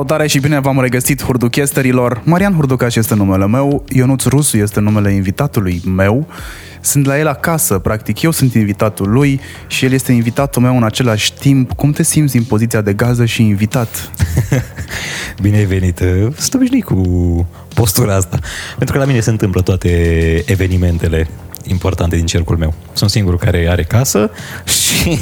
Salutare și bine v-am regăsit hurduchesterilor. Marian Hurducaș este numele meu, Ionuț Rusu este numele invitatului meu. Sunt la el acasă, practic eu sunt invitatul lui și el este invitatul meu în același timp. Cum te simți în poziția de gază și invitat? Bine ai venit! Sunt obișnuit cu postura asta. Pentru că la mine se întâmplă toate evenimentele importante din cercul meu. Sunt singurul care are casă și...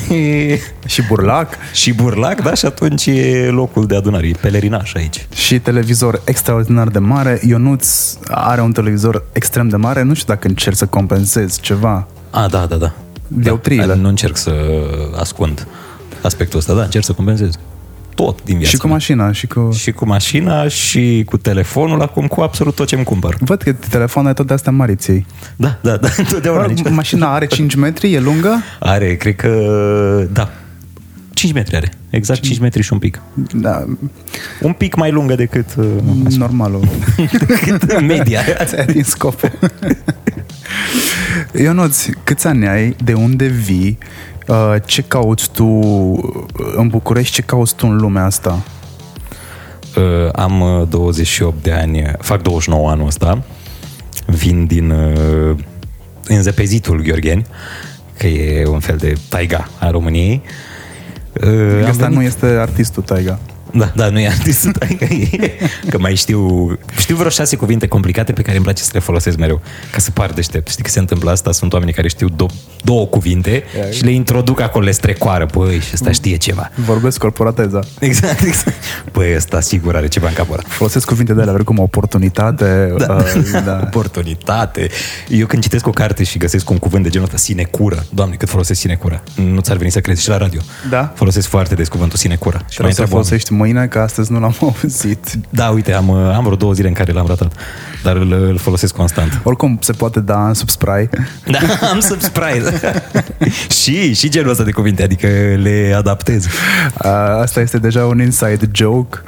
Și burlac. și burlac, da? Și atunci e locul de adunare, e pelerinaș aici. Și televizor extraordinar de mare. Ionuț are un televizor extrem de mare. Nu știu dacă încerc să compensezi ceva. A, da, da, da. Dioptriile. Da, nu încerc să ascund aspectul ăsta, da, încerc să compensez tot din viața Și cu mea. mașina, și cu... Și cu mașina, și cu telefonul, acum cu absolut tot ce îmi cumpăr. Văd că telefoanele tot de astea mari ți iei. Da, da, da, întotdeauna nici... Mașina are 5 metri, e lungă? Are, cred că, da, 5 metri are. Exact 5 metri și un pic. Da, Un pic mai lungă decât uh, normalul. decât media. Ți-ai din scopul. Ionuț, câți ani ai? De unde vii? Uh, Ce cauți tu în București? Ce cauți tu în lumea asta? Uh, Am uh, 28 de ani, fac 29 anul ăsta. Vin din uh, înzăpezitul Gheorgheni, că e un fel de taiga a României. Uh, am Asta venit- nu este artistul Taiga. Da, da, nu e artistul taiga, e, că mai știu, știu vreo șase cuvinte complicate pe care îmi place să le folosesc mereu, ca să par deștept. Știi că se întâmplă asta? Sunt oameni care știu două, două cuvinte și le introduc acolo, le strecoară. Păi, și ăsta știe ceva. Vorbesc corporateza. Exact, exact. Păi, ăsta sigur are ceva în capul ăla. Folosesc cuvinte de alea, cum oportunitate. Da. Uh, da. Oportunitate. Eu când citesc o carte și găsesc un cuvânt de genul ăsta, sinecură, doamne, cât folosesc sinecură. Nu ți-ar veni să crezi și la radio. Da? Folosesc foarte des cuvântul sinecură. Și mai Trebuie să întreabă oamenii. folosești mâine, că astăzi nu l-am auzit. Da, uite, am, am vreo două zile în care l-am ratat, dar îl, îl folosesc constant. Oricum, se poate da în subspray. Da, am subscribe. și, și genul ăsta de cuvinte, adică le adaptez. Uh, Asta este deja un inside joke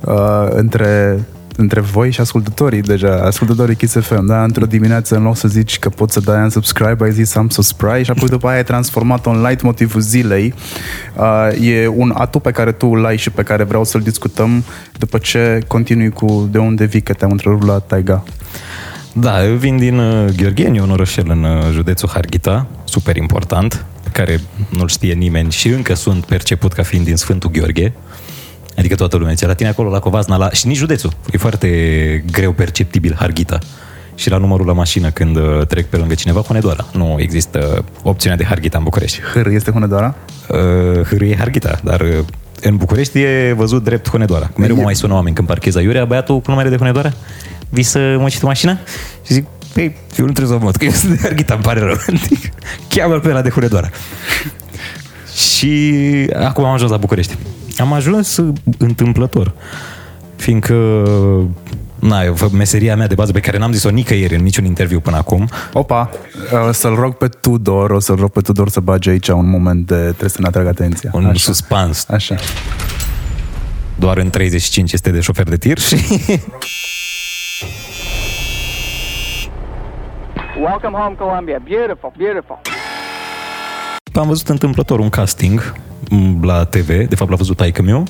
uh, între între voi și ascultătorii deja, ascultătorii Kiss FM, da? Într-o dimineață, în loc să zici că poți să dai un subscribe, ai zis am subscribe și apoi după aia ai transformat-o în light motivul zilei. Uh, e un atu pe care tu îl ai și pe care vreau să-l discutăm după ce continui cu de unde vii, că te-am întrerupt la Taiga. Da, eu vin din uh, Gheorgheni, un orășel în uh, județul Harghita, super important, pe care nu-l știe nimeni și încă sunt perceput ca fiind din Sfântul Gheorghe. Adică toată lumea zice, la tine acolo, la Covasna, la... și nici județul. E foarte greu perceptibil Harghita. Și la numărul la mașină când uh, trec pe lângă cineva, Hunedoara. Nu există opțiunea de Harghita în București. Hâr este Hunedoara? Uh, hârâie Harghita, dar uh, în București e văzut drept Hunedoara. Mereu mă mai sună oameni când parchez aiurea, băiatul cu numere de Hunedoara, vii să mă tu mașina? Și zic, păi, eu nu trebuie să mă mut, că eu sunt de Harghita, îmi pare rău. Adică, Cheamă-l pe ăla de Hunedoara. Și acum am ajuns la București. Am ajuns uh, întâmplător, fiindcă Na, eu, meseria mea de bază pe care n-am zis-o nicăieri în niciun interviu până acum. Opa, o să-l rog pe Tudor, o să-l rog pe Tudor să bage aici un moment de trebuie să ne atrag atenția. Un Așa. suspans. Așa. Doar în 35 este de șofer de tir și Welcome home, Columbia. Beautiful, beautiful. Am văzut întâmplător un casting m, la TV, de fapt l-a văzut taică meu,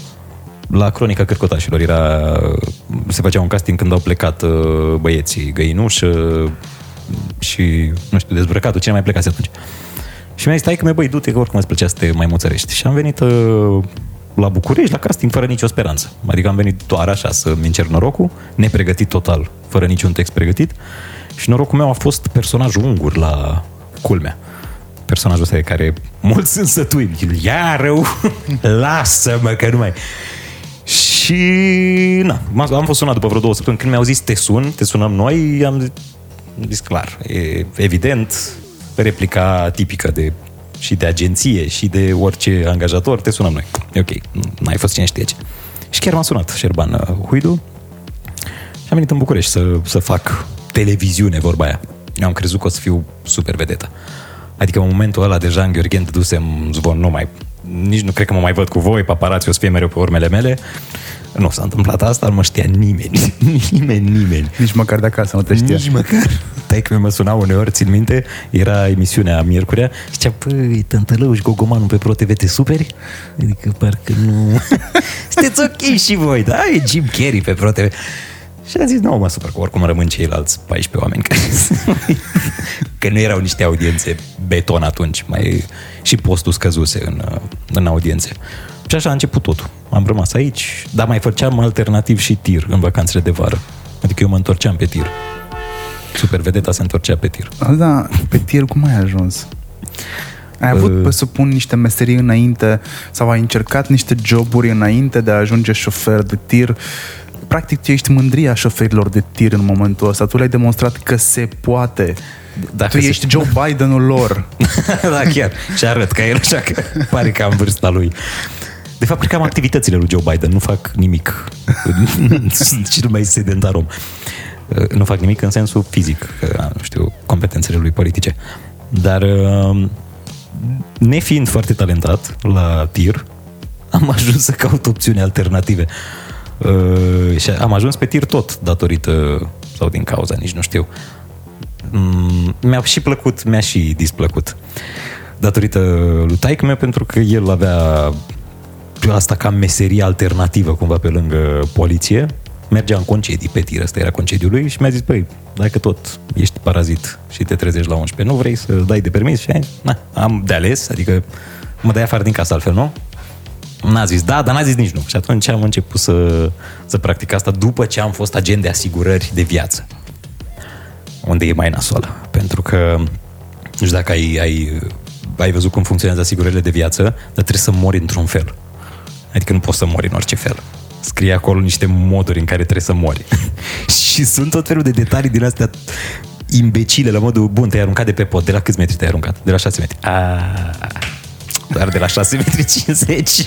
la Cronica Cărcotașilor. Era, se făcea un casting când au plecat uh, băieții găinuș uh, și, nu știu, dezbrăcatul, cine mai plecase atunci. Și mi-a zis, taică meu, băi, du-te, că oricum îți plăcea să te mai muțărești. Și am venit uh, la București, la casting, fără nicio speranță. Adică am venit doar așa să-mi încerc norocul, nepregătit total, fără niciun text pregătit. Și norocul meu a fost personajul ungur la culmea personajul ăsta de care mulți sunt sătui. Ia rău, lasă-mă că nu mai... Și na, m- am fost sunat după vreo două săptămâni. Când mi-au zis te sun, te sunăm noi, am zis, zis clar, e evident, replica tipică de și de agenție și de orice angajator, te sunăm noi. E ok, n-ai fost cine știe ce. Și chiar m-a sunat Șerban uh, Huidu și am venit în București să, să fac televiziune, vorba aia. Eu am crezut că o să fiu super vedetă. Adică în momentul ăla deja în Gheorghen dusem zvon, nu mai, nici nu cred că mă mai văd cu voi, paparații o să fie mereu pe urmele mele. Nu s-a întâmplat asta, nu mă știa nimeni, nimeni, nimeni. Nici măcar de acasă nu te știa. Nici măcar. taică mă suna uneori, țin minte, era emisiunea Miercurea, zicea, păi, tântălăuși Gogomanul pe Pro TV, te superi? Adică parcă nu... Sunteți ok și voi, da? E Jim Carrey pe Pro TV. Și am zis, nu mă supăr, că oricum rămân ceilalți 14 oameni care că nu erau niște audiențe beton atunci, mai și postul scăzuse în, în audiențe. Și așa a început totul. Am rămas aici, dar mai făceam alternativ și tir în vacanțele de vară. Adică eu mă întorceam pe tir. Super vedeta se întorcea pe tir. Da, pe tir cum ai ajuns? Ai avut, Uh. presupun, niște meserii înainte sau ai încercat niște joburi înainte de a ajunge șofer de tir? Practic, tu ești mândria șoferilor de tir în momentul ăsta. Tu le-ai demonstrat că se poate. Dacă tu se- ești Joe Bidenul lor. da, chiar. Și arăt ca el, așa că pare că am vârsta lui. De fapt, cred că am activitățile lui Joe Biden. Nu fac nimic. Sunt cel mai sedentar om. Nu fac nimic în sensul fizic, că, nu știu, competențele lui politice. Dar, uh, nefiind foarte talentat la tir, am ajuns să caut opțiuni alternative. Uh, și am ajuns pe tir tot datorită, sau din cauza, nici nu știu, Mm, mi-a și plăcut, mi-a și displăcut. Datorită lui taică meu, pentru că el avea asta ca meserie alternativă cumva pe lângă poliție. Mergea în concedii pe tir, ăsta era concediul lui și mi-a zis, păi, dacă tot ești parazit și te trezești la 11, nu vrei să dai de permis? Și am zis, na, am de ales, adică mă dai afară din casă altfel, nu? N-a zis da, dar n-a zis nici nu. Și atunci am început să, să practic asta după ce am fost agent de asigurări de viață unde e mai nasoală. Pentru că, nu știu dacă ai, ai, ai văzut cum funcționează asigurările de viață, dar trebuie să mori într-un fel. Adică nu poți să mori în orice fel. Scrie acolo niște moduri în care trebuie să mori. și sunt tot felul de detalii din astea imbecile, la modul, bun, te-ai aruncat de pe pod, de la câți metri te-ai aruncat? De la 6 metri. A, doar de la 6 metri 50.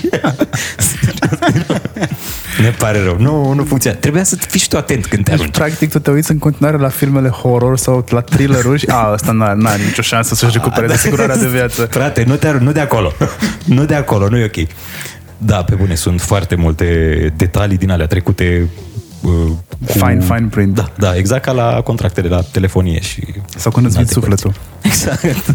ne pare rău. Nu, nu funcționează. Trebuia să fii și tu atent când te Deci, arunci. practic, tu te uiți în continuare la filmele horror sau la thriller-uri și a, ăsta n-are, n-are nicio șansă să-și recupereze asigurarea de viață. Frate, nu, te, nu de acolo. nu de acolo, nu e ok. Da, pe bune, sunt foarte multe detalii din alea trecute uh, cu... Fine, fine print. Da, da, exact ca la contractele la telefonie și... Sau când îți în vinzi alte părți. sufletul. Exact.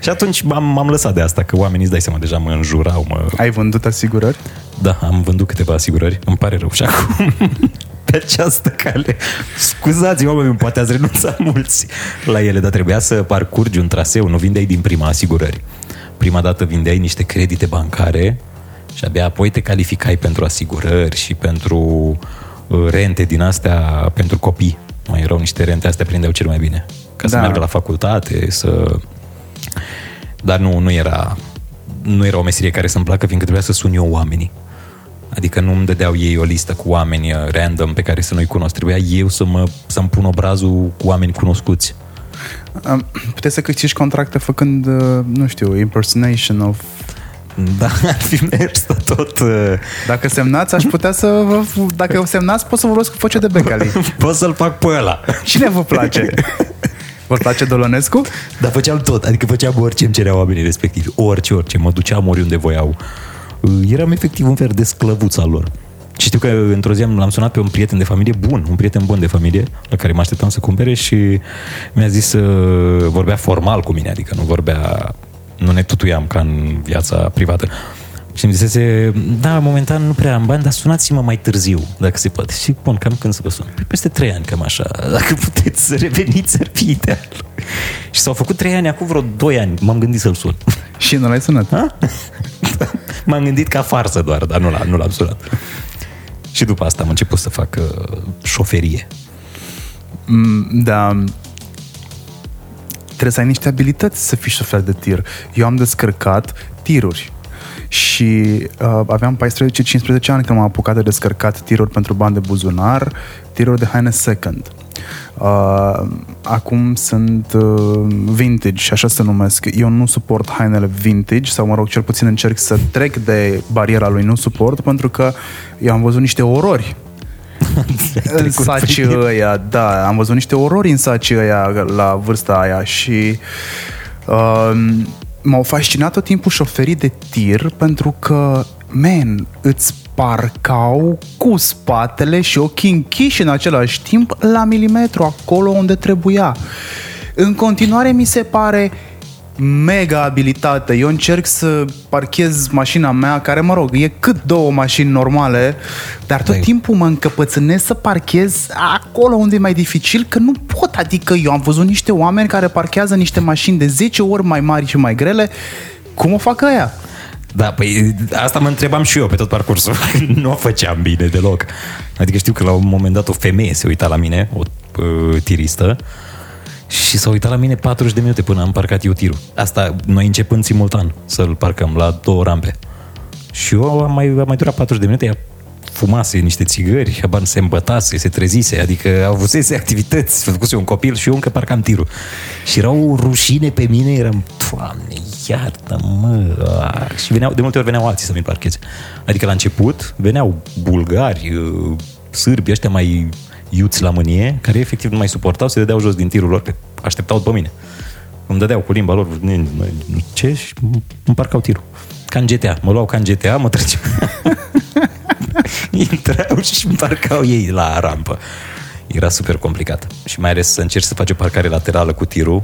Și atunci m-am, m-am lăsat de asta, că oamenii îți dai seama, deja mă înjurau, mă... Ai vândut asigurări? Da, am vândut câteva asigurări, îmi pare rău și acum pe această cale. Scuzați, oameni, poate ați renunțat mulți la ele, dar trebuia să parcurgi un traseu, nu vindeai din prima asigurări. Prima dată vindeai niște credite bancare și abia apoi te calificai pentru asigurări și pentru uh, rente din astea pentru copii. Mai erau niște rente, astea prindeau cel mai bine. Ca să Da. meargă la facultate, să... Dar nu, nu era nu era o meserie care să-mi placă, fiindcă trebuia să sun eu oamenii. Adică nu îmi dădeau ei o listă cu oameni uh, random pe care să nu-i cunosc. Trebuia eu să mă, să-mi pun obrazul cu oameni cunoscuți. Am- Puteți să câștigi contracte făcând, uh, nu știu, impersonation of... Da, ar fi mers tot. uh, Dacă semnați, aș putea să vă... Dacă semnați, pot să vă vorbesc cu foce de becali. Pot să-l fac pe ăla. Cine vă place? Vă place Dolonescu? Dar făceam tot, adică făceam orice îmi cereau oamenii respectivi. Orice, orice, mă duceam oriunde voiau. Uh, Eram efectiv un fel de sclăvuț al lor. Și știu că într-o zi am- l-am sunat pe un prieten de familie bun, un prieten bun de familie, la care mă așteptam să cumpere și mi-a zis, uh, vorbea formal cu mine, adică nu vorbea, nu ne tutuiam ca în viața privată. Și îmi zisese, da, momentan nu prea am bani, dar sunați-mă mai târziu, dacă se poate. Și bun, cam când să vă sun? Păi peste trei ani, cam așa. Dacă puteți să reveniți, ar fi ideal. Și s-au făcut trei ani, acum vreo doi ani, m-am gândit să-l sun. Și nu l-ai sunat. Ha? M-am gândit ca farsă doar, dar nu, l- nu l-am sunat. Și după asta am început să fac uh, șoferie. Mm, Da. Trebuie să ai niște abilități să fii șofer de tir. Eu am descărcat tiruri și uh, aveam 14-15 ani când m-am apucat de descărcat tiruri pentru bani de buzunar, tiruri de haine second. Uh, acum sunt uh, vintage, așa se numesc. Eu nu suport hainele vintage sau, mă rog, cel puțin încerc să trec de bariera lui nu suport pentru că eu am văzut niște orori în trecut sacii prin- ăia, da, am văzut niște orori în sacii ăia la vârsta aia și um, m-au fascinat tot timpul șoferii de tir pentru că, man, îți parcau cu spatele și ochii închiși în același timp la milimetru, acolo unde trebuia. În continuare mi se pare mega abilitate. Eu încerc să parchez mașina mea, care, mă rog, e cât două mașini normale, dar tot Da. timpul mă încăpățânesc să parchez acolo unde e mai dificil, că nu pot. Adică eu am văzut niște oameni care parchează niște mașini de 10 ori mai mari și mai grele. Cum o fac ăia? Da, păi asta mă întrebam și eu pe tot parcursul. nu o făceam bine deloc. Adică știu că la un moment dat o femeie se uita la mine, o uh, tiristă, și s-a uitat la mine 40 de minute până am parcat eu tirul. Asta noi începând simultan să-l parcăm la două rampe. Și eu am mai, am mai durat 40 de minute, ea fumase niște țigări, habar se îmbătase, se trezise, adică avusese activități, făcuse un copil și eu încă parcam tirul. Și era o rușine pe mine, eram, Doamne, iartă-mă! Ah, Și veneau, de multe ori veneau alții să mi parcheze. Adică la început veneau bulgari, uh, sârbi, ăștia mai iuți la mânie, care efectiv nu mai suportau, se dădeau jos din tirul lor, că așteptau după mine. Îmi dădeau cu limba lor, "Nu, nu, nu, ce, și îmi parcau tirul. Ca în GTA. Mă luau ca în GTA, mă treceau. Intrau și îmi parcau ei la rampă. Era super complicat. Și mai ales să încerci să faci o parcare laterală cu tirul,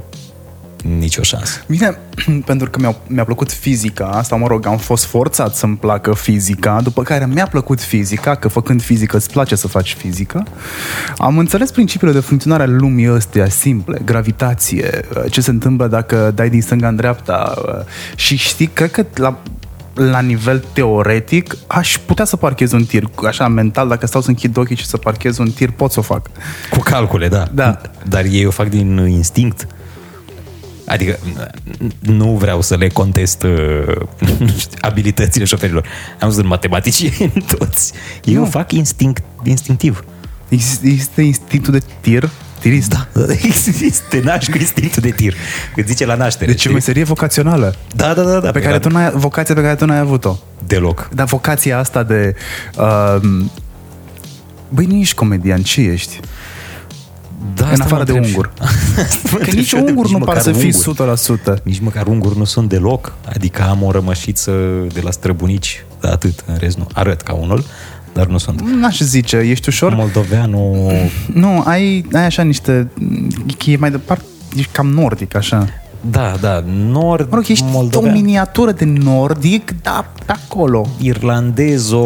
nicio șansă. Bine, pentru că mi-a, mi-a plăcut fizica asta, mă rog, am fost forțat să-mi placă fizica, după care mi-a plăcut fizica, că făcând fizică îți place să faci fizică. Am înțeles principiile de funcționare a lumii ăstea simple, gravitație, ce se întâmplă dacă dai din stânga în dreapta și știi, cred că la la nivel teoretic, aș putea să parchez un tir. Așa, mental, dacă stau să închid ochii și să parchez un tir, pot să o fac. Cu calcule, da. Da. Dar ei o fac din instinct. Adică nu vreau să le contest uh, nu știu, abilitățile șoferilor. Am văzut matematicieni toți. Ei Nu. o fac instinct, instinctiv. Există, există instinctul de tir, tirist. Da. Te naști cu instinctul de tir. Cât zice la naștere. Deci e o știi? meserie vocațională. Da, da, da. da Pe care tu n-ai, vocația pe care tu n-ai avut-o. Deloc. Dar vocația asta de... Uh, băi, nu ești comedian, ce ești? Da, în asta afară mă de întreb și- ungur. Asta mă Că întreb nici și eu, ungur nu măcar par să fii ungur. 100%. Nici măcar unguri nu sunt deloc. Adică am o rămășiță de la străbunici, de atât, în rest nu. Arăt ca unul, dar nu sunt. N-aș zice, ești ușor... Moldoveanu... Nu, ai, ai așa niște... E mai departe, ești cam nordic, așa. Da, da, nord, Mă rog, ești moldovean, o miniatură de nordic, dar pe acolo. irlandezo,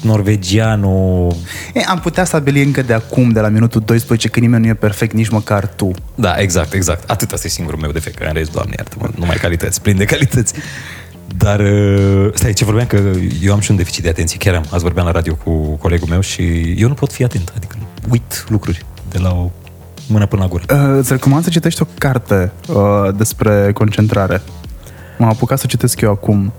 norvegianu... E, am putea stabili încă de acum, de la minutul 12, că nimeni nu e perfect, nici măcar tu. Da, exact, exact. Atât asta e singurul meu defect, că în rest, doamne, iartă numai calități, plin de calități. Dar, uh, stai, ce vorbeam, că eu am și un deficit de atenție, chiar am, azi vorbeam la radio cu colegul meu și eu nu pot fi atent, adică uit lucruri de la o mână până la gură. Uh, îți recomand să citești o carte uh, despre concentrare. M-am apucat să citesc eu acum.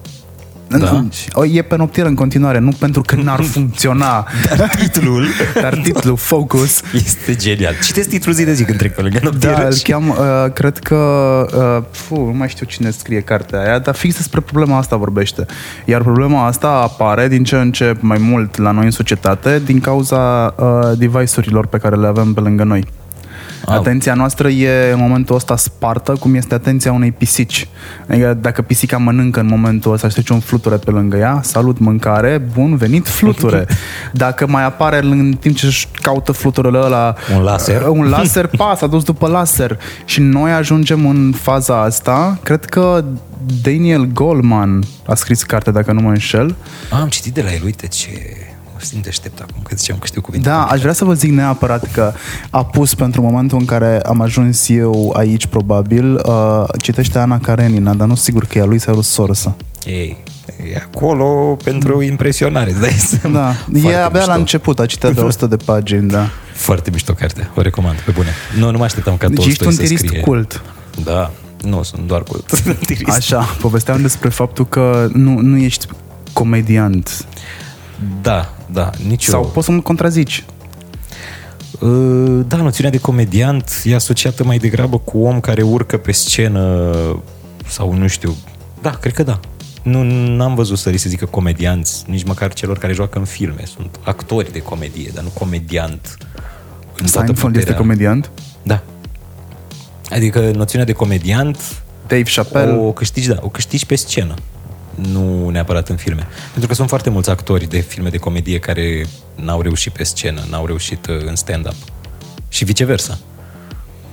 Da? Nu, o, E pe noptieră în continuare, nu pentru că n-ar funcționa, Dar titlul dar titlul Focus este genial. Citesc titlul zi de zi când trec pe lângă noptieră. Da, îl și- cheam, uh, cred că, uh, fu, nu mai știu cine scrie cartea aia, dar fix despre problema asta vorbește. Iar problema asta apare din ce în ce mai mult la noi în societate din cauza uh, device-urilor pe care le avem pe lângă noi. Au. Atenția noastră e în momentul ăsta spartă, cum este atenția unei pisici. Adică dacă pisica mănâncă în momentul ăsta și trece un fluture pe lângă ea, salut mâncare, bun venit fluture. Dacă mai apare în timp ce își caută fluturele ăla Un laser. Uh, un laser, pa, s-a dus după laser. Și noi ajungem în faza asta, cred că Daniel Goleman a scris carte, dacă nu mă înșel. A, am citit de la el, uite ce... Mă simt deștept acum, că ziceam că știu cuvinte. Da, aș vrea să vă zic neapărat că a pus pentru momentul în care am ajuns eu aici, probabil, uh, citește Ana Karenina, dar nu sigur că e a lui sau Sorsa. Ei, e acolo pentru impresionare, îți dai seama. Da, Foarte e abia mișto. la început, a citit de 100 de pagini, da. Foarte mișto carte, o recomand, pe bune. Nu, nu mă așteptam ca Deci Tolstoi ești un să tirist scrie. cult. Da, nu, sunt doar cult. tirist. Așa, povesteam despre faptul că nu, nu ești comediant. Da, da, nici Sau eu. poți să mă contrazici. Uh, Da, noțiunea de comediant e asociată mai degrabă cu om care urcă pe scenă sau nu știu. Da, cred că da. Nu n-am văzut să li se zică comedianți, nici măcar celor care joacă în filme. Sunt actori de comedie, dar nu comediant. În toată Seinfeld este puterea. comediant. Da. Adică noțiunea de comediant Dave Chappelle. o câștigi, da, o câștigi pe scenă. Nu neapărat în filme. Pentru că sunt foarte mulți actori de filme de comedie care n-au reușit pe scenă, n-au reușit uh, în stand-up. Și viceversa.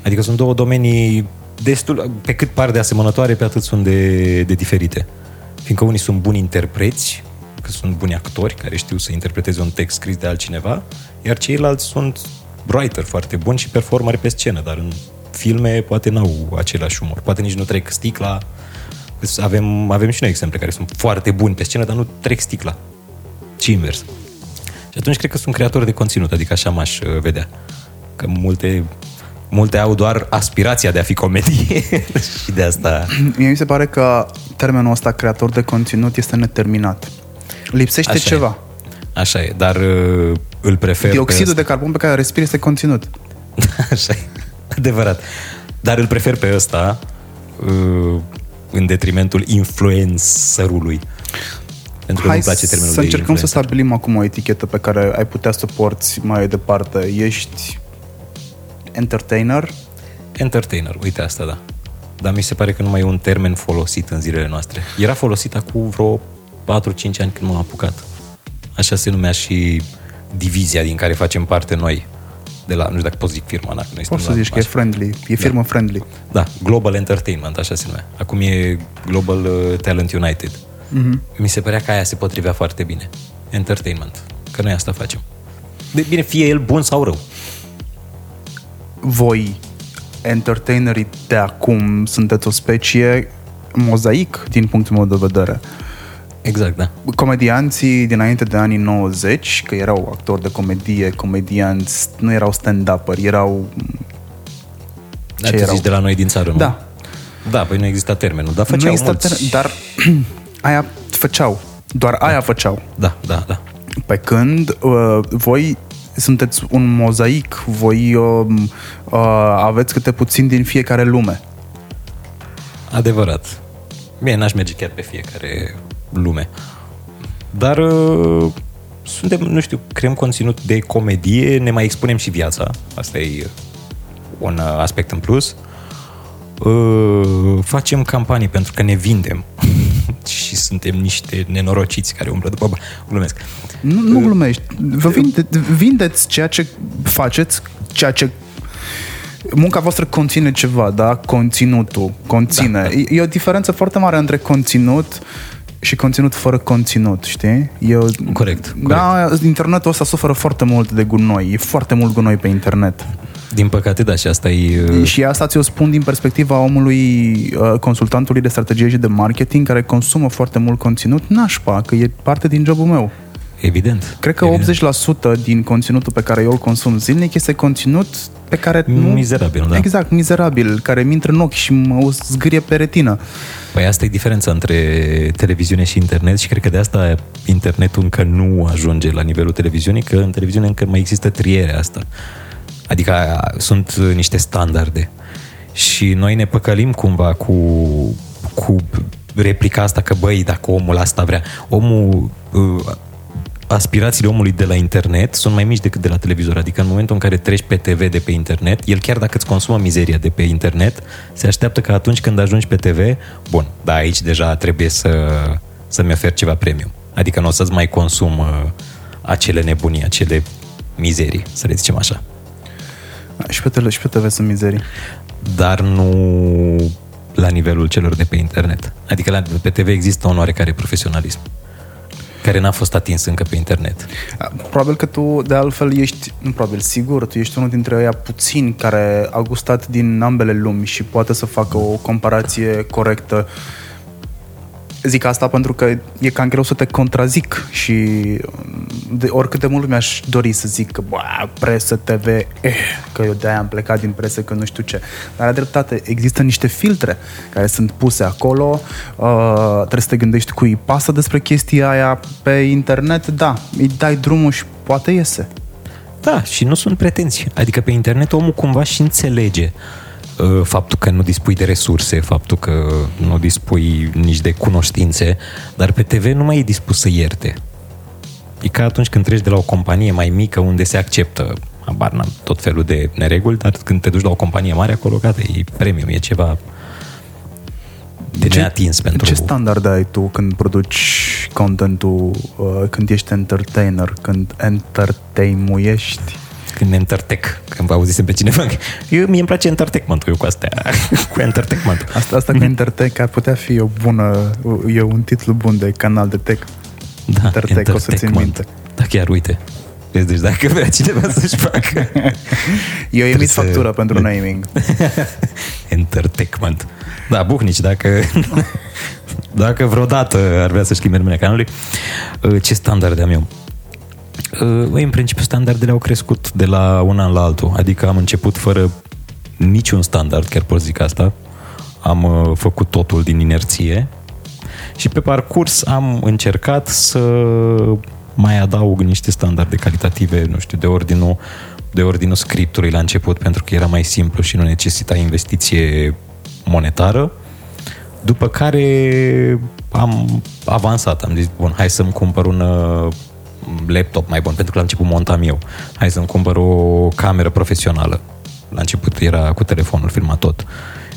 Adică sunt două domenii destul, pe cât par de asemănătoare, pe atât sunt de, de diferite. Fiindcă unii sunt buni interpreți, că sunt buni actori care știu să interpreteze un text scris de altcineva, iar ceilalți sunt writer foarte buni și performari pe scenă, dar în filme poate n-au același umor. Poate nici nu trec sticla. Avem, avem și noi exemple care sunt foarte buni pe scenă, dar nu trec sticla. Și invers. Și atunci cred că sunt creatori de conținut, adică așa m-aș uh, vedea. Că multe, multe au doar aspirația de a fi comedie și de asta... Mie mi se pare că termenul ăsta, creator de conținut, este neterminat. Lipsește Așa e. ceva. Așa e, dar uh, îl prefer Dioxidul pe de carbon pe care îl respiri este conținut. ăsta. Așa e, adevărat. Dar îl prefer pe ăsta uh, în detrimentul influencerului. Pentru că Hai nu-mi place termenul să de încercăm să influencer. stabilim acum o etichetă pe care ai putea să o porți mai departe. Ești entertainer, Entertainer, uite asta, da. Dar mi se pare că nu mai e un termen folosit în zilele noastre. Era folosit acum vreo 4-5 ani când m-am apucat. Așa se numea și divizia din care facem parte noi. De la, nu știu dacă pot zic firma, dacă noi poți să suntem la- zici că e așa. friendly, e firmă friendly. Da, Global Entertainment, așa se numea. Acum e Global uh, Talent United. Mm-hmm. Mi se părea că aia se potrivea foarte bine. Entertainment. Că noi asta facem. De, bine, fie el bun sau rău. Voi, entertainerii de acum, sunteți o specie mozaic din punctul meu de vedere. Exact, da. Comedianții dinainte de anii 90, că erau actori de comedie, comedianți, nu erau stand-uperi, erau... Da, Ce tu erau? zici de la noi din țară, nu? Da. Da, păi nu exista termenul, dar nu făceau exista mulți... ter- dar aia făceau. Doar aia făceau. Da, da, da. Pe când uh, voi sunteți un mozaic, voi uh, uh, aveți câte puțin din fiecare lume. Adevărat. Bine, n-aș merge chiar pe fiecare lume. Dar uh, suntem, nu știu, creăm conținut de comedie, ne mai expunem și viața. Asta e un uh, aspect în plus. Uh, facem campanii pentru că ne vindem și suntem niște nenorociți care umblă după bani. Glumesc. Nu, nu glumești. Vă vinde, vindeți ceea ce faceți, ceea ce munca voastră conține ceva, da? Conținutul conține. Da, Da, da. E, e o diferență foarte mare între conținut și conținut fără conținut, știi? E o, Corect, Da, internetul ăsta suferă foarte mult de gunoi. E foarte mult gunoi pe internet. Din păcate, da, și asta e... uh, Și asta ți-o spun din perspectiva omului, uh, consultantului de strategie și de marketing, care consumă foarte mult conținut, nașpa, că e parte din jobul meu. Evident. Cred că evident. 80% din conținutul pe care eu îl consum zilnic este conținut pe care nu... Mizerabil, da. Exact, mizerabil, care mi intră în ochi și mă zgârie pe retină. Păi asta e diferența între televiziune și internet și cred că de asta internetul încă nu ajunge la nivelul televiziunii, că în televiziune încă mai există trierea asta. Adică a, sunt niște standarde. Și noi ne păcălim cumva cu, cu replica asta că, băi, dacă omul asta vrea. Omul, uh, aspirațiile omului de la internet sunt mai mici decât de la televizor. Adică în momentul în care treci pe TV de pe internet, el chiar dacă îți consumă mizeria de pe internet, se așteaptă că atunci când ajungi pe TV, bun, da, aici deja trebuie să, să-mi ofer ceva premium. Adică nu o să-ți mai consum uh, acele nebunii, acele mizerii, să le zicem așa. Și pe, tele, și pe TV sunt mizerii. Dar nu la nivelul celor de pe internet. Adică la, pe TV există un oarecare profesionalism care n-a fost atins încă pe internet. Probabil că tu, de altfel, ești, nu probabil, sigur, tu ești unul dintre ăia puțini care a gustat din ambele lumi și poate să facă o comparație corectă. Zic asta pentru că e cam greu să te contrazic și de oricât de mult mi-aș dori să zic că bă, presă, TV, eh, că eu de-aia am plecat din presă, că nu știu ce. Dar la dreptate, există niște filtre care sunt puse acolo, uh, trebuie să te gândești cui îi pasă despre chestia aia pe internet, da, îi dai drumul și poate iese. Da, și nu sunt pretenții. Adică pe internet omul cumva și înțelege uh, faptul că nu dispui de resurse, faptul că nu dispui nici de cunoștințe, dar pe TV nu mai e dispus să ierte. E ca atunci când treci de la o companie mai mică unde se acceptă habar n-am, tot felul de nereguli, dar când te duci la o companie mare acolo, gata, e premium, e ceva de neatins pentru... Ce standarde ai tu când produci contentul, uh, când ești entertainer, când entertaimuiești? Când entertech, când vă auzisem pe cineva. Eu, mie îmi place entertainment eu cu astea, cu entertainment. Asta, asta cu entertech ar putea fi o bună, e un titlu bun de canal de tech. Da, Entertech, o să țin minte. Da, chiar, uite. Vezi, deci dacă vrea cineva să-și facă... Eu emit să- factură pentru naming. Entertainment. Da, buhnici, dacă, dacă vreodată ar vrea să schimbe numele canalului, uh, ce standarde am eu? Uh, În principiu, standardele au crescut de la un an la altul. Adică am început fără niciun standard, chiar pot zic asta. Am uh, făcut totul din inerție și pe parcurs am încercat să mai adaug niște standarde calitative, nu știu, de ordinul de ordinul scriptului la început, pentru că era mai simplu și nu necesita investiție monetară. După care am avansat, am zis, bun, hai să-mi cumpăr un uh, laptop mai bun, pentru că la început montam eu. Hai să-mi cumpăr o cameră profesională. La început era cu telefonul, filmat tot.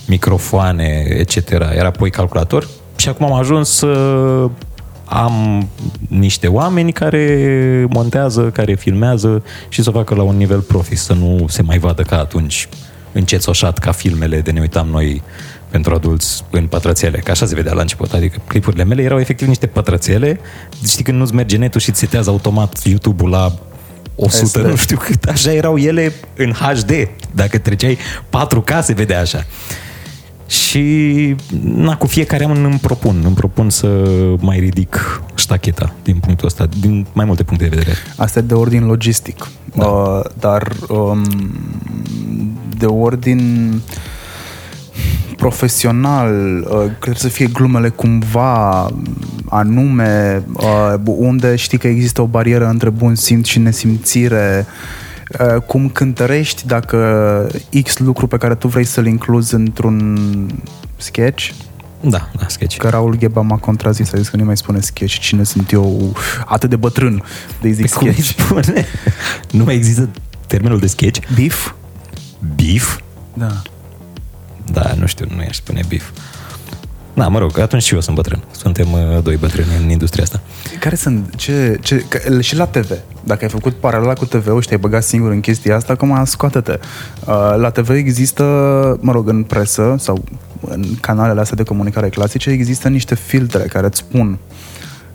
Microfoane, etc. Era apoi calculator și acum am ajuns să am niște oameni care montează, care filmează și să o facă la un nivel profi, să nu se mai vadă ca atunci încețoșat ca filmele de ne uitam noi pentru adulți în pătrățele, că așa se vedea la început, adică clipurile mele erau efectiv niște pătrățele, știi când nu-ți merge netul și îți setează automat YouTube-ul la 100, SD. nu știu cât, așa erau ele în HD, dacă treceai 4K se vedea așa. Și na, cu fiecare an îmi propun, îmi propun să mai ridic ștacheta din punctul ăsta, din mai multe puncte de vedere. Asta e de ordin logistic. Da. Uh, dar um, de ordin profesional, uh, trebuie să fie glumele cumva anume, uh, unde știi că există o barieră între bun simț și nesimțire, uh, cum cântărești dacă X lucru pe care tu vrei să-l incluzi într-un sketch, Da, da, sketch. că Raul Gheba m-a contrazis, a zis că nu mai spune sketch. Cine sunt eu atât de bătrân de zic Cum îi sketch? spune? Nu mai există termenul de sketch? Beef? Beef? Da. Da, nu știu, nu i-aș spune beef. Da, mă rog, atunci și eu sunt bătrân. Suntem uh, doi bătrâni în industria asta. Care sunt, ce, ce, că, și la TV, dacă ai făcut paralela cu TV-ul și te-ai băgat singur în chestia asta, acum scoate-te. Uh, la TV există, mă rog, în presă sau în canalele astea de comunicare clasice, există niște filtre care îți spun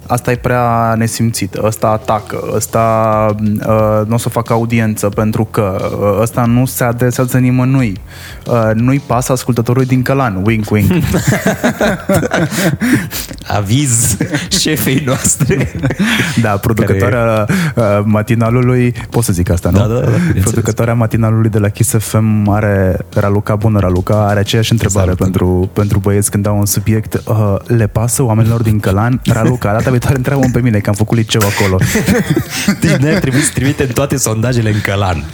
asta e prea nesimțită, ăsta atacă, ăsta uh, nu o să facă audiență pentru că uh, ăsta nu se adresează nimănui. Uh, nu-i pasă ascultătorului din Călan, wink, wink. Aviz șefei noastre. Da, producătoarea care... matinalului, pot să zic asta, nu? Da, da, da, bineînțeles. producătoarea matinalului de la Kiss FM are, Raluca, bună Raluca, are aceeași întrebare Salut. pentru, pentru băieți când au un subiect. Uh, le pasă oamenilor din Călan? Raluca, data viitoare întreabă pe mine, că am făcut liceu acolo. Deci noi ar trebui să trimitem toate sondajele în Călan.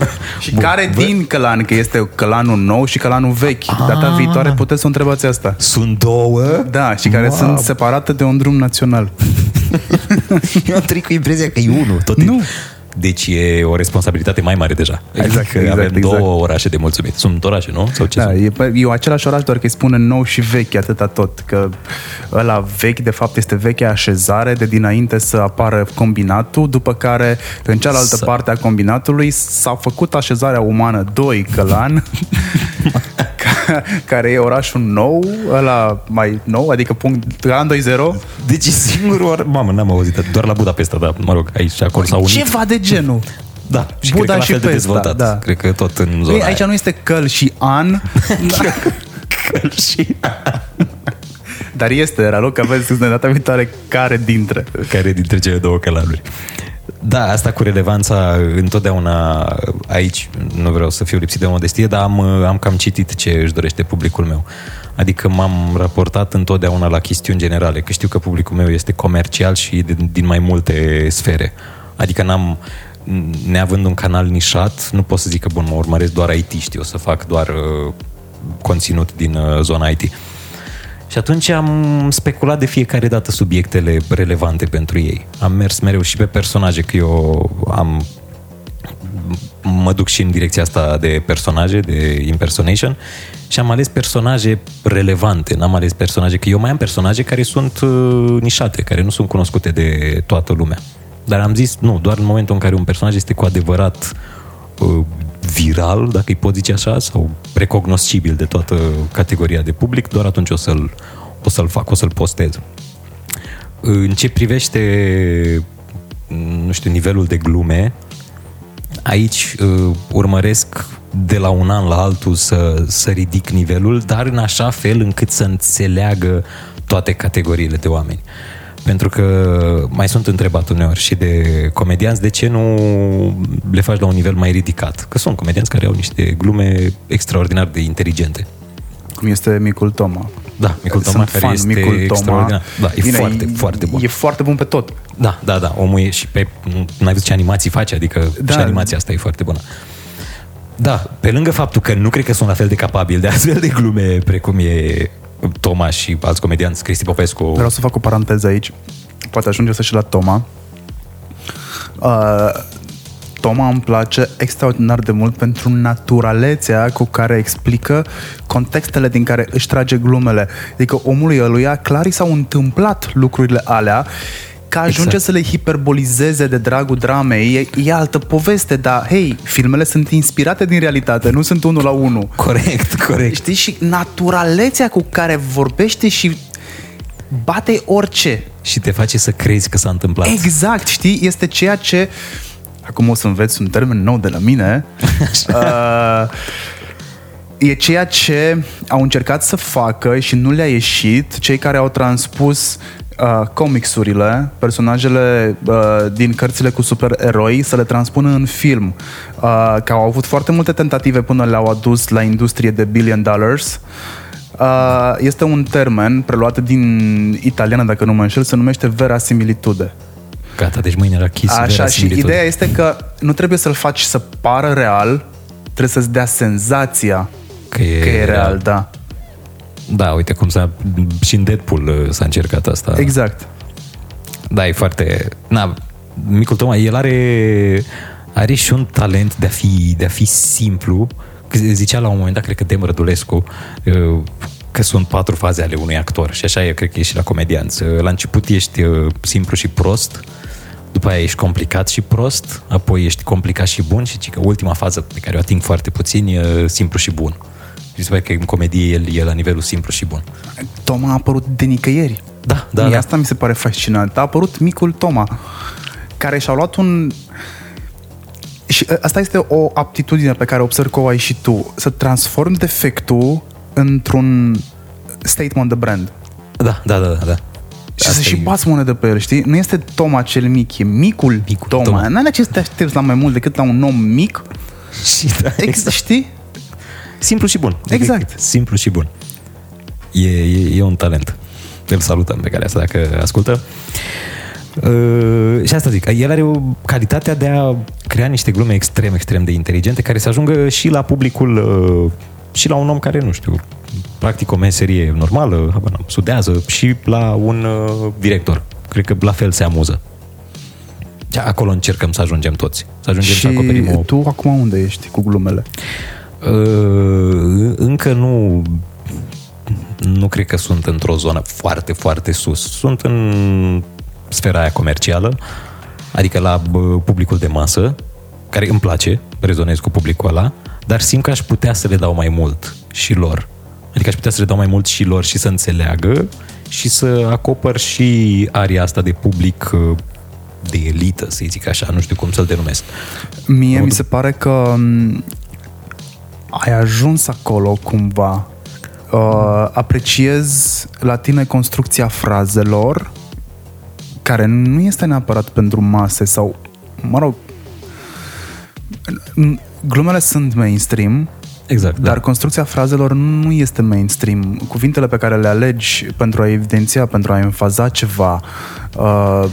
Și Bun, care bă... din Călan? Că este Călanul nou și Călanul vechi. Data Ah. viitoare puteți să o întrebați asta. Sunt două? Da, și care Wow. sunt separate de un drum național. Eu am trăit cu impresia că e unul. Tot Nu. Deci e o responsabilitate mai mare deja. Exact, adică exact, avem exact. două orașe de mulțumit. Sunt orașe, nu? Sau ce Da, sunt? e, pe- e același oraș, doar că îi spune nou și vechi, atâta tot. Că ăla vechi, de fapt, este vechea așezare de dinainte să apară combinatul, după care, în cealaltă Să- parte a combinatului, s-a făcut așezarea umană 2 Călan, ca- care e orașul nou, ăla mai nou, adică punct Călan 2.0. Deci e singurul or... Mamă, n-am auzit. Doar la Budapesta, da. Mă rog, aici și acolo s-au unit. Ceva de genul. Da, și Buda cred că la și fel de Pesta, dezvoltat. da. Cred că tot în zona Ei, aici aia. nu este căl și an, și dar este, era loc că aveți de data viitoare care dintre. care dintre cele două călanuri. Da, asta cu relevanța întotdeauna aici, nu vreau să fiu lipsit de modestie, dar am, am cam citit ce își dorește publicul meu. Adică m-am raportat întotdeauna la chestiuni generale, că știu că publicul meu este comercial și din, din mai multe sfere. Adică n-am, neavând un canal nișat, nu pot să zic că, bun, mă urmăresc doar IT, știu, o să fac doar uh, conținut din uh, zona IT. Și atunci am speculat de fiecare dată subiectele relevante pentru ei. Am mers mereu și pe personaje, că eu am mă duc și în direcția asta de personaje, de impersonation și am ales personaje relevante, n-am ales personaje, că eu mai am personaje care sunt uh, nișate, care nu sunt cunoscute de toată lumea. Dar am zis, nu, doar în momentul în care un personaj este cu adevărat uh, viral, dacă îi pot zice așa, sau recognoscibil de toată categoria de public, doar atunci o să-l, o să-l fac, o să-l postez. În ce privește, nu știu, nivelul de glume, aici uh, urmăresc de la un an la altul să, să ridic nivelul, dar în așa fel încât să înțeleagă toate categoriile de oameni. Pentru că mai sunt întrebat uneori și de comedianți de ce nu le faci la un nivel mai ridicat. Că sunt comedianți care au niște glume extraordinar de inteligente. Cum este Micul Toma. Da, Micul Toma Sunt care fan, este Micul Toma. extraordinar. Da, e Bine, foarte, foarte bun. E foarte bun pe tot. Da, da, da. Omul e și pe... N-ai văzut ce animații face, adică Da. și animația asta e foarte bună. Da, pe lângă faptul că nu cred că sunt la fel de capabil de astfel de glume precum e Toma și alți comedianți, Cristi Popescu. Vreau să fac o paranteză aici. Poate ajunge să și la Toma. Uh, Toma îmi place extraordinar de mult pentru naturalețea cu care explică contextele din care își trage glumele. Adică omului ăluia clar i s-au întâmplat lucrurile alea că ajunge Exact. să le hiperbolizeze de dragul dramei, e, e altă poveste, dar hei, filmele sunt inspirate din realitate, nu sunt unul la unul. Corect, corect. Știi? Și naturalețea cu care vorbește și bate orice. Și te face să crezi că s-a întâmplat. Exact, știi? Este ceea ce... Acum o să înveți un termen nou de la mine. uh, e ceea ce au încercat să facă și nu le-a ieșit cei care au transpus uh, comicsurile, personajele uh, din cărțile cu supereroi, să le transpună în film. Uh, că au avut foarte multe tentative până le-au adus la industrie de billion dollars. Uh, este un termen preluat din italiană, dacă nu mă înșel, se numește verasimilitude. Gata, deci mâine la Kiss. Așa, și verasimilitude. ideea este că nu trebuie să-l faci să pară real, trebuie să-ți dea senzația că e, că e real, da. Da, uite cum s-a... Și în Deadpool uh, s-a încercat asta. Exact. Da, e foarte... Na, micul Toma, el are, are și un talent de a fi, de a fi simplu. Că Zicea la un moment dat, cred că Dem Rădulescu, uh, că sunt patru faze ale unui actor și așa e, cred că e și la comedianți. Uh, La început ești uh, simplu și prost, după aia ești complicat și prost, apoi ești complicat și bun și ci că ultima fază pe care o ating foarte puțin e simplu și bun. Și se pare că în comedie el e la nivelul simplu și bun. Toma a apărut de nicăieri. Da, da, Mie da. Asta mi se pare fascinant. A apărut micul Toma, care și-a luat un... Și ă, asta este o aptitudine pe care observ că o ai și tu. Să transformi defectul într-un statement de brand. Da, da, da, da. da. Și Asta să și e- bați monedă pe el, știi? Nu este Toma cel mic, e micul, Micul Toma. Toma. N-ai ce să te aștepți la mai mult decât la un om mic, Și da, ex- știi? Simplu și bun. Exact. Simplu și bun. E, e, e un talent. Îl salutăm pe care asta dacă ascultă. Uh, și asta zic, el are o calitatea de a crea niște glume extrem, extrem de inteligente care să ajungă și la publicul uh, și la un om care, nu știu, practic o meserie normală, habar n-am, studiază și la un uh, director. Cred că la fel se amuză. Și acolo încercăm să ajungem toți. Să ajungem și să acoperim o tu acum unde ești cu glumele? Uh, încă nu nu cred că sunt într-o zonă foarte, foarte sus. Sunt în sfera aia comercială, adică la bă, publicul de masă, care îmi place, rezonez cu publicul ăla, dar simt că aș putea să le dau mai mult și lor. Adică aș putea să le dau mai mult și lor și să înțeleagă și să acopăr și aria asta de public uh, de elită, să zic așa, nu știu cum să-l denumesc. Mie mi se pare că m, ai ajuns acolo cumva. Uh, apreciez la tine construcția frazelor care nu este neapărat pentru mase sau, mă rog, n- glumele sunt mainstream, Exact, dar construcția frazelor nu este mainstream. Cuvintele pe care le alegi pentru a evidenția, pentru a enfaza ceva, uh,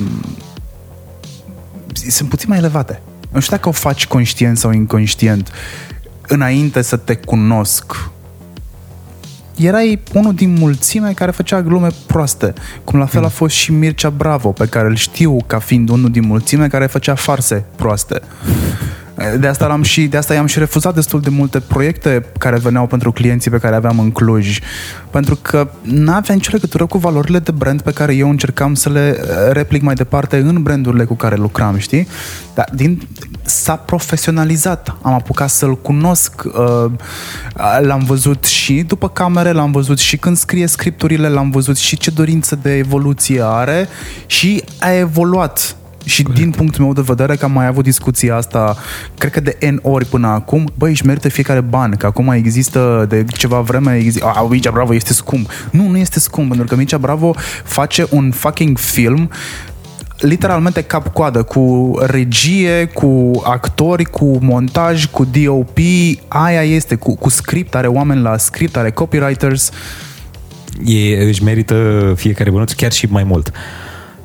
sunt puțin mai elevate. Nu știu dacă o faci conștient sau inconștient. Înainte să te cunosc, erai unul din mulțime care făcea glume proaste. Cum la fel a fost și Mircea Bravo, pe care îl știu ca fiind unul din mulțime care făcea farse proaste. De asta, l-am și, de asta i-am și refuzat destul de multe proiecte care veneau pentru clienții pe care aveam în Cluj. Pentru că n-avea nicio legătură cu valorile de brand pe care eu încercam să le uh, replic mai departe în brandurile cu care lucram, știi? Dar din, s-a profesionalizat. Am apucat să-l cunosc. Uh, l-am văzut și după camere, l-am văzut și când scrie scripturile, l-am văzut și ce dorință de evoluție are și a evoluat și Corect. din punctul meu de vedere că am mai avut discuția asta, cred că de N ori până acum, băi, își merită fiecare ban, că acum există de ceva vreme, există, a, Mircea Bravo este scump. Nu, nu este scump, pentru că Mircea Bravo face un fucking film literalmente cap-coadă, cu regie, cu actori, cu montaj, cu DOP, aia este, cu, cu script, are oameni la script, are copywriters. E, își merită fiecare bănuț chiar și mai mult.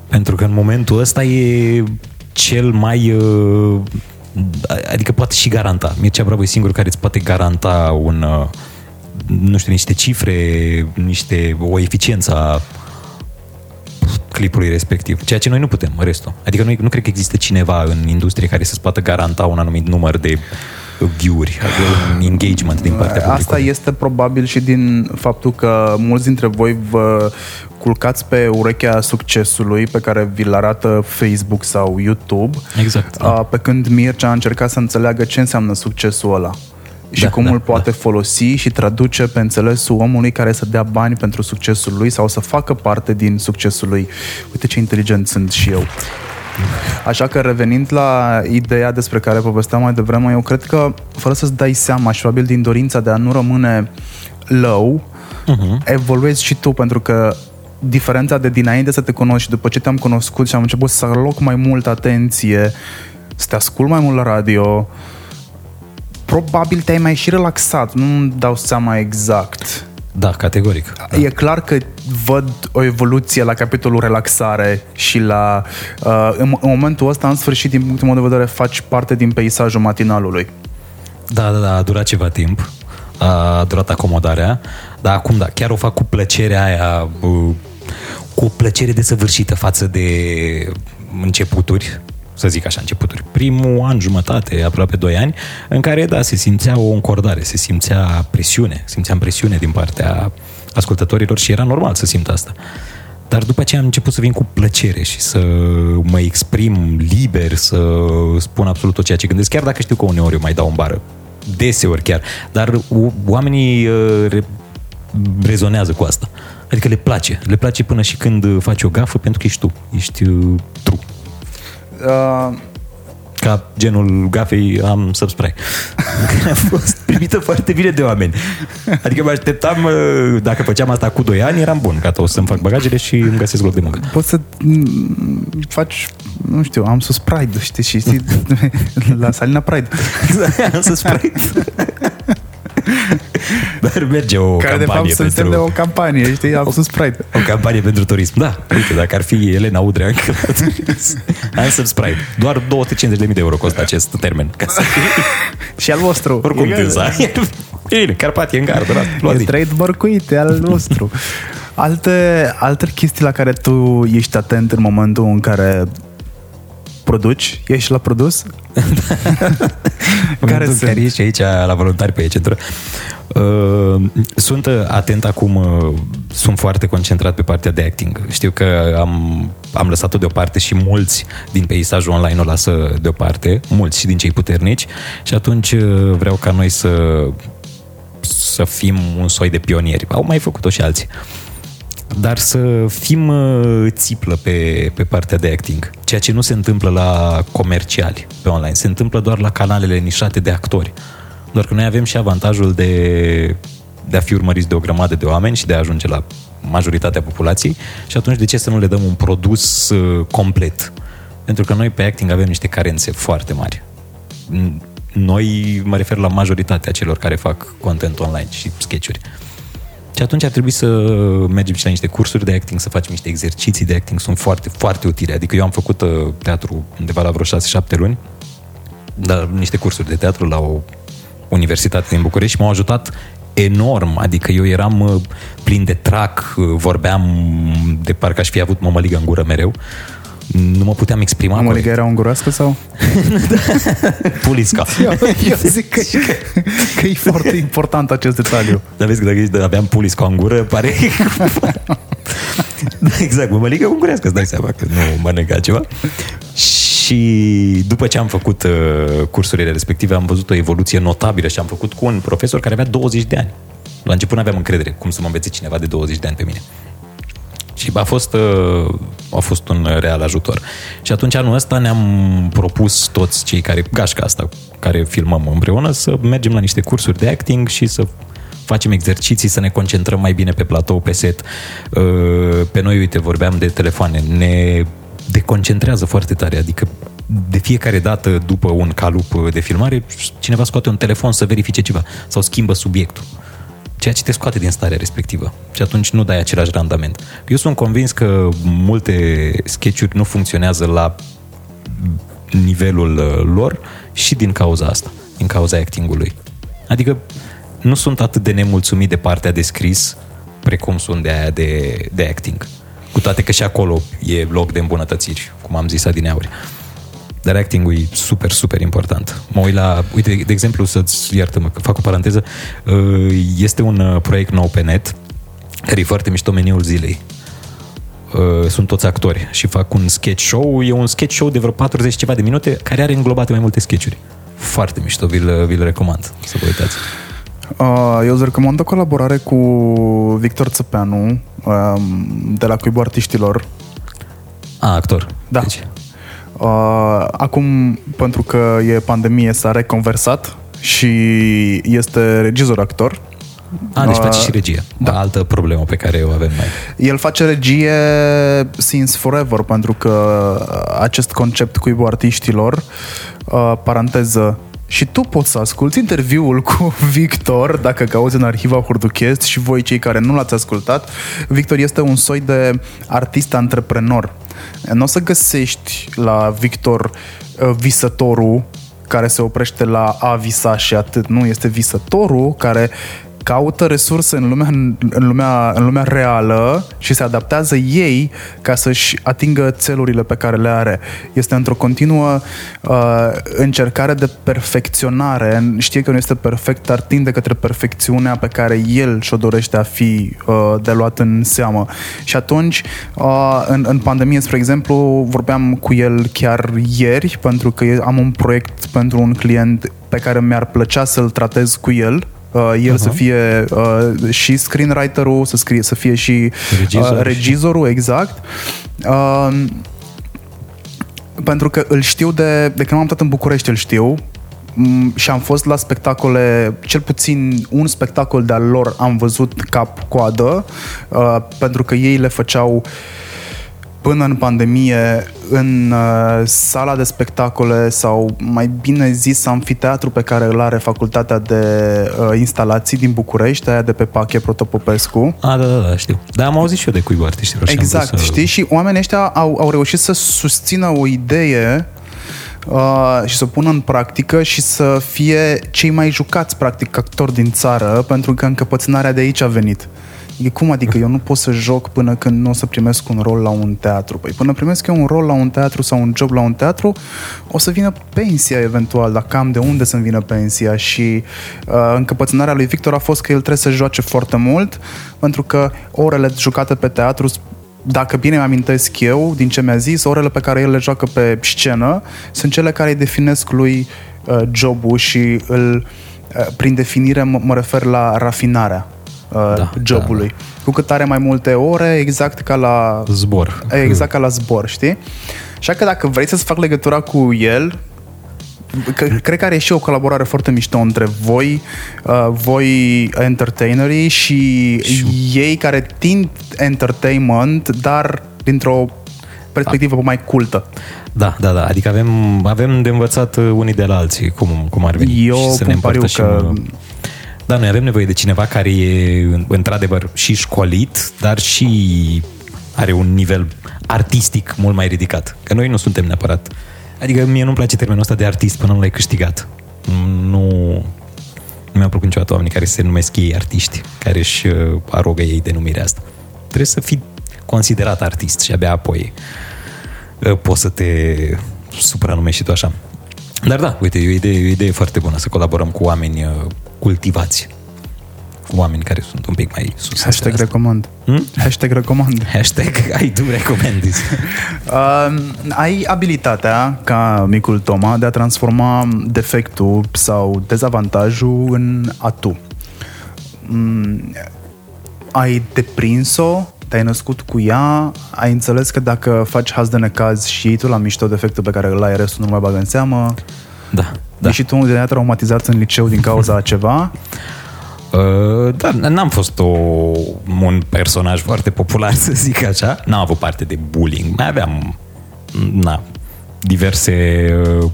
Pentru că în momentul ăsta e cel mai... Uh, adică poate și garanta. Mircea Bravo e singurul care îți poate garanta un... Uh, nu știu, niște cifre, niște, o eficiență a clipului respectiv, ceea ce noi nu putem, restul. Adică noi, nu cred că există cineva în industrie care să-ți poată garanta un anumit număr de view-uri, adică un engagement din partea publicului. Asta este probabil și din faptul că mulți dintre voi vă culcați pe urechea succesului pe care vi-l arată Facebook sau YouTube. Exact. Da. Pe când Mircea a încercat să înțeleagă ce înseamnă succesul ăla și da, cum da, îl poate da. folosi și traduce pe înțelesul omului care să dea bani pentru succesul lui sau să facă parte din succesul lui. Uite ce inteligent sunt și eu. Așa că revenind la ideea despre care povesteam mai devreme, eu cred că fără să-ți dai seama și probabil din dorința de a nu rămâne low, uh-huh. evoluezi și tu pentru că diferența de dinainte să te cunoști și după ce te-am cunoscut și am început să aloc mai mult atenție, să te ascult mai mult la radio, probabil te-ai mai și relaxat, nu-mi dau seama exact. Da, categoric. Da. E clar că văd o evoluție la capitolul relaxare și la... Uh, în, în momentul ăsta, în sfârșit, din punctul meu de vedere, faci parte din peisajul matinalului. Da, da, da, a durat ceva timp. A durat acomodarea. Dar acum, da, chiar o fac cu plăcerea aia, cu o plăcere desăvârșită față de începuturi să zic așa, începuturi. Primul an, jumătate, aproape doi ani, în care, da, se simțea o încordare, se simțea presiune, simțeam presiune din partea ascultătorilor și era normal să simt asta. Dar după aceea am început să vin cu plăcere și să mă exprim liber, să spun absolut tot ceea ce gândesc, chiar dacă știu că uneori eu mai dau în bară. Deseori chiar. Dar oamenii uh, re- rezonează cu asta. Adică le place. Le place până și când faci o gafă pentru că ești tu. Ești uh, true. Uh, ca genul gafei am subscribe. Care a fost primită foarte bine de oameni. Adică mă așteptam, uh, dacă făceam asta cu 2 ani, eram bun, gata, o să-mi fac bagajele și îmi găsesc loc de muncă. Poți să mm, faci, nu știu, am sus Pride, știi, și știi, la Salina Pride. am sus Pride. Dar merge o Care campanie de fapt pentru... de o campanie, știi, am sus Sprite. O campanie pentru turism, da. Uite, dacă ar fi Elena Udrea am subscribe. Doar 250.000 de euro costă acest termen. Ca să și al vostru. Oricum, tânza. Bine, Carpatie în gardă, da. E trademark uite, al nostru. Alte, alte chestii la care tu ești atent în momentul în care produci? Ești la produs? care sunt? Care ești aici la voluntari pe centru. Uh, sunt atent acum, uh, sunt foarte concentrat pe partea de acting. Știu că am, am lăsat-o deoparte și mulți din peisajul online o lasă deoparte, mulți și din cei puternici și atunci uh, vreau ca noi să să fim un soi de pionieri. Au mai făcut-o și alții. Uh, dar să fim uh, țiplă pe, pe partea de acting, ceea ce nu se întâmplă la comerciali pe online, se întâmplă doar la canalele nișate de actori. Doar că noi avem și avantajul de, de a fi urmăriți de o grămadă de oameni și de a ajunge la majoritatea populației și atunci de ce să nu le dăm un produs uh, complet? Pentru că noi pe acting avem niște carențe foarte mari. Noi, mă refer la majoritatea celor care fac content online și sketchuri. Și atunci ar trebui să mergem și la niște cursuri de acting, să facem niște exerciții de acting, sunt foarte, foarte utile. Adică eu am făcut uh, teatru undeva la vreo 6-7 luni, dar niște cursuri de teatru la o universitate din București și m-au ajutat enorm, adică eu eram uh, plin de trac, uh, vorbeam de parcă aș fi avut mămăligă în gură mereu nu mă puteam exprima Mămăliga corect. era ungurească sau? Pulisca. Eu, eu zic că, că e foarte important acest detaliu. Dar vezi că dacă ești, aveam pulisca în gură, pare... Da, exact, mămăligă ungurească, îți dai seama că nu mănânc ceva. Și după ce am făcut uh, cursurile respective, am văzut o evoluție notabilă și am făcut cu un profesor care avea 20 de ani. La început nu aveam încredere cum să mă învețe cineva de 20 de ani pe mine. Și a fost, uh, a fost un real ajutor. Și atunci anul ăsta ne-am propus toți cei care, gașca asta, care filmăm împreună, să mergem la niște cursuri de acting și să facem exerciții, să ne concentrăm mai bine pe platou, pe set. Uh, Pe noi, uite, vorbeam de telefoane, ne deconcentrează foarte tare, adică de fiecare dată după un calup de filmare, cineva scoate un telefon să verifice ceva sau schimbă subiectul ceea ce te scoate din starea respectivă. Și atunci nu dai același randament. Eu sunt convins că multe sketch-uri nu funcționează la nivelul uh, lor și din cauza asta, din cauza actingului. Adică nu sunt atât de nemulțumit de partea de scris precum sunt de aia de, de acting. Cu toate că și acolo e loc de îmbunătățiri, cum am zis adineauri. Dar acting-ul e super, super important. Mă uit la, uite, de exemplu, să-ți iartă-mă, că fac o paranteză, uh, este un uh, proiect nou pe net, care e foarte mișto meniul zilei. Uh, Sunt toți actori și fac un sketch show. E un sketch show de vreo 40 ceva de minute care are înglobate mai multe sketchuri. Foarte mișto, vi-l, vi-l recomand să vă uitați. Uh, Eu îți recomand o colaborare cu Victor Țăpeanu um, de la Cuibul Artiștilor. A, actor. Da. Deci, Uh, Acum, pentru că e pandemie, s-a reconversat și este regizor-actor. a, deci face Uh, și regie. Da. Altă problemă pe care o avem mai. El face regie since forever, pentru că acest concept cuibul artiștilor, uh, paranteză, și tu poți să asculti interviul cu Victor, dacă cauți în arhiva Hurduchest și voi cei care nu l-ați ascultat. Victor este un soi de artist antreprenor. Nu o să găsești la Victor uh, visătorul care se oprește la a visa și atât. Nu, este visătorul care caută resurse în lumea, în, lumea, în lumea reală și se adaptează ei ca să-și atingă țelurile pe care le are. Este într-o continuă uh, încercare de perfecționare. Știe că nu este perfect, dar tinde către perfecțiunea pe care el și-o dorește a fi uh, de luat în seamă. Și atunci, uh, în, în pandemie, spre exemplu, vorbeam cu el chiar ieri, pentru că am un proiect pentru un client pe care mi-ar plăcea să-l tratez cu el, uh, el uh-huh. să fie uh, și screenwriter-ul, să, scrie, să fie și Regizor uh, și- regizorul, exact. Uh, pentru că îl știu de, de când m-am tot în București, îl știu Mm, și am fost la spectacole, cel puțin un spectacol de-al lor am văzut cap-coadă, uh, pentru că ei le făceau până în pandemie în uh, sala de spectacole sau mai bine zis amfiteatru pe care îl are facultatea de uh, instalații din București, aia de pe Pache Protopopescu. A, da, da, da, știu. Dar am auzit și eu de cuibul artiștilor. și am Exact, vrut să- știi? Și oamenii ăștia au, au reușit să susțină o idee uh, și să o pună în practică și să fie cei mai jucați, practic, actori din țară, pentru că încăpățânarea de aici a venit. E cum adică eu nu pot să joc până când nu o să primesc un rol la un teatru? Păi până primesc eu un rol la un teatru sau un job la un teatru, o să vină pensia eventual, dar cam de unde să-mi vină pensia? Și uh, încăpățânarea lui Victor a fost că el trebuie să joace foarte mult, pentru că orele jucate pe teatru dacă bine mi-amintesc eu, din ce mi-a zis, orele pe care el le joacă pe scenă sunt cele care îi definesc lui uh, jobul și îl, uh, prin definire mă, mă refer la rafinarea uh, Da, jobului. Cu cât are mai multe ore, exact ca la Zbor. exact ca la zbor, știi? Așa că dacă vrei să-ți fac legătura cu el, că, cred că are și o colaborare foarte mișto între voi, uh, voi entertainerii și, ei care tind entertainment, dar dintr-o perspectivă mai cultă. Da, da, da. Adică avem, avem de învățat uh, unii de la alții cum, cum ar veni. Eu și să ne pun pariu împărtășim. că- uh, Da, noi avem nevoie de cineva care e în- într-adevăr și școlit, dar și are un nivel artistic mult mai ridicat. Că noi nu suntem neapărat. Adică mie nu-mi place termenul ăsta de artist până nu l-ai câștigat. Nu, nu mi-au plăcut niciodată oamenii care se numesc ei artiști, care își uh, arogă ei denumirea asta. Trebuie să fii considerat artist și abia apoi uh, poți să te supranumești și tu așa. Dar da, uite, e o idee, e o idee foarte bună să colaborăm cu oameni uh, cultivați. Cu oameni care sunt un pic mai sus. Hashtag asta. recomand. Hmm? Hashtag recomand. Hashtag I do recommend this. Uh, ai abilitatea, ca micul Toma, de a transforma defectul sau dezavantajul în atu. Mm, ai deprins-o, te-ai născut cu ea, ai înțeles că dacă faci haz de necaz și tu la mișto defectul pe care îl ai, restul nu mai bagă în seamă, Da, da. da. și tu unul de traumatizat în liceu din cauza a ceva, Uh, da, n-am fost o, un personaj foarte popular, să zic așa. N-am avut parte de bullying. Mai aveam na, diverse uh,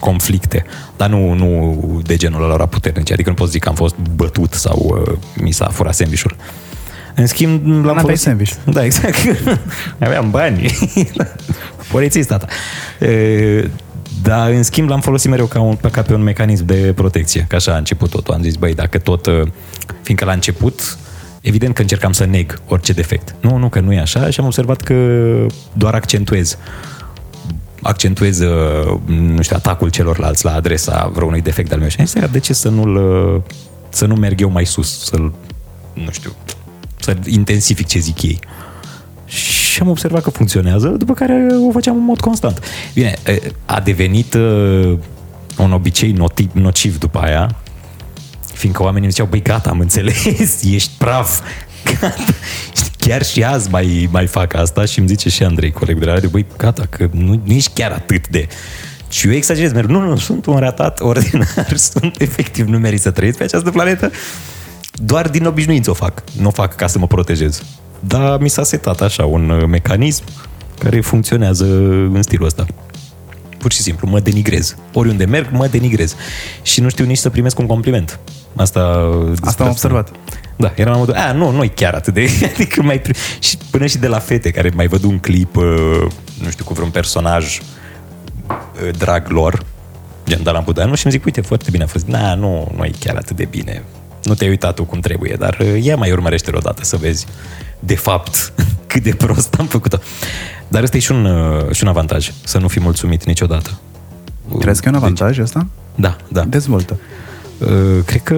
conflicte, dar nu, nu de genul ăla puternice. Adică nu pot zic că am fost bătut sau uh, mi s-a furat sandvișul. În schimb, l-am N-aveai folosit... sandwich. Da, exact. Aveam bani. Polițist, tata. E, dar, în schimb, l-am folosit mereu ca, un, ca pe un mecanism de protecție. Că așa a început totul. Am zis, băi, dacă tot... uh, Fiindcă la început, evident că încercam să neg orice defect. Nu, nu, că nu e așa și am observat că doar accentuez accentuez, uh, nu știu, atacul celorlalți la adresa vreunui defect al meu. Și am zis, de ce să nu-l, uh, să nu merg eu mai sus, să-l, nu știu, să intensific ce zic ei. Și am observat că funcționează, după care o făceam în mod constant. Bine, e, a devenit uh, un obicei noti- nociv după aia, fiindcă oamenii îmi ziceau, băi, gata, am înțeles, ești praf. Gata. Chiar și azi mai, mai fac asta și îmi zice și Andrei, colegul de la radio, băi, gata, că nu, nu ești chiar atât de... Și eu exagerez, merg, nu, nu, sunt un ratat ordinar, sunt efectiv, nu merit să trăiesc pe această planetă, doar din obișnuință o fac, nu o fac ca să mă protejez. Dar mi s-a setat așa un uh, mecanism care funcționează în stilul ăsta. Pur și simplu, mă denigrez. Oriunde merg, mă denigrez. Și nu știu nici să primesc un compliment. Asta, Asta am observat. Da, era la modul, a, nu, nu chiar atât de... Adică mai... pri- Și până și de la fete care mai văd un clip, uh, nu știu, cu vreun personaj uh, drag lor, gen Dalan Budeanu, și îmi zic, uite, foarte bine a fost. Na, nu, nu e chiar atât de bine. Nu te-ai uitat tu cum trebuie, dar uh, ia mai urmărește o dată să vezi de fapt cât de prost am făcut-o. Dar ăsta e și un, uh, și un avantaj, să nu fii mulțumit niciodată. crezi că e un avantaj ăsta? Da, da. Dezvoltă. Uh, cred că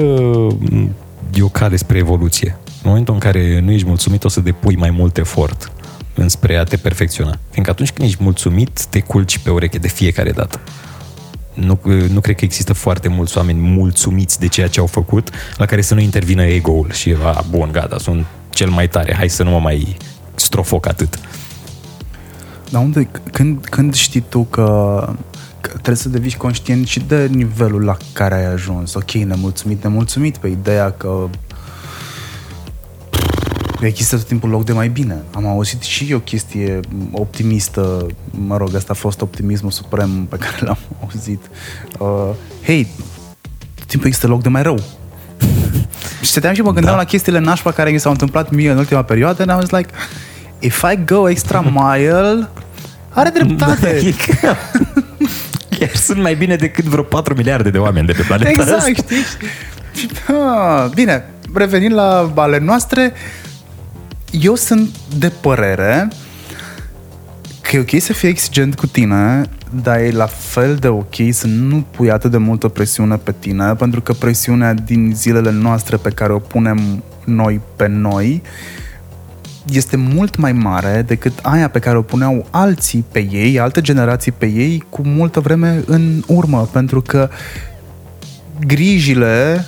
m, e o cale spre evoluție. În momentul în care nu ești mulțumit, o să depui mai mult efort înspre a te perfecționa. Fiindcă atunci când ești mulțumit, te culci pe ureche de fiecare dată. Nu, uh, nu cred că există foarte mulți oameni mulțumiți de ceea ce au făcut, la care să nu intervină ego-ul și, a, bun, gata, sunt cel mai tare, hai să nu mă mai strofoc atât. Dar unde, când, când știi tu că, că trebuie să devii conștient și de nivelul la care ai ajuns? Ok, nemulțumit, nemulțumit pe ideea că există tot timpul loc de mai bine. Am auzit și o chestie optimistă, mă rog, asta a fost optimismul suprem pe care l-am auzit. Uh, Hei, tot timpul există loc de mai rău. și stăteam și mă gândeam Da. la chestiile nașpa care mi s-au întâmplat mie în ultima perioadă and I was like, if I go extra mile, are dreptate. E că- Chiar sunt mai bine decât vreo 4 miliarde de oameni de pe planeta Exact, asta. știi? Și, ha, bine, revenind la ale noastre, eu sunt de părere că e ok să fii exigent cu tine, dar e la fel de ok să nu pui atât de multă presiune pe tine, pentru că presiunea din zilele noastre pe care o punem noi pe noi este mult mai mare decât aia pe care o puneau alții pe ei, alte generații pe ei, cu multă vreme în urmă, pentru că grijile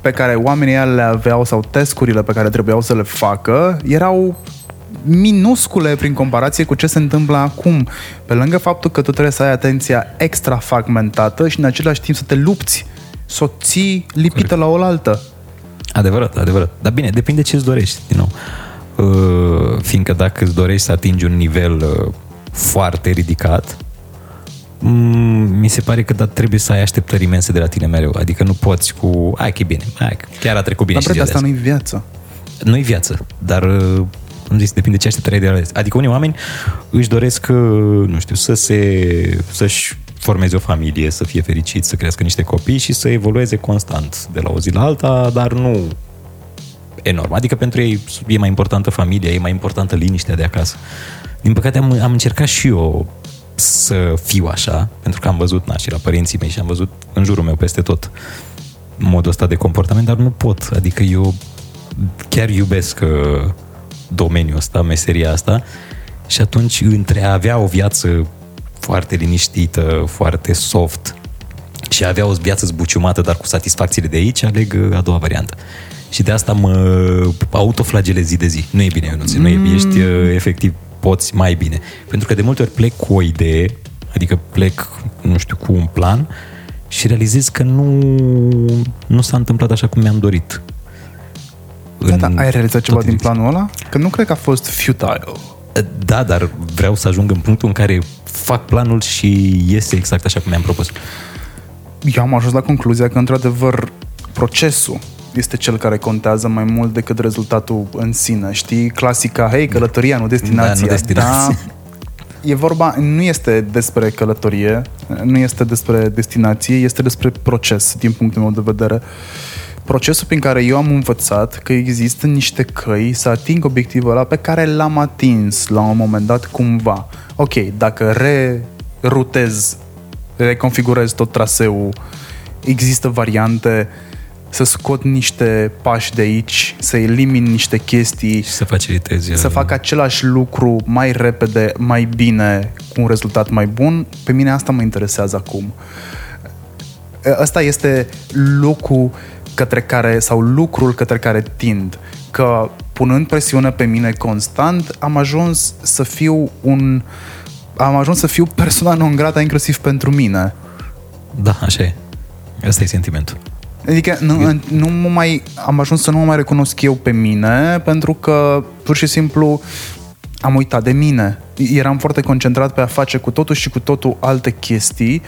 pe care oamenii ăia le aveau sau tescurile pe care trebuiau să le facă erau minuscule prin comparație cu ce se întâmplă acum. Pe lângă faptul că tu trebuie să ai atenția extra fragmentată și în același timp să te lupți, să o ții lipită la oaltă. Adevărat, adevărat. Dar bine, depinde ce îți dorești, din nou. Uh, fiindcă dacă îți dorești să atingi un nivel uh, foarte ridicat, mm, mi se pare că da, trebuie să ai așteptări imense de la tine mereu. Adică nu poți cu, hai că e bine, hai că chiar a trecut bine Dar, și bre, ziua de asta azi. nu-i viață. Nu-i viață, dar uh, am zis, depinde ce așteptări ai de la ele. Adică unii oameni își doresc, uh, nu știu, să se, să-și formeze o familie, să fie fericiți, să crească niște copii și să evolueze constant de la o zi la alta, dar nu enorm. Adică pentru ei e mai importantă familia, e mai importantă liniștea de acasă. Din păcate am, am încercat și eu să fiu așa, pentru că am văzut na, și la părinții mei și am văzut în jurul meu peste tot modul ăsta de comportament, dar nu pot. Adică eu chiar iubesc uh, domeniul ăsta, meseria asta și atunci între a avea o viață foarte liniștită, foarte soft și a avea o viață zbuciumată, dar cu satisfacțiile de aici, aleg uh, a doua variantă. Și de asta mă autoflagelez zi de zi. Nu e bine, Ionuț, nu e, ești uh, efectiv, poți mai bine. Pentru că de multe ori plec cu o idee, adică plec, nu știu, cu un plan și realizez că nu, nu s-a întâmplat așa cum mi-am dorit. Da, da, În ai realizat ceva toate din direcțiile. planul ăla? Că nu cred că a fost futile. Da, dar vreau să ajung în punctul în care fac planul și iese exact așa cum mi-am propus. Eu am ajuns la concluzia că, într-adevăr, procesul este cel care contează mai mult decât rezultatul în sine. Știi, clasica, hei, călătoria, nu destinația. Da, nu destinația. Da, e vorba, nu este despre călătorie, nu este despre destinație, este despre proces, din punctul meu de vedere. Procesul prin care eu am învățat că există niște căi să ating obiectivul ăla pe care l-am atins la un moment dat cumva. Ok, dacă rerutez, reconfigurez tot traseul, există variante să scot niște pași de aici, să elimin niște chestii, Și să facilitezi. să fac același lucru mai repede, mai bine, cu un rezultat mai bun, pe mine asta mă interesează acum. Ăsta este locul către care, sau lucrul către care tind. Că punând presiune pe mine constant, am ajuns să fiu un am ajuns să fiu persoana non grata inclusiv pentru mine. Da, așa e. Asta e sentimentul. Adică nu, nu mă mai, am ajuns să nu mă mai recunosc eu pe mine pentru că pur și simplu am uitat de mine. Eram foarte concentrat pe a face cu totul și cu totul alte chestii,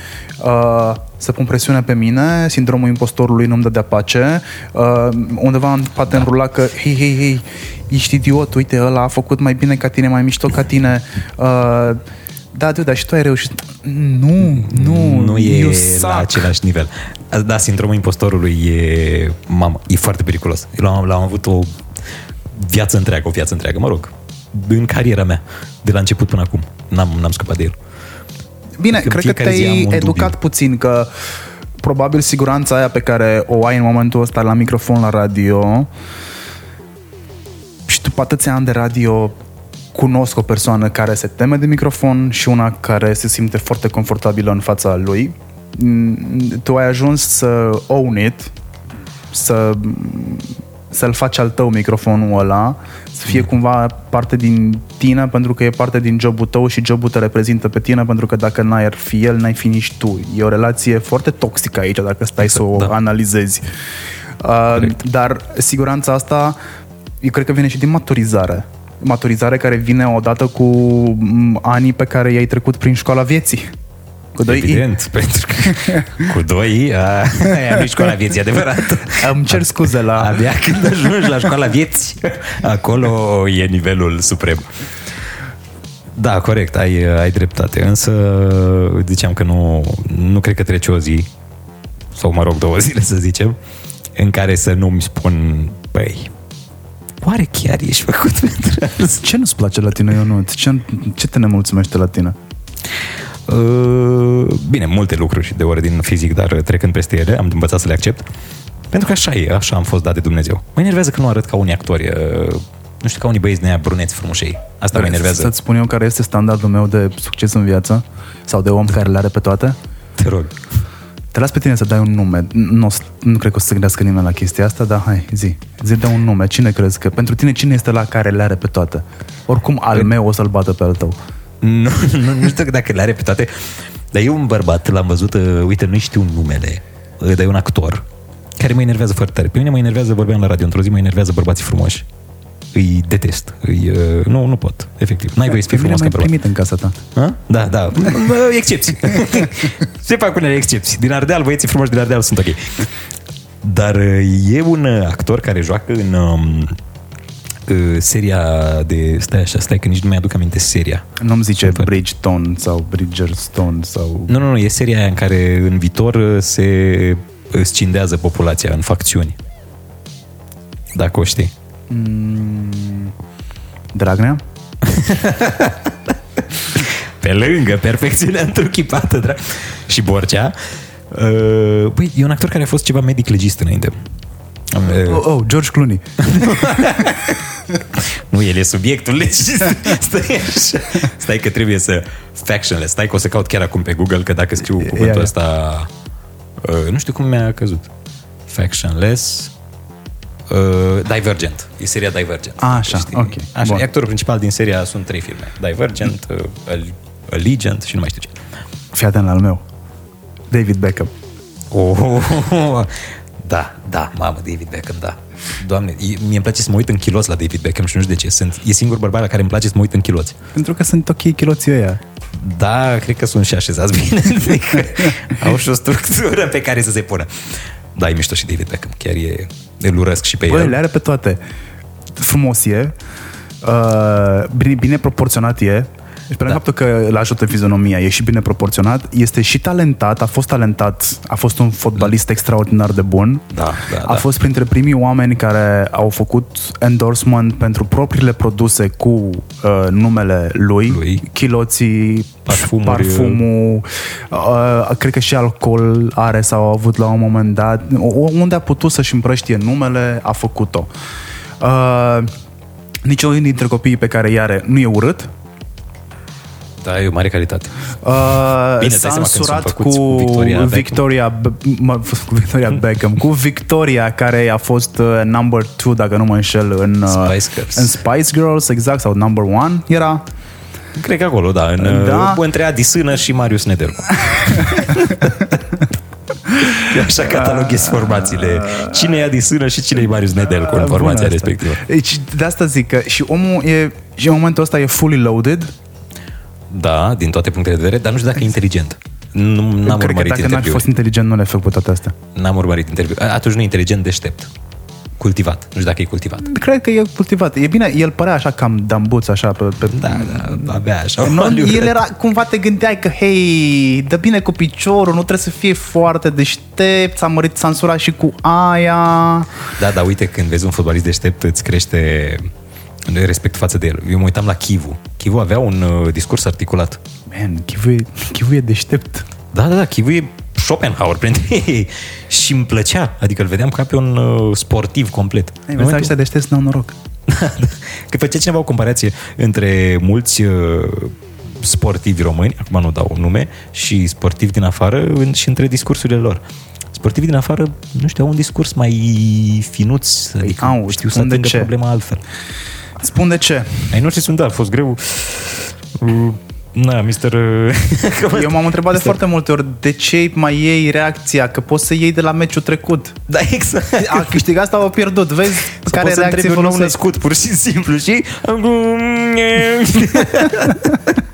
uh, să pun presiune pe mine, sindromul impostorului nu-mi dădea pace, uh, undeva în poate da. înrula că, hei, hei, hei, ești idiot, uite, ăla a făcut mai bine ca tine, mai mișto ca tine, uh, da, du, dar și tu ai reușit. Nu, nu, nu you e suck. la același nivel. Da, sindromul impostorului e, mamă, e foarte periculos. Eu l-am, l-am avut o viață întreagă, o viață întreagă, mă rog, în cariera mea, de la început până acum. N-am, n-am scăpat de el. Bine, Că în cred că fiecare zi am te-ai un educat dubiu. puțin că probabil siguranța aia pe care o ai în momentul ăsta la microfon la radio și după atâția ani de radio cunosc o persoană care se teme de microfon și una care se simte foarte confortabilă în fața lui. Mm, Tu ai ajuns să own it, să să-l faci al tău microfonul ăla, să fie cumva parte din tine pentru că e parte din jobul tău și jobul te reprezintă pe tine pentru că dacă n-ai ar fi el, n-ai fi nici tu. E o relație foarte toxică aici dacă stai să o da. analizezi. Uh, Corect. dar siguranța asta eu cred că vine și din maturizare. Maturizare care vine odată cu m, anii pe care i-ai trecut prin școala vieții. Cu doi I. Evident, pentru că cu doi, a, aia nu școala vieții, adevărat. Îmi cer scuze la... Abia când ajungi la școala vieții, acolo e nivelul suprem. Da, corect, ai, ai dreptate. Însă ziceam că nu, nu cred că trece o zi, sau mă rog două zile să zicem, în care să nu-mi spun, băi, oare chiar ești făcut pentru asta? Ce nu-ți place la tine, Ionut? Ce, ce te nemulțumește la tine? Uh, Bine, multe lucruri de ordin fizic, dar trecând peste ele, am învățat să le accept. Pentru că așa e, așa am fost dat de Dumnezeu. Mă enervează că nu arăt ca unii actori, uh, nu știu, ca unii băieți nea bruneți frumușei. Asta mă enervează. Să-ți spun eu care este standardul meu de succes în viață? Sau de om care le are pe toate? Te rog. Te las pe tine să dai un nume. Nu, o să- nu cred că o să se gândească nimeni la chestia asta, dar hai, zi. Zi de un nume. Cine crezi că... Pentru tine cine este la care le are pe toate? Oricum al meu o să-l bată pe al tău. Nu, nu, nu știu dacă le are pe toate, dar eu un bărbat, l-am văzut, uh, uite, nu știu numele, uh, dar e un actor care mă enervează foarte tare. Pe mine mă enervează, vorbeam la radio, într-o zi mă enervează bărbații frumoși. Îi detest. Îi, uh, nu, nu pot, efectiv. N-ai voie să fii Pe mine frumos ca mai bărbat. primit în casa ta. Ha? Da, da. Bă, Excepții. Se fac unele excepții. Din Ardeal, băieții frumoși din Ardeal sunt ok. Dar uh, e un uh, actor care joacă în um, uh, seria de... Stai așa, stai că nici nu mi-aduc aminte seria. Nu-mi zice Super. Bridgestone sau Bridgerstone sau... Nu, nu, nu, e seria aia în care în viitor uh, se scindează populația în facțiuni. Dacă o știi. Mm, Dragnea? Pe lângă perfecțiunea întruchipată, dra- și Borcea. Uh, Păi, e un actor care a fost ceva medic legist înainte. Uh, Oh, oh, George Clooney. Nu, el e subiectul legist. Stai așa. Stai că trebuie să... Factionless. Stai că o să caut chiar acum pe Google, că dacă scriu cuvântul ia. ăsta... Uh, nu știu cum mi-a căzut. Factionless... Uh, Divergent. E seria Divergent. A, așa, Știi? ok, Așa, bun. e actorul principal din seria sunt trei filme. Divergent, uh, Al- Allegiant și nu mai știu ce. Fii atent la al meu. David Beckham. Oh, da, da, mamă, David Beckham, da. Doamne, e- mie îmi place să mă uit în chiloți la David Beckham și nu știu de ce. Sunt, e singur bărbat la care îmi place să mă uit în chiloți. Pentru că sunt ok chiloții ăia. Da, cred că sunt și așezați bine. Adică au și o structură pe care să se pună. Da, e mișto și David Beckham. Chiar e, îl urăsc și pe Băi, el. le are pe toate. Frumos e, uh, bine, bine proporționat e, și pe lângă Da. faptul că îl ajută fizionomia, e și bine proporționat, este și talentat, a fost talentat, a fost un fotbalist extraordinar de bun. Da, da, a da. fost printre primii oameni care au făcut endorsement pentru propriile produse cu uh, numele lui, Lui. chiloții, Parfumuri. parfumul, uh, cred că și alcool are sau a avut la un moment dat. O- Unde a putut să-și împrăștie numele, a făcut-o. Uh, niciunul dintre copiii pe care i are nu e urât. Da, e o mare calitate. Uh, Bine, dai s-a seama când sunt însurat făcuți cu cu Victoria Beckham. Victoria, Be- mă, cu Victoria Beckham, cu Victoria care a fost uh, number 2, dacă nu mă înșel, în uh, Spice Girls. în Spice Girls, exact, sau number 1 era. Cred că acolo, da, în, Da. da. între Adi Sână și Marius Nedelcu. Eu așa cataloghez formațiile. Cine e Adi Sână și cine e Marius Nedelcu în Bună formația asta. respectivă. Deci, de asta zic că și omul e, și în momentul ăsta e fully loaded. Da, din toate punctele de vedere, dar nu știu dacă e inteligent. Nu, n-am Cred că urmărit dacă n-ar fi interviuri. fost inteligent, nu le-ai făcut toate astea. N-am urmărit interviu. Atunci nu e inteligent, deștept. Cultivat. Nu știu dacă e cultivat. Cred că e cultivat. E bine, el părea așa cam dambuț, așa pe... pe Da, da, abia așa. Nu, Hollywood. el era, cumva te gândeai că, hei, dă bine cu piciorul, nu trebuie să fie foarte deștept, s-a mărit, s-a însurat și cu aia. Da, dar uite, când vezi un fotbalist deștept, îți crește respect față de el. Eu mă uitam la Chivu. Chivu avea un uh, discurs articulat. Man, Chivu e, Chivu e deștept. Da, da, da, Chivu e Schopenhauer printre ei. Și îmi plăcea. Adică îl vedeam ca pe un uh, sportiv complet. Ei, În vezi, momentul- ăștia deștepți n-au noroc. Că făcea cineva o comparație între mulți uh, sportivi români, acum nu dau nume, și sportivi din afară în, și între discursurile lor. Sportivii din afară, nu știu, au un discurs mai finuț, adică au, știu să spun de atingă ce. problema altfel. Spun de ce. Ai noștri sunt, da, a fost greu. Uh, Na, mister... Eu m-am întrebat de foarte multe ori de ce mai iei reacția, că poți să iei de la meciul trecut. Da, exact. A câștigat sau a pierdut, vezi Sau care poți să reacție întrebi un nou folosești. născut, pur și simplu, și...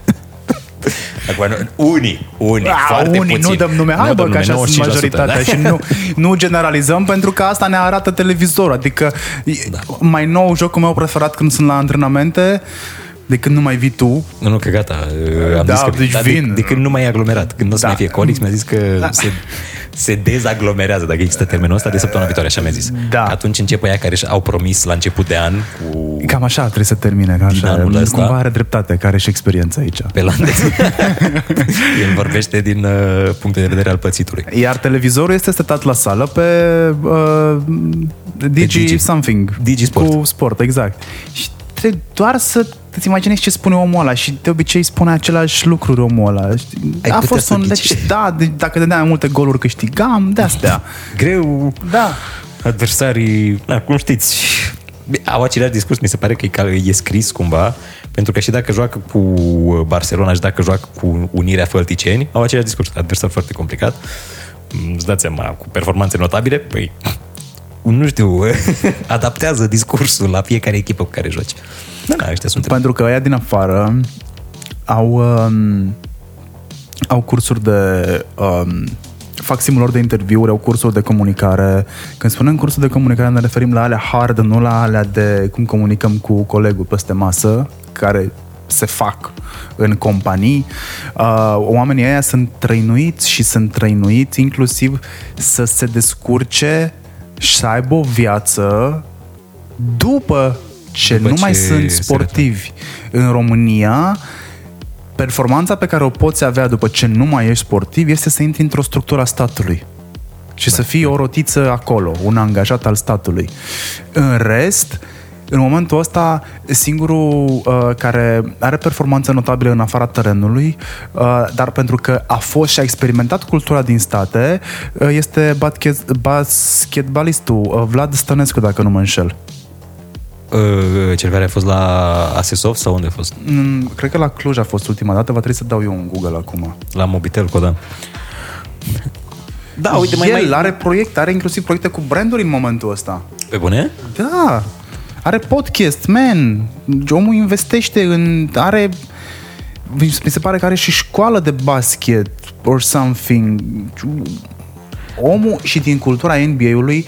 Acum, nu- unii, unii, A, foarte unii, puțini. nu dăm nume, hai Nu bă, dăm că nume, așa sunt 95%, majoritatea da? și nu, nu generalizăm pentru că asta ne arată televizorul. Adică Da. mai nou jocul meu preferat când sunt la antrenamente de când nu mai vii tu. Nu, nu, că gata. Am Da, zis că, deci da, vin. De, de, când nu mai e aglomerat. Când nu o să Da. mai fie colix, mi-a zis că se, se dezaglomerează, dacă există termenul ăsta, de săptămâna viitoare, așa mi-a zis. Da. Atunci încep aia care și-au promis la început de an cu Cam așa trebuie să termine. Ca Din așa. anul ăsta. Cumva are dreptate, care are și experiență aici. pe la El vorbește din uh, punct de vedere al pățitului. Iar televizorul este setat la sală pe uh, Digi, Digi. something. Digi Sport. Cu sport, exact. Și trebuie doar să îți imaginezi ce spune omul ăla și de obicei spune același lucruri omul ăla. Știi? Ai A putea fost să un... ghici. Deci, da, de, dacă dădeam mai multe goluri câștigam, de astea. Greu, Da. adversarii, da, cum știți, au același discurs, mi se pare că e, ca- e scris cumva, pentru că și dacă joacă cu Barcelona și dacă joacă cu Unirea Fălticeni, au același discurs, adversar foarte complicat. Mm, Îți dați seama, cu performanțe notabile, păi, nu știu, adaptează discursul la fiecare echipă cu care joci. Da, da, ăștia sunt Pentru că ăia din afară au, um, au cursuri de... Um, fac simulări de interviuri, au cursuri de comunicare. Când spunem cursuri de comunicare, ne referim la alea hard, nu la alea de cum comunicăm cu colegul peste masă, care se fac în companii. Uh, oamenii ăia sunt trăinuiți și sunt trăinuiți inclusiv să se descurce și să aibă o viață după ce După nu mai ce sunt se sportivi în România performanța pe care o poți avea după ce nu mai ești sportiv este să intri într-o structură a statului și să fii o rotiță acolo, un angajat al statului. În rest, în momentul ăsta, singurul uh, care are performanță notabilă în afara terenului, uh, dar pentru că a fost și a experimentat cultura din state, uh, este basket, basketbalistul uh, Vlad Stănescu, dacă nu mă înșel. Uh, Cel care a fost la Asesov sau unde a fost? Mm, cred că la Cluj a fost ultima dată, va trebui să dau eu un Google acum. La Mobitelco, da. Da, uite, mai, El mai... are proiecte, are inclusiv proiecte cu branduri în momentul ăsta. Pe bune? Da, are podcast, man. Omul investește în... Are... Mi se pare că are și școală de basket or something. Omul și din cultura NBA-ului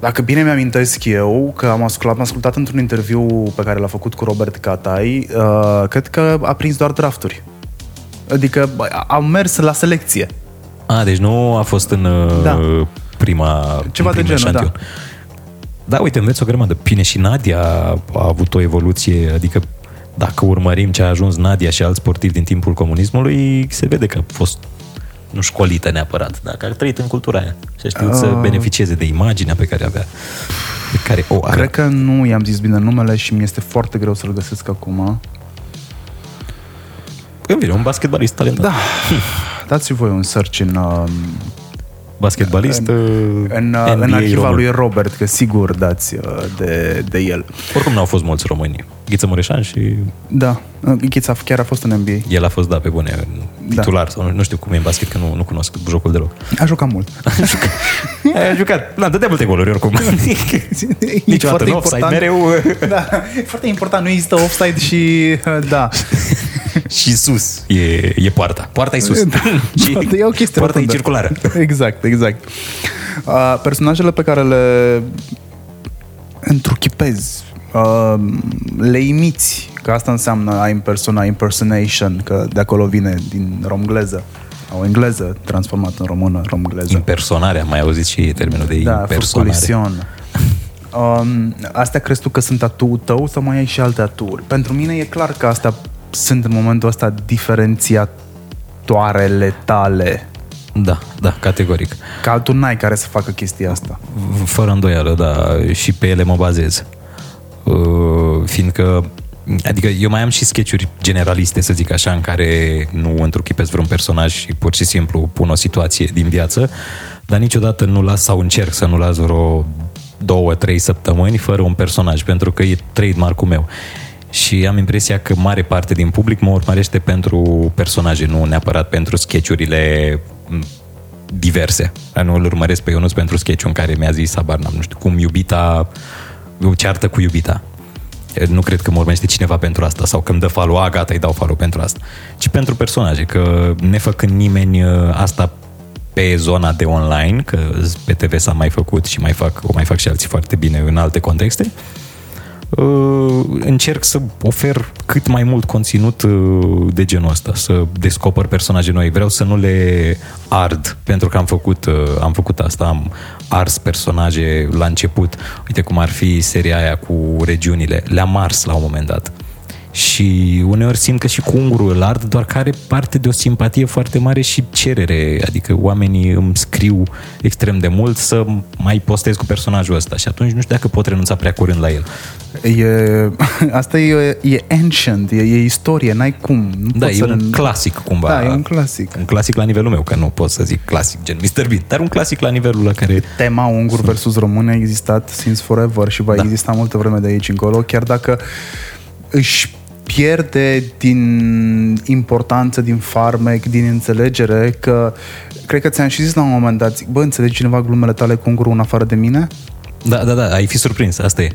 dacă bine mi-amintesc eu, că am ascultat, am ascultat într-un interviu pe care l-a făcut cu Robert Catai, uh, cred că a prins doar drafturi. Adică bă, au mers la selecție. A, deci nu a fost în uh, Da. prima Ceva în de primul genul, eșantion. Da, uite, înveți o grămadă. Bine, și Nadia a avut o evoluție, adică dacă urmărim ce a ajuns Nadia și alți sportivi din timpul comunismului, se vede că a fost nu școlită neapărat, dar că a trăit în cultura aia și a știut să Ah. beneficieze de imaginea pe care avea, pe care o are. Cred că nu i-am zis bine numele și mi este foarte greu să-l găsesc acum. Îmi vine un basketbalist talentat. Da, dați voi un search în, uh, Basketbalist în, în, NBA în arhiva român. lui Robert, că sigur dați uh, de, de el. Oricum n-au fost mulți români. Ghiță Mureșan și Da, uh, Ghița chiar a fost în NBA. el a fost, da, pe bune, titular sau nu, nu știu cum e în basket, că nu, nu cunosc jocul deloc. A jucat mult. Ai jucat. Da, dădea multe goluri oricum. Niciodată în offside, mereu Da, e foarte important, nu există offside și uh, da. și sus e, e poarta. Poarta e sus. Da, și e o chestie poarta e rotundă. circulară. Exact, exact. Uh, personajele pe care le întruchipezi, uh, le imiți, că asta înseamnă a impersona, impersonation, că de acolo vine din romgleză sau engleză, transformat în română, romgleză. Impersonare, am mai auzit și termenul de Da, impersonare. furculision. Um, astea crezi tu că sunt atu tău sau mai ai și alte aturi? Pentru mine e clar că astea sunt în momentul ăsta diferențiatoarele tale. Da, da, categoric. Că altul n-ai care să facă chestia asta. Fără îndoială, da, și pe ele mă bazez. Uh, fiindcă Adică eu mai am și sketchuri generaliste, să zic așa, în care nu întruchipesc vreun personaj și pur și simplu pun o situație din viață, dar niciodată nu las sau încerc să nu las vreo două, trei săptămâni fără un personaj, pentru că e trademark-ul meu. Și am impresia că mare parte din public mă urmărește pentru personaje, nu neapărat pentru sketchurile m, diverse. Nu îl urmăresc pe Ionuț pentru sketch în care mi-a zis, habar n-am, nu știu, cum iubita, o ceartă cu iubita. Nu cred că mă urmește cineva pentru asta sau că îmi dă follow, a, gata, îi dau follow pentru asta. Ci pentru personaje, că nefăcând nimeni uh, asta pe zona de online, că pe TV s-a mai făcut și mai fac, o mai fac și alții foarte bine în alte contexte, uh, încerc să ofer cât mai mult conținut uh, de genul ăsta, să descoper personaje noi. Vreau să nu le ard, pentru că am făcut, uh, am făcut asta, am ars personaje la început. Uite cum ar fi seria aia cu regiunile. Le-am ars la un moment dat. Și uneori simt că și cu ungurul îl ard, doar că are parte de o simpatie foarte mare și cerere. Adică oamenii îmi scriu extrem de mult să mai postez cu personajul ăsta și atunci nu știu dacă pot renunța prea curând la el. E, asta e, e ancient, e, e istorie, n-ai cum. Nu Da, poți e să un ren- clasic cumva. Da, e un clasic. Un clasic la nivelul meu, că nu pot să zic clasic gen Mr. Bean, dar un clasic la nivelul la care... Tema ungur versus român a existat since forever și va Da. exista multă vreme de aici încolo, chiar dacă își pierde din importanță, din farmec, din înțelegere că cred că ți-am și zis la un moment dat, zic, bă, înțelegi cineva glumele tale cu ungurul în afară de mine? Da, da, da, ai fi surprins, asta e.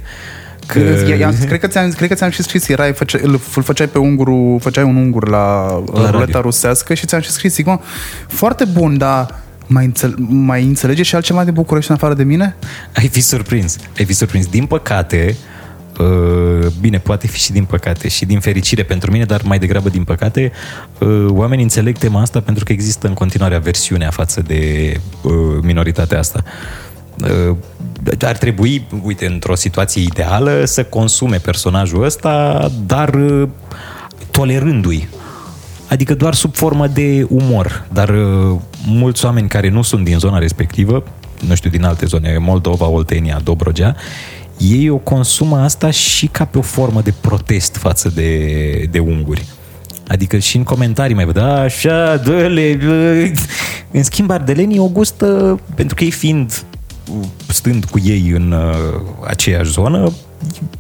Că... I-am, cred, că ți-am, cred că ți-am și scris, erai, făce, îl, îl făceai pe ungurul, făceai un ungur la, la ruleta radio. rusească și ți-am și scris, zic, mă, foarte bun, dar mai, înțel, mai înțelege și altceva de București în afară de mine? Ai fi surprins. Ai fi surprins. Din păcate, uh, bine, poate fi și din păcate și din fericire pentru mine, dar mai degrabă din păcate, uh, oamenii înțeleg tema asta pentru că există în continuare aversiunea față de uh, minoritatea asta. Uh, ar trebui, uite, într-o situație ideală, să consume personajul ăsta, dar uh, tolerându-i Adică doar sub formă de umor. Dar uh, mulți oameni care nu sunt din zona respectivă, nu știu, din alte zone, Moldova, Oltenia, Dobrogea, ei o consumă asta și ca pe o formă de protest față de, de unguri. Adică și în comentarii mai văd, "A, așa, dă-le, bă." În schimb, ardelenii o gustă, pentru că ei fiind, stând cu ei în uh, aceeași zonă,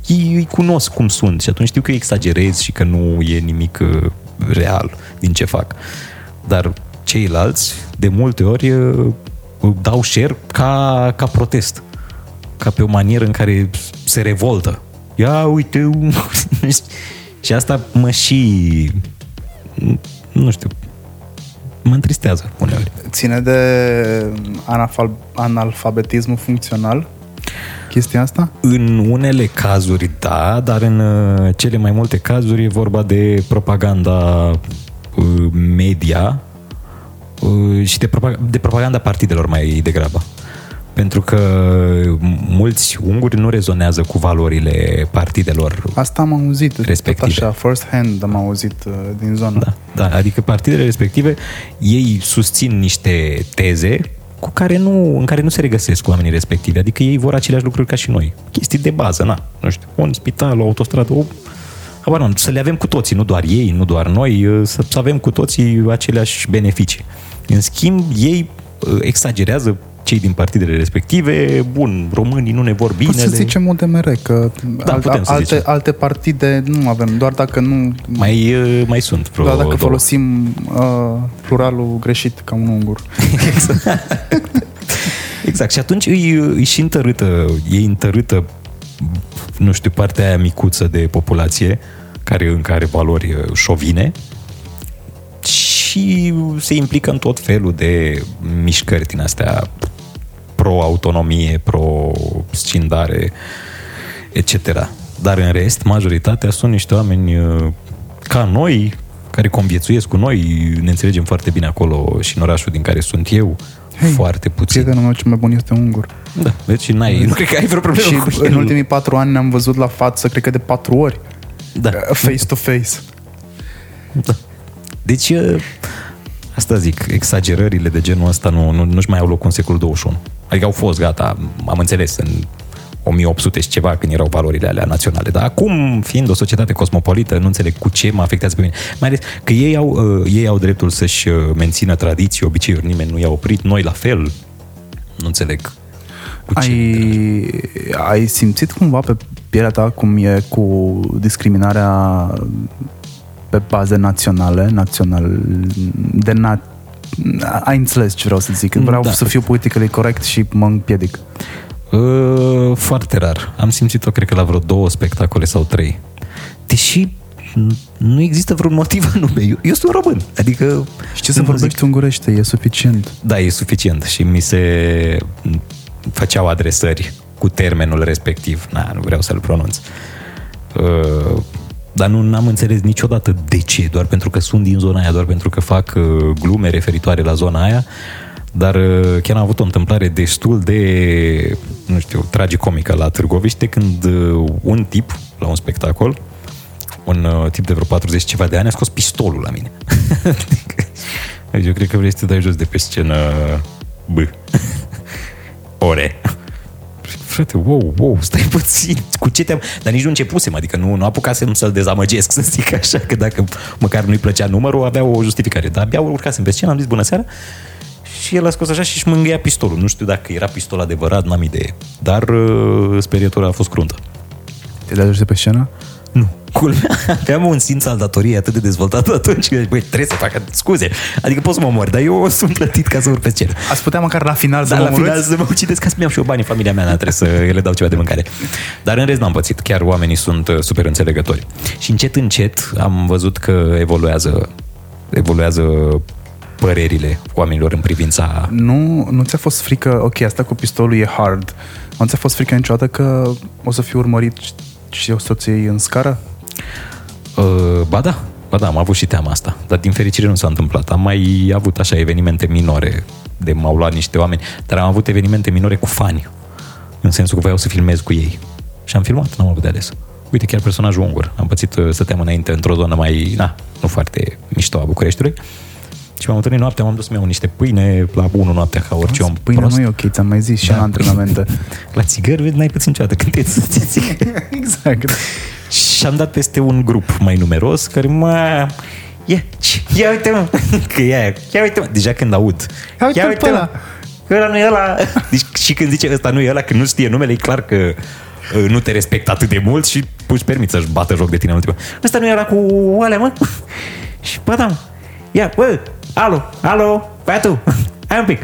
ei îi cunosc cum sunt și atunci știu că exagerez și că nu e nimic uh, real din ce fac. Dar ceilalți, de multe ori, uh, dau share ca, ca protest. Ca pe o manieră în care se revoltă. Ia uite, și asta mă și nu știu, mă întristează uneori. Ține de analfal- analfabetismul funcțional chestia asta? În unele cazuri, da, dar în uh, cele mai multe cazuri e vorba de propaganda uh, media uh, și de, propag- de propaganda partidelor mai degrabă. Pentru că mulți unguri nu rezonează cu valorile partidelor Asta am auzit. Respective. Tot așa, first hand am auzit uh, din zonă. Da, da, adică partidele respective, ei susțin niște teze cu care nu, în care nu se regăsesc oamenii respectivi. Adică ei vor aceleași lucruri ca și noi. Chestii de bază, na, nu știu, un spital, o autostradă, o... Habar n-am, să le avem cu toții, nu doar ei, nu doar noi, să, să avem cu toții aceleași beneficii. În schimb, ei uh, exagerează cei din partidele respective, bun, românii nu ne vor bine. Poți să le- zicem UDMR, că Da, al- putem să alte, zicem. alte partide nu avem, doar dacă nu... Mai, uh, mai sunt vreo doar dacă două. folosim uh, pluralul greșit ca un ungur. Exact. Și atunci îi, îi și întărâtă, e întărâtă, nu știu, partea aia micuță de populație, care încă are valori uh, șovine și se implică în tot felul de mișcări din astea pro-autonomie, pro-scindare, etc. Dar în rest, majoritatea sunt niște oameni uh, ca noi, care conviețuiesc cu noi, ne înțelegem foarte bine acolo și în orașul din care sunt eu, Hei, foarte puțin. Prietenul meu cel mai bun este ungur. Da, deci n-ai, nu cred că ai vreo problemă Și cu în el. ultimii patru ani ne-am văzut la față, cred că de patru ori. Da. Uh, Face to face. da. Deci, uh, asta zic, exagerările de genul ăsta nu, nu, nu-și mai au loc în secolul 21. Adică au fost, gata, am înțeles, în 1800 și ceva, când erau valorile alea naționale. Dar acum, fiind o societate cosmopolită, nu înțeleg cu ce mă afectează pe mine. Mai ales că ei au, uh, ei au dreptul să-și uh, mențină tradiții, obiceiuri, nimeni nu i-a oprit, noi la fel. Nu înțeleg cu ce. Ai, ai simțit cumva pe pielea ta cum e cu discriminarea pe baze naționale, național, de na, ai înțeles ce vreau să zic. Vreau Da. să fiu politically corect și mă împiedic. Uh, foarte rar. Am simțit-o, cred că, la vreo două spectacole sau trei. Deși n- nu există vreun motiv anume. Eu, eu sunt român. Adică... Și ce să nu vorbești ungurește, e suficient. Da, e suficient și mi se făceau adresări cu termenul respectiv. Na, nu vreau să-l pronunț. Uh, dar nu am înțeles niciodată de ce, doar pentru că sunt din zona aia, doar pentru că fac uh, glume referitoare la zona aia, dar uh, chiar am avut o întâmplare destul de, nu știu, tragicomică la Târgoviște, când uh, un tip, la un spectacol, un uh, tip de vreo 40 și ceva de ani, a scos pistolul la mine. Deci eu cred că vrei să te dai jos de pe scenă B. Ore. Frate, wow, wow, stai puțin, cu ce te-am... Dar nici nu începusem, adică nu, nu apucasem să-l dezamăgesc, să zic așa, că dacă măcar nu-i plăcea numărul, avea o justificare. Dar abia urcasem pe scenă, am zis bună seara și el a scos așa și își mângâia pistolul. Nu știu dacă era pistol adevărat, n-am idee. Dar uh, sperietura a fost cruntă. Te dai jos de pe scenă? Nu. Culmea, aveam un simț al datoriei atât de dezvoltat atunci că, băi, trebuie să fac scuze. Adică pot să mă mor, dar eu sunt plătit ca să urc pe scenă. Ați putea măcar la final să Dar mă la final omorâți? să mă ucideți ca să-mi iau și eu banii familia mea, n trebuie să le dau ceva de mâncare. Dar în rest n-am pățit, chiar oamenii sunt uh, super înțelegători. Și încet, încet am văzut că evoluează, evoluează părerile oamenilor în privința... Nu, nu ți-a fost frică, ok, asta cu pistolul e hard, nu ți-a fost frică niciodată că o să fiu urmărit și- și o să ți iei în scară? Uh, ba da, ba da, am avut și teama asta, dar din fericire nu s-a întâmplat. Am mai avut așa evenimente minore de m-au luat niște oameni, dar am avut evenimente minore cu fani, în sensul că voiau să filmez cu ei. Și am filmat, n-am avut de ales. Uite, chiar personajul ungur. Am pățit, uh, stăteam înainte într-o zonă mai, na, nu foarte mișto a Bucureștiului. Și m-am întâlnit noaptea, m-am dus să-mi iau niște pâine la 1 noaptea ca orice om Pâine prost. nu e ok, ți-am mai zis și Da. la antrenamente. La țigări, vezi, n-ai puțin niciodată când te țigări. exact. Și am dat peste un grup mai numeros care mă... Ia, ia uite mă, că e aia, ia uite mă, deja când aud. Ia uite-l pe ăla. Că ăla nu e ăla. Deci, și când zice ăsta nu e ăla, când nu știe numele, e clar că uh, nu te respectă atât de mult și își permit să-și bată joc de tine în ultima. Ăsta nu e ăla cu alea, mă? Și bă, da, mă. Ia, bă, alo, alo, băiatul, hai un pic.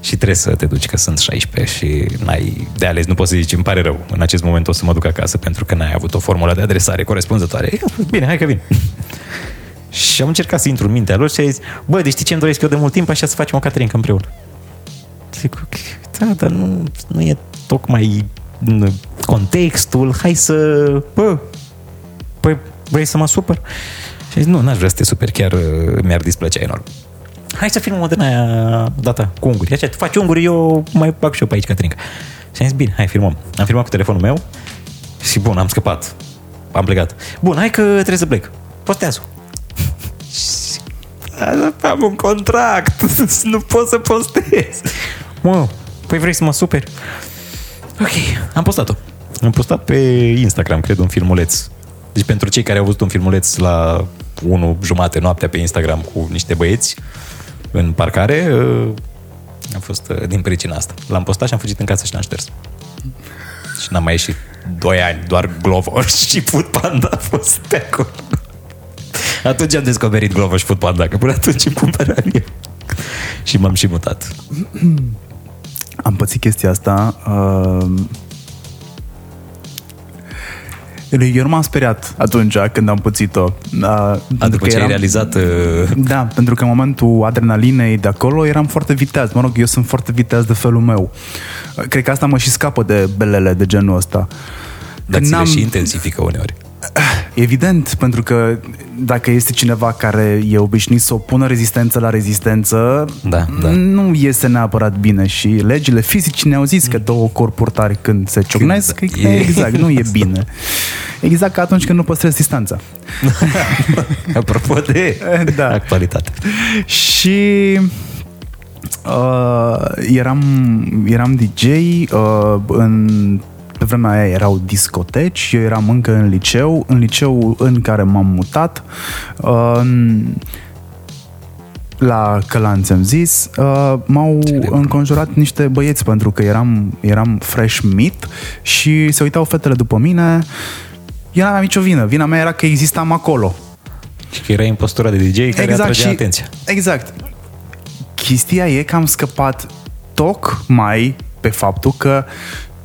Și trebuie să te duci, că sunt 16 și n-ai de ales, nu poți să zici, îmi pare rău, în acest moment o să mă duc acasă pentru că n-ai avut o formulă de adresare corespunzătoare. Bine, hai că vin. Și am încercat să intru în mintea lor și a zis, bă, deci știi ce îmi doresc eu de mult timp? Așa să facem o caterincă împreună. Zic, ok, da, dar nu, nu e tocmai n- contextul, hai să, bă, păi vrei să mă supăr? Și a zis, nu, n-aș vrea să te superi, chiar uh, mi-ar displăcea enorm. Hai să filmăm o din aia data cu unguri. Așa, tu faci unguri, eu mai bag și eu pe aici, Catrinca. Și am zis, bine, hai, filmăm. Am filmat cu telefonul meu și bun, am scăpat. Am plecat. Bun, hai că trebuie să plec. Postează. Am un contract, nu pot să postez. Mă, păi vrei să mă superi? Ok, am postat-o. Am postat pe Instagram, cred, un filmuleț. Deci pentru cei care au văzut un filmuleț la 1 jumate noaptea pe Instagram cu niște băieți în parcare, uh, a fost uh, din pricina asta. L-am postat și am fugit în casă și l-am șters. Și n-am mai ieșit 2 ani, doar Glovo și Food Panda a fost pe acolo. Atunci am descoperit Glovo și Food Panda, că până atunci îmi cumpăram eu. și m-am și mutat. Am pățit chestia asta. Uh, eu nu m-am speriat atunci când am pățit-o. Uh, A, pentru după că ce ai eram- realizat... uh, Da, pentru că în momentul adrenalinei de acolo eram foarte viteaz. Mă rog, eu sunt foarte viteaz de felul meu. Cred că asta mă și scapă de belele de genul ăsta. Dar Când ți le n-am- și intensifică uneori. Evident, pentru că dacă este cineva care e obișnuit să opună rezistență la rezistență, Da, da. nu iese neapărat bine și legile fizice ne-au zis că două corpuri tari când se ciocnesc, Când- că e- exact, nu e bine. Exact ca atunci când nu păstrezi distanța. Apropo de Da. actualitate. Și uh, eram, eram DJ uh, în pe vremea aia erau discoteci, eu eram încă în liceu, în liceu în care m-am mutat, uh, la Călanți am zis, uh, m-au înconjurat niște băieți pentru că eram, eram fresh meat și se uitau fetele după mine. Eu n-aveam nicio vină. Vina mea era că existam acolo. Și că era în postura de DJ care atragea atenția. Exact. Chestia e că am scăpat tocmai pe faptul că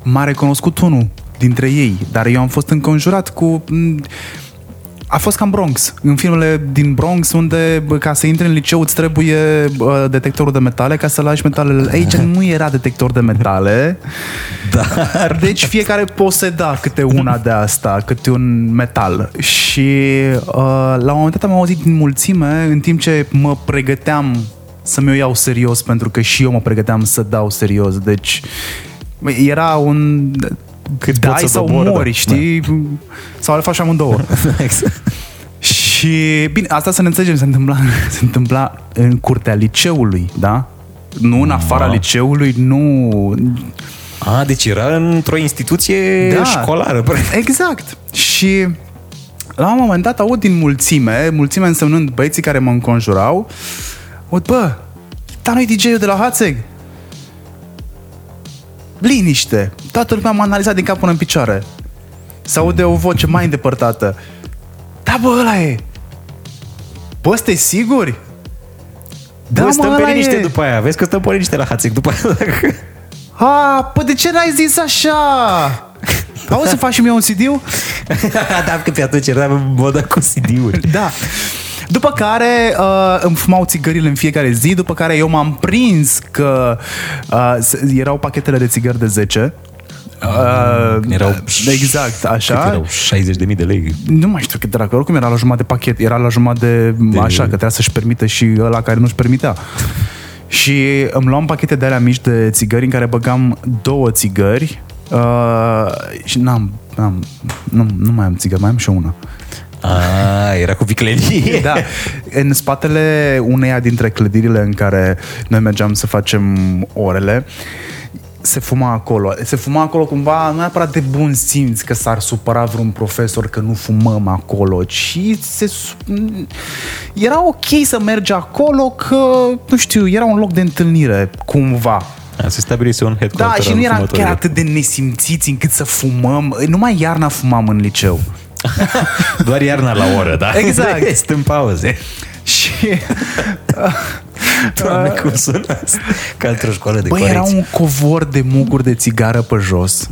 m-a recunoscut unul dintre ei, dar eu am fost înconjurat cu... m, A fost cam Bronx. În filmele din Bronx, unde bă, ca să intri în liceu îți trebuie bă, detectorul de metale ca să lași metalele. Aici nu era detector de metale. Dar... Deci fiecare poseda câte una de asta, câte un metal. Și uh, la un moment dat am auzit din mulțime, în timp ce mă pregăteam să-mi o iau serios, pentru că și eu mă pregăteam să dau serios. Deci bă, era un... Cât dai poți să sau dobori, mori, da. știi? Sau le faci amândouă. exact. Și, bine, asta să ne înțelegem, se întâmpla, se întâmpla în curtea liceului, da? Nu în afara Ah. liceului, nu... A, deci era într-o instituție Da. școlară. practic. Exact. Și la un moment dat aud din mulțime, mulțime însemnând băieții care mă înconjurau, aud, bă, dar nu-i DJ-ul de la Hațeg? Liniște. Toată lumea m-a analizat din cap până în picioare. Se aude o voce mai îndepărtată. Da, bă, ăla e. Bă, sunteți siguri? Da, Bă, stăm pe ăla liniște e. după aia. Vezi că stăm pe liniște la Hațec după aia. A, păi de ce n-ai zis așa? Auzi să faci și mie un CD-ul? da, că pe atunci eram moda cu CD-uri. Da. După care uh, îmi fumau țigările în fiecare zi, după care eu m-am prins că uh, s- erau pachetele de țigări de 10. Uh, Erau exact, Cât așa. erau 60.000 de lei. Nu mai știu cât dracu, oricum era la jumătate de pachet, era la jumătate de, de... așa, că trebuia să-și permită și ăla care nu-și permitea. Și îmi luam pachete de alea mici de țigări în care băgam două țigări uh, și n-am, n-am nu, nu mai am țigări, mai am și una. A, era cu viclenie. Da, în spatele uneia dintre clădirile în care noi mergeam să facem orele, se fuma acolo. Se fuma acolo cumva nu neapărat de bun simț că s-ar supăra vreun profesor că nu fumăm acolo, ci se, su- era ok să mergi acolo că, nu știu, era un loc de întâlnire, cumva. A, se stabilise un headquarter Da, și al nu era fumătorilor. chiar atât de nesimțiți încât să fumăm. Numai iarna fumam în liceu. Doar iarna la oră, da? Exact. De rest, în pauze. Și Doamne, cum sună asta? Ca într-o școală de Băi, era corecție. un covor de muguri de țigară pe jos.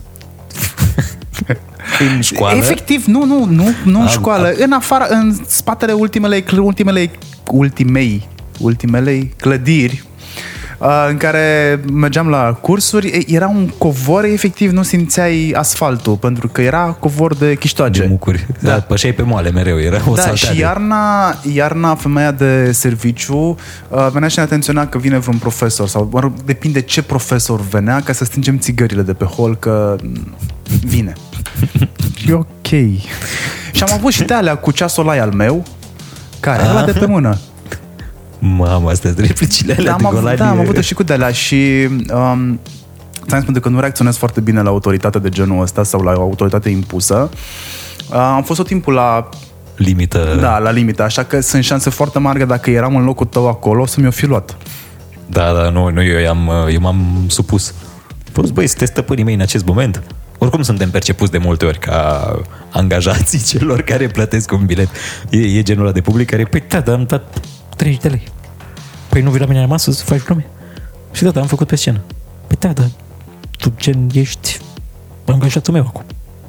În școală? Efectiv, nu, nu, nu, nu în Am- școală, în afară, în spatele ultimele, cl- ultimele, ultimei, ultimelei clădiri uh, în care mergeam la cursuri, e, era un covor, efectiv nu simțeai asfaltul, pentru că era covor de chiștoage. de mucuri. Da. Da. da pășeai pe moale mereu, era o Da, salteadă. și iarna, iarna femeia de serviciu uh, venea și ne atenționa că vine vreun profesor sau mă rog, depinde ce profesor venea ca să stingem țigările de pe hol că mm, vine. e ok. Și am avut și de alea cu ceasul ăla al meu care era de pe mână. Mamă, astea sunt replicile alea Da, de am, avut, golani. da, am avut și cu de alea și um, ți-am spus că nu reacționez foarte bine la autoritate de genul ăsta sau la o autoritate impusă. Uh, am fost tot timpul la Limită. Da, la limită, așa că sunt șanse foarte mari că dacă eram în locul tău acolo, să mi-o fi luat. Da, da, nu, nu eu, am, eu m-am supus. Pus, băi, sunteți stăpânii mei în acest moment. Oricum suntem percepuți de multe ori ca angajații celor care plătesc un bilet. E, e genul ăla de public care, păi da, dar am dat 30 de lei. Păi nu vii la mine la masă să faci glume? Și da, da, am făcut pe scenă. Păi da, da, tu gen ești angajatul meu acum.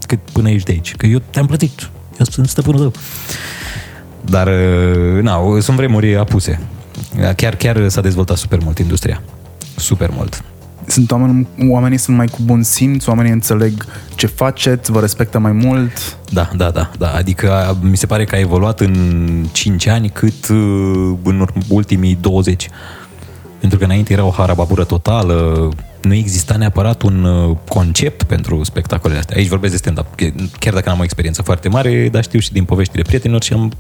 Cât până ești de aici. Că eu te-am plătit. Eu sunt stăpânul tău. Dar, uh, na, sunt vremuri apuse. Chiar, chiar s-a dezvoltat super mult industria. Super mult. Sunt oameni, oamenii sunt mai cu bun simț, oamenii înțeleg ce faceți, vă respectă mai mult. Da, da, da, da. Adică a- mi se pare că a evoluat în 5 ani cât uh, în ur- ultimii 20. Pentru că înainte era o harababură totală, nu exista neapărat un uh, concept pentru spectacolele astea. Aici vorbesc de stand-up. Chiar dacă n-am o experiență foarte mare, dar știu și din poveștile prietenilor și am,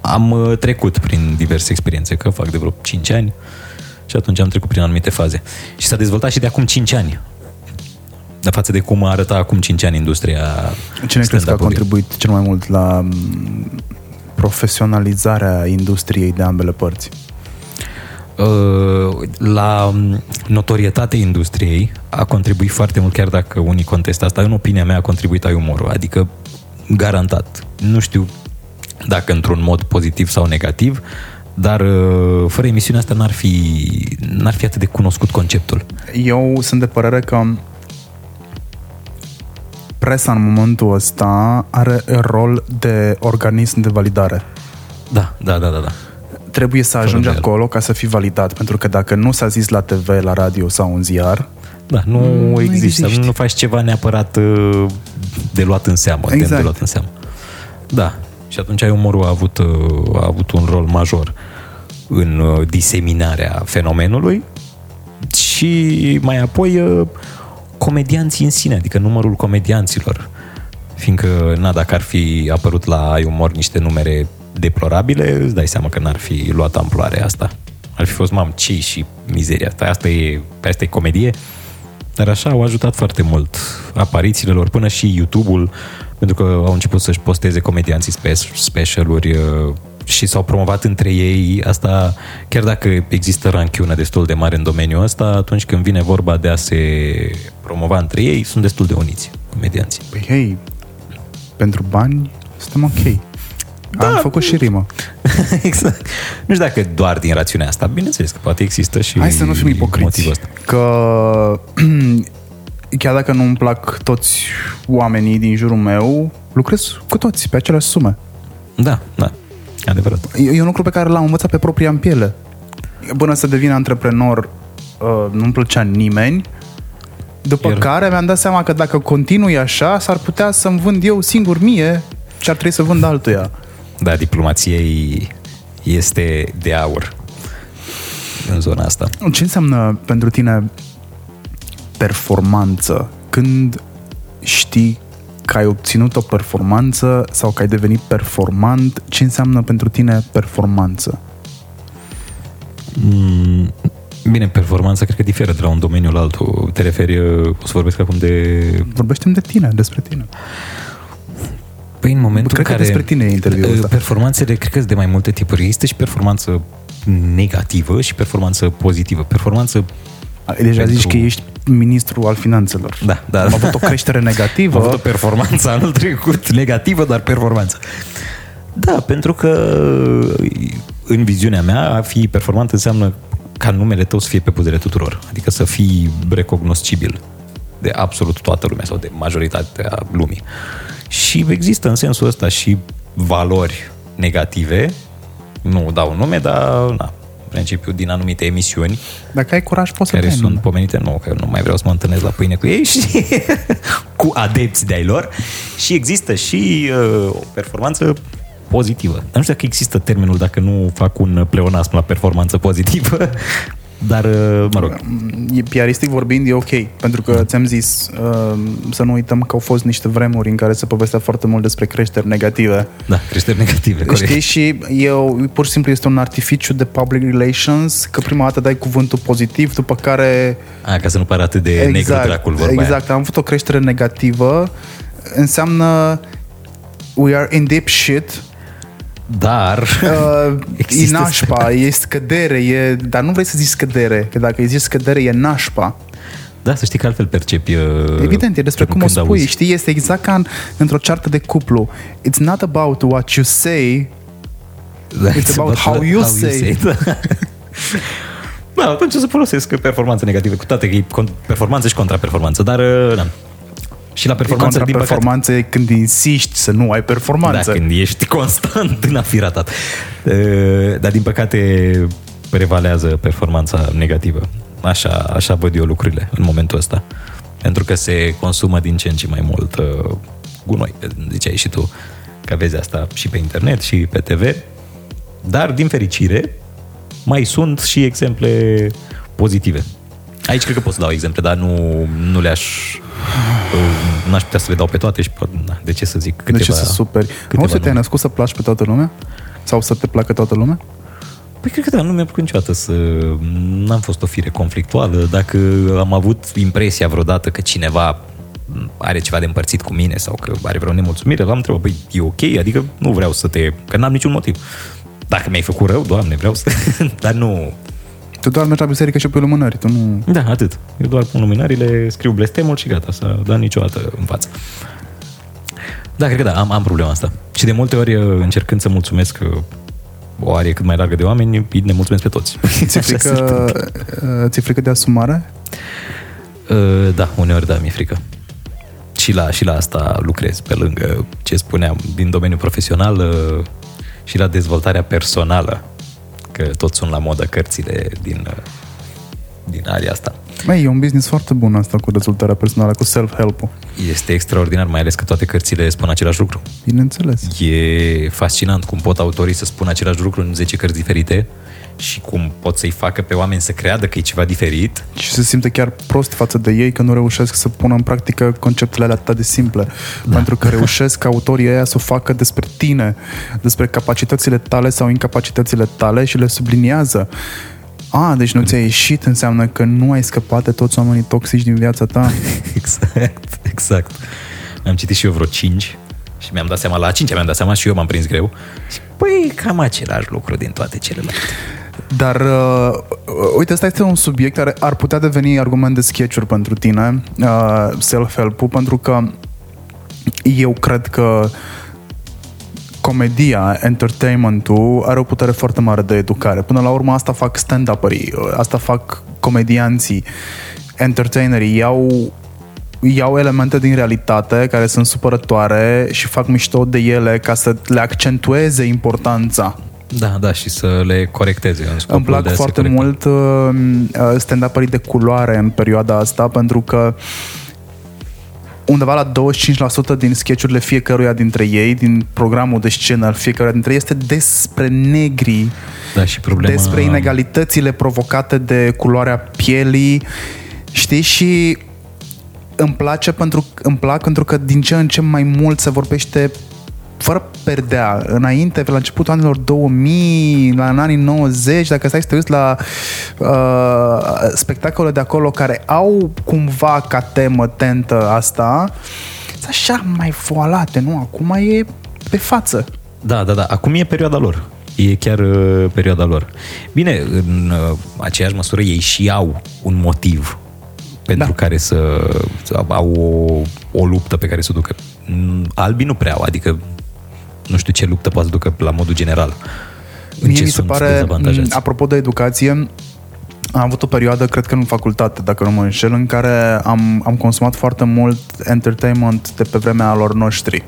am uh, trecut prin diverse experiențe, că fac de vreo 5 ani și atunci am trecut prin anumite faze. Și s-a dezvoltat și de acum 5 ani. De față de cum arăta acum 5 ani industria Cine crezi că a stand-up-ului. contribuit cel mai mult la m, profesionalizarea industriei de ambele părți? Uh, la um, notorietatea industriei a contribuit foarte mult, chiar dacă unii contestă asta, în opinia mea a contribuit ai umorul, adică garantat. Nu știu dacă într-un mod pozitiv sau negativ, dar uh, fără emisiunea asta n-ar fi, n-ar fi atât de cunoscut conceptul. Eu sunt de părere că presa în momentul ăsta are rol de organism de validare. Da, da, da, da. da. Trebuie să ajungi îndoială. acolo ca să fii validat, pentru că dacă nu s-a zis la TV, la radio sau în ziar, Da, nu, Nu nu există. existi. Nu faci ceva neapărat uh, de luat în seamă, exact. de Exact. luat în seamă. Da. Și atunci ai umorul a avut, uh, a avut un rol major în uh, diseminarea fenomenului și mai apoi uh, comedianții în sine, adică numărul comedianților. Fiindcă, na, dacă ar fi apărut la ai umor niște numere deplorabile, îți dai seama că n-ar fi luat amploare asta. Ar fi fost, mam, ce și mizeria asta, asta e, asta e comedie. Dar așa au ajutat foarte mult aparițiile lor, până și YouTube-ul, pentru că au început să-și posteze comedianții spe- specialuri uh, și s-au promovat între ei. Asta, chiar dacă există ranchiună destul de mare în domeniul ăsta, atunci când vine vorba de a se promova între ei, sunt destul de uniți comedianții. păi hei, pentru bani suntem ok. Da, Am făcut și rimă. exact. Nu știu dacă doar din rațiunea asta. Bineînțeles că poate există și Hai să nu fim ipocriți. motivul ăsta. Că chiar dacă nu-mi plac toți oamenii din jurul meu, lucrez cu toți pe aceleași sume. Da, da. Adevărat. E e un lucru pe care l-am învățat pe propria în piele. Până să devin antreprenor, uh, nu-mi plăcea nimeni. După Iar- care mi-am dat seama că dacă continui așa, s-ar putea să-mi vând eu singur mie și ar trebui să vând altuia. Da, diplomația ei este de aur în zona asta. Ce înseamnă pentru tine performanță când știi că ai obținut o performanță sau că ai devenit performant, ce înseamnă pentru tine performanță? Mm, Bine, performanța cred că diferă de la un domeniu la altul. Te referi, uh, o să vorbesc acum de... Vorbește de tine, despre tine. Păi în momentul Cred în că care... despre tine e interviul uh, ăsta. Performanțele, cred că sunt de mai multe tipuri. Există și performanță negativă și performanță pozitivă. Performanță Deja Pentru- zici că ești ministru al finanțelor. Da, da. Am avut o creștere negativă. Am avut o performanță anul trecut, negativă, dar performanță. Da, pentru că în viziunea mea, a fi performant înseamnă ca numele tău să fie pe puterea tuturor. Adică să fii recognoscibil de absolut toată lumea sau de majoritatea lumii. Și există în sensul ăsta și valori negative, nu dau nume, dar na, în principiu din anumite emisiuni Dacă ai curaj, poți să care dai sunt nume. pomenite, nu, că nu mai vreau să mă întâlnesc la pâine cu ei și cu adepți de-ai lor și există și uh, o performanță pozitivă. Nu știu dacă există termenul dacă nu fac un pleonasm la performanță pozitivă, dar, uh, mă rog, E piaristic vorbind, e ok. Pentru că ți-am zis uh, să nu uităm că au fost niște vremuri în care se povestea foarte mult despre creșteri negative. da, creșteri negative, corect. Știi? Și eu, pur și simplu este un artificiu de public relations, că prima dată dai cuvântul pozitiv, după care... A, ca să nu pară atât de negru dracul vorba exact, am avut o creștere negativă, înseamnă we are in deep shit, aia. Dar Uh, e Există nașpa, e scădere, e, dar nu vrei să zici scădere, că dacă îi zici scădere e nașpa. da, să știi că altfel percepi uh, Evident, e despre cum o când spui, auzi. știi, este exact ca în, într-o ceartă de cuplu. It's not about what you say, Da, It's about how you say. Da. da, atunci o să folosesc performanță negativă, cu toate că e con- performanță și contraperformanță, dar uh, da. Și la performanță, din păcate, performanță e când insisti să nu ai performanță. da, când ești constant în a fi ratat. Uh, Dar din păcate prevalează performanța negativă. Așa, așa văd eu lucrurile în momentul ăsta. Pentru că se consumă din ce în ce mai mult uh, gunoi. Ziceai și tu că vezi asta și pe internet și pe TV. Dar, din fericire, mai sunt și exemple pozitive. Aici cred că pot să dau exemple, dar nu, nu le-aș... uh, N-aș putea să le dau pe toate și pot, na, de ce să zic câteva... de ce să superi? câteva Nu să te-ai nume. născut să placi pe toată lumea? Sau să te placă toată lumea? Păi cred că da, nu mi-a plăcut niciodată să... N-am fost o fire conflictuală. Dacă am avut impresia vreodată că cineva are ceva de împărțit cu mine sau că are vreo nemulțumire, l-am întrebat, păi e ok? Adică nu vreau să te... Că n-am niciun motiv. Dacă mi-ai făcut rău, doamne, vreau să... Dar nu... Tu doar mergi la biserică și pe lumânări, tu nu... Da, atât. Eu doar pun luminările, scriu blestemul și gata, să dau niciodată în față. Da, cred că da, am, am problema asta. Și de multe ori, încercând să mulțumesc uh, o arie cât mai largă de oameni, îi ne mulțumesc pe toți. Ți-e Așa se frică, uh, ți-e frică de asumare? Uh, Da, uneori da, mi-e frică. Și la, și la asta lucrez, pe lângă ce spuneam, din domeniul profesional uh, și la dezvoltarea personală, că tot sunt la modă cărțile din, uh, din aria asta. Mai e un business foarte bun asta cu dezvoltarea personală, cu self-help-ul. Este extraordinar, mai ales că toate cărțile spun același lucru. Bineînțeles. E fascinant cum pot autorii să spună același lucru în 10 cărți diferite și cum pot să-i facă pe oameni să creadă că e ceva diferit. Și se simte chiar prost față de ei că nu reușesc să pună în practică conceptele alea atât de simple. Da. Pentru că reușesc ca autorii ăia să o facă despre tine, despre capacitățile tale sau incapacitățile tale și le subliniază. A, deci nu ți-a ieșit, înseamnă că nu ai scăpat de toți oamenii toxici din viața ta. Exact, exact. Am citit și eu vreo 5 și mi-am dat seama, la 5 mi-am dat seama și eu m-am prins greu. Și, păi, cam același lucru din toate celelalte. Dar, uh, uite, ăsta este un subiect care ar putea deveni argument de sketch pentru tine, uh, self-help-ul, pentru că eu cred că comedia, entertainment-ul are o putere foarte mare de educare. Până la urmă asta fac stand-up-ării, asta fac comedianții, entertainerii, iau iau elemente din realitate care sunt supărătoare și fac mișto de ele ca să le accentueze importanța. Da, da, și să le corecteze. În scopul Îmi plac de a se foarte corecta. mult uh, stand-up de culoare în perioada asta pentru că undeva la 25% din sketchurile fiecăruia dintre ei, din programul de scenă al fiecăruia dintre ei, este despre negri, Da, și problema... despre inegalitățile provocate de culoarea pielii, știi? Și îmi place pentru, îmi plac pentru că din ce în ce mai mult se vorbește fără perdea. Înainte, pe la începutul anilor 2000, la în anii 90, dacă stai să te uiți la uh, spectacole de acolo care au cumva ca temă tentă asta, sunt așa mai foalate, nu? Acum e pe față. Da, da, da. Acum e perioada lor. E chiar uh, perioada lor. Bine, în uh, aceeași măsură ei și au un motiv pentru Da. care să, să au o, o luptă pe care să o ducă. Mm, Albii nu prea au, adică nu știu ce luptă poate să ducă la modul general. În Mie ce mi se sunt pare, dezavantajați. m, apropo de educație, am avut o perioadă, cred că în facultate, dacă nu mă înșel, în care am, am consumat foarte mult entertainment de pe vremea lor noștri.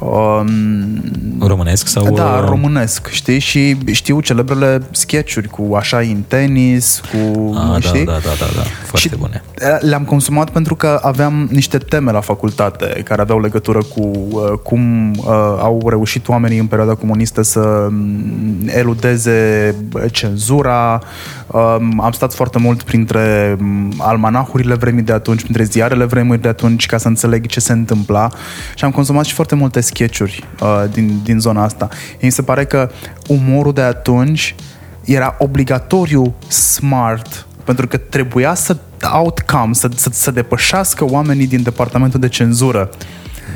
Um, Românesc sau... da, uh, românesc, știi? Și știu celebrele sketchuri cu așa în tenis, cu, Ah, da, știi? da, da, da, da. Foarte și bune. Le-am consumat pentru că aveam niște teme la facultate care aveau legătură cu uh, cum uh, au reușit oamenii în perioada comunistă să mm, eludeze cenzura. Um, am stat foarte mult printre mm, almanahurile vremii de atunci, printre ziarele vremii de atunci ca să înțeleg ce se întâmpla și am consumat și foarte multe sketchuri uh, din, din zona asta. Mi se pare că umorul de atunci era obligatoriu smart pentru că trebuia să outcome, să, să, să depășească oamenii din departamentul de cenzură.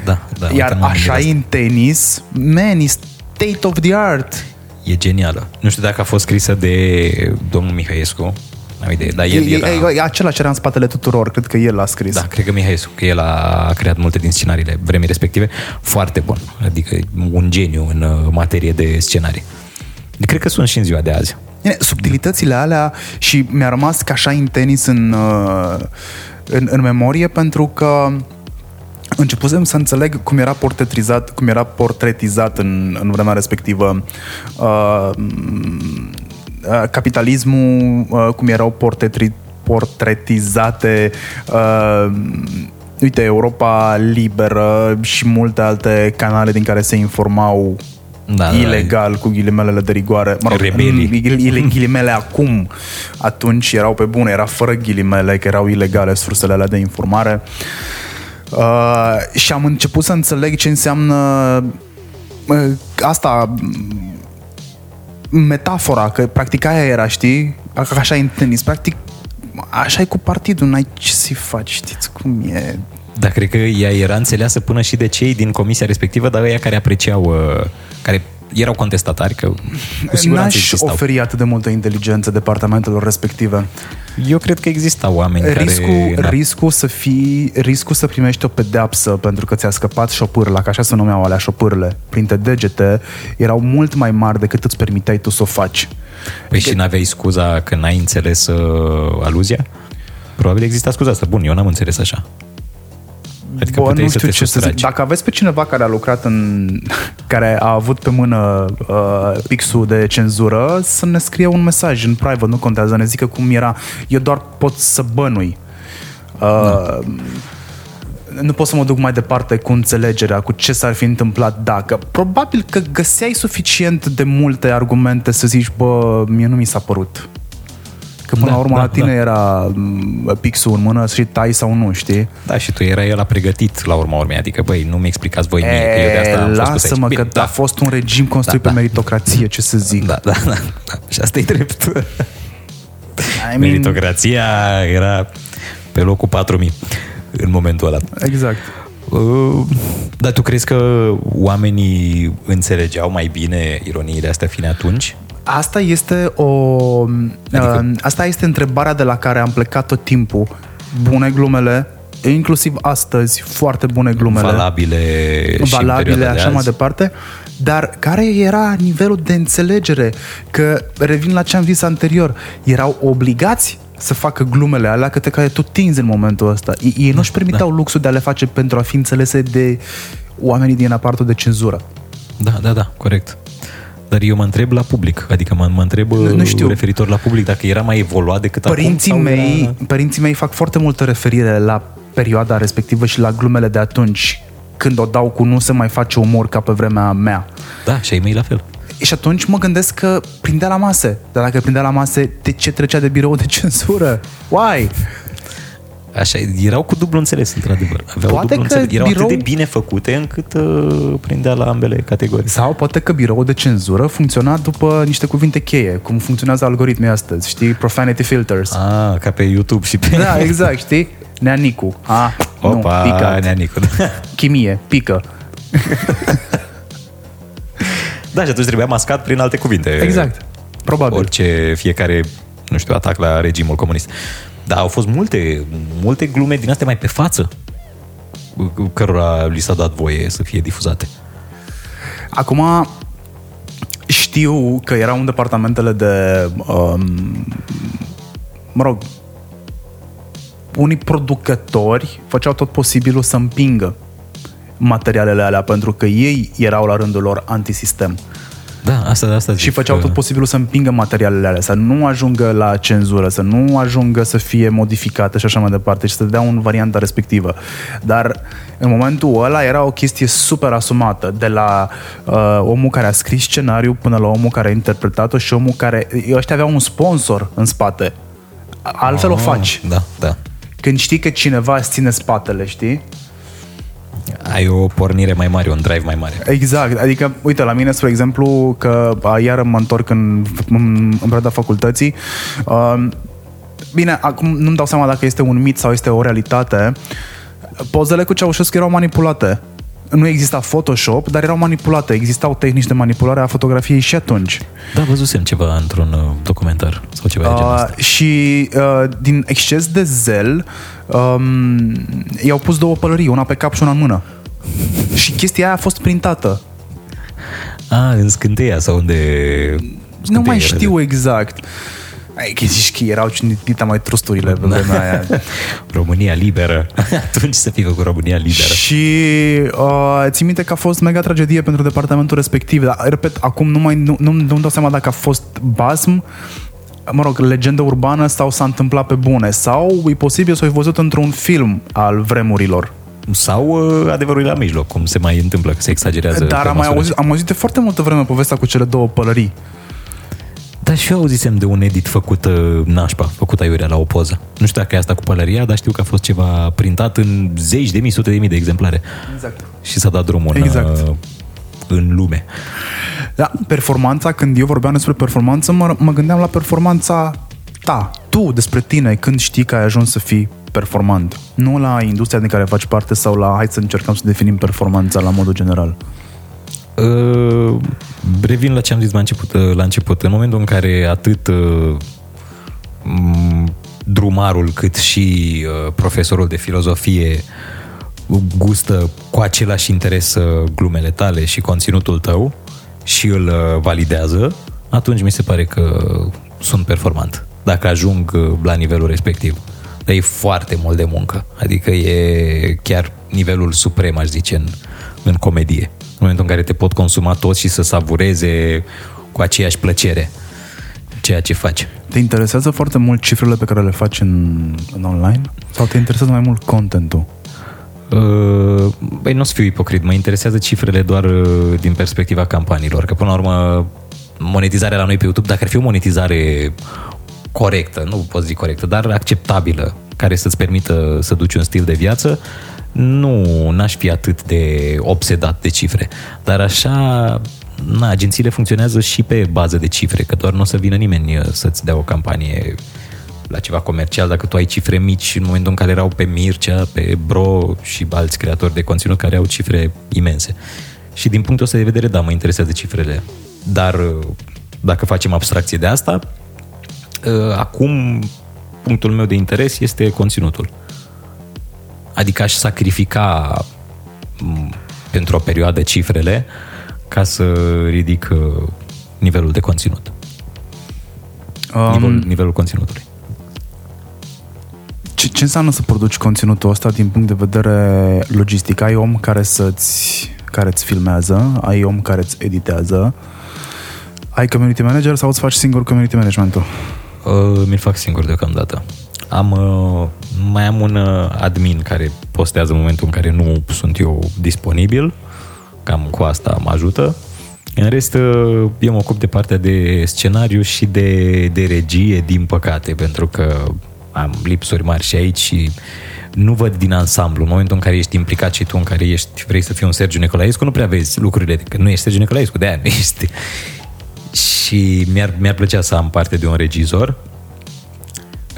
Da, da. Iar uite, m-am așa gândit în tenis, man, e state of the art. E genială. Nu știu dacă a fost scrisă de domnul Mihăiescu, am idee, dar el E, era... e, e același era în spatele tuturor, cred că el l-a scris. Da, cred că Mihăiescu, că el a creat multe din scenariile vremii respective. Foarte bun. Adică un geniu în uh, materie de scenarii. Cred că sunt și în ziua de azi. Bine, subtilitățile alea și mi-a rămas ca așa în tenis în, uh, în, în memorie pentru că începusem să înțeleg cum era portretizat, cum era portretizat în, în vremea respectivă uh, uh, capitalismul, uh, cum erau portretri, portretizate uh, uite, Europa Liberă și multe alte canale din care se informau Da, da, ilegal, cu ghilimelele de rigoare. Mă rog, Rebelii. ghil- ghilimele acum, atunci erau pe bune, era fără ghilimele, că erau ilegale sursele alea de informare. Uh, și am început să înțeleg ce înseamnă uh, asta m, metafora, că practic aia era, știi? Ca Așa e în tenis, practic așa e cu partidul, n-ai ce să-i faci, știți cum e. Dar cred că ea era înțeleasă până și de cei din comisia respectivă, dar ăia care apreciau, uh, care erau contestatari, că cu siguranță N-aș existau. oferi atât de multă inteligență departamentelor respective. Eu cred că existau oameni riscul, care... na, riscul să fii, riscul să primești o pedeapsă pentru că ți-a scăpat șopârla, că așa se numeau alea șopârle, printre degete, erau mult mai mari decât îți permiteai tu să o faci. Păi și n-aveai scuza că n-ai înțeles uh, aluzia? Probabil exista scuza asta. Bun, eu n-am înțeles așa. Adică Bă, puteai nu să știu te ce să zic. sustragi. Dacă aveți pe cineva care a lucrat în... care a avut pe mână uh, pixul de cenzură, să ne scrie un mesaj în private, nu contează, ne zică cum era. Eu doar pot să bănui. Uh, nu pot să mă duc mai departe cu înțelegerea, cu ce s-ar fi întâmplat dacă. Probabil că găseai suficient de multe argumente să zici, bă, mie nu mi s-a părut. Că până Da, la urmă da, la tine da. era m, pixul în mână și tai sau nu, știi? Da, și tu erai el a pregătit la urma urmei. Adică, băi, nu mi explicați voi mie, că eu de asta am fost pus aici. lasă-mă Bine, că da, a fost un regim construit Da, pe da. meritocrație, ce să zic. da, da, da, da. Și asta e drept. I mean, Meritocrația era pe locul 4000 în momentul ăla. exact. Uh, Dar tu crezi că oamenii înțelegeau mai bine ironiile astea fine atunci? Asta este o... Adică- uh, asta este întrebarea de la care am plecat tot timpul. Bune glumele, inclusiv astăzi, foarte bune glumele. Valabile, și în valabile, perioada de așa mai azi? departe, dar care era nivelul de înțelegere? Că, revin la ce am zis anterior, erau obligați să facă glumele alea câte care tu tinzi în momentul ăsta. Ei, ei nu-și permiteau Da. luxul de a le face pentru a fi înțelese de oamenii din apartul de cenzură. Da, da, da, corect. Dar eu mă întreb la public, adică mă, mă întreb Nu- nu știu. referitor la public, dacă era mai evoluat decât Părinții acum. sau mei, Era... părinții mei fac foarte multă referire la perioada respectivă și la glumele de atunci, când o dau cu nu se mai face umor ca pe vremea mea. Da, și ai mei la fel. Și atunci mă gândesc că prindea la mase. Dar dacă prindea la mase, de ce trecea de birou de cenzură? Why? Așa, erau cu dublu înțeles, într-adevăr. Aveau Poate dublu că înțeles. Erau birou- atât de bine făcute încât uh, prindea la ambele categorii. Sau poate că biroul de cenzură funcționa după niște cuvinte cheie, cum funcționează algoritmii astăzi, știi? Profanity filters. Ah, ca pe YouTube și pe... Da, exact, știi? Neanicu. A, Opa, nu, pică. neanicu. Chimie, pică. da, și atunci trebuia mascat prin alte cuvinte. Exact. Probabil. Orice, fiecare, nu știu, atac la regimul comunist. Dar au fost multe, multe glume din astea mai pe față cărora li s-a dat voie să fie difuzate. Acum știu că erau în departamentele de um, mă rog unii producători făceau tot posibilul să împingă materialele alea pentru că ei erau la rândul lor antisistem Da, asta, asta zic. și făceau că- tot posibilul să împingă materialele alea, să nu ajungă la cenzură, să nu ajungă să fie modificate și așa mai departe și să dea în varianta respectivă. Dar în momentul ăla era o chestie super asumată, de la uh, omul care a scris scenariu până la omul care a interpretat-o și omul care... Ăștia aveau un sponsor în spate. Altfel o Ah, faci. Da, da. Când știi că cineva îți ține spatele, știi? Ai o pornire mai mare, un drive mai mare. Exact, adică, uite, la mine, spre exemplu, că a, iar mă întorc în, în, în perioada facultății, uh, bine, acum nu-mi dau seama dacă este un mit sau este o realitate, pozele cu Ceaușescu erau manipulate. Nu exista Photoshop, dar erau manipulate. Existau tehnici de manipulare a fotografiei și atunci. Da, văzusem ceva într-un uh, documentar sau ceva de genul Uh, ăsta. și uh, din exces de zel um, i-au pus două pălării, una pe cap și una în mână. și chestia aia a fost printată. A, în scânteia sau unde... Nu scânteia mai era știu exact. Ai, că zici că erau cinita mai trusturile pe vremea aia. de- România liberă. Atunci să fie cu România liberă. Și uh, țin minte că a fost mega tragedie pentru departamentul respectiv. Dar, repet, acum nu mai nu, nu, nu-mi dau seama dacă a fost basm, mă rog, legendă urbană sau s-a întâmplat pe bune. Sau e posibil să o fi văzut într-un film al vremurilor. Sau uh, adevărul e la mijloc, cum se mai întâmplă, că se exagerează. Dar pe am, mai măsură auzit, am auzit de foarte multă vreme povestea cu cele două pălării. Dar și eu auzisem de un edit făcut uh, nașpa, făcut aiurea la o poză. Nu știu dacă e asta cu pălăria, dar știu că a fost ceva printat în zeci de mii, sute de mii de exemplare. Exact. Și s-a dat drumul Exact. în, uh, în lume. Da, performanța, când eu vorbeam despre performanță, mă, mă gândeam la performanța ta, tu despre tine, când știi că ai ajuns să fii performant. Nu la industria din care faci parte sau la hai să încercăm să definim performanța la modul general. Uh, revin la ce am zis la început, uh, la început. În momentul în care atât uh, m, drumarul cât și uh, profesorul de filozofie gustă cu același interes uh, glumele tale și conținutul tău și îl uh, validează, atunci mi se pare că sunt performant. Dacă ajung uh, la nivelul respectiv. Dar e foarte mult de muncă. Adică e chiar nivelul suprem, aș zice, în, în comedie. În momentul în care te pot consuma toți și să savureze cu aceeași plăcere ceea ce faci. Te interesează foarte mult cifrele pe care le faci în, în online? Sau te interesează mai mult contentul? Uh, Băi, nu o să fiu ipocrit, mă interesează cifrele doar uh, din perspectiva campaniilor, că până la urmă monetizarea la noi pe YouTube, dacă ar fi o monetizare corectă, nu pot zic corectă, dar acceptabilă, care să-ți permită să duci un stil de viață, nu, n-aș fi atât de obsedat de cifre. Dar așa, na, agențiile funcționează și pe bază de cifre, că doar nu o să vină nimeni uh, să-ți dea o campanie la ceva comercial dacă tu ai cifre mici în momentul în care erau pe Mircea, pe Bro și alți creatori de conținut care au cifre imense. Și din punctul ăsta de vedere, da, mă interesează cifrele. Dar uh, dacă facem abstracție de asta, uh, acum punctul meu de interes este conținutul. Adică aș sacrifica m, pentru o perioadă cifrele ca să ridic uh, nivelul de conținut. Um, Nivelul, nivelul conținutului. ce, ce înseamnă să produci conținutul ăsta din punct de vedere logistic? Ai om care să-ți care îți filmează, ai om care îți editează, ai community manager sau îți faci singur community managementul? Uh, mi-l fac singur deocamdată. Am, uh, mai am un uh, admin care postează în momentul în care nu sunt eu disponibil. Cam cu asta mă ajută. În rest, uh, eu mă ocup de partea de scenariu și de, de regie, din păcate, pentru că am lipsuri mari și aici și nu văd din ansamblu. În momentul în care ești implicat și tu, în care ești, vrei să fii un Sergiu Nicolaescu, nu prea vezi lucrurile, că nu ești Sergiu Nicolaescu, de aia nu ești. Și mi-ar, mi-ar plăcea să am parte de un regizor.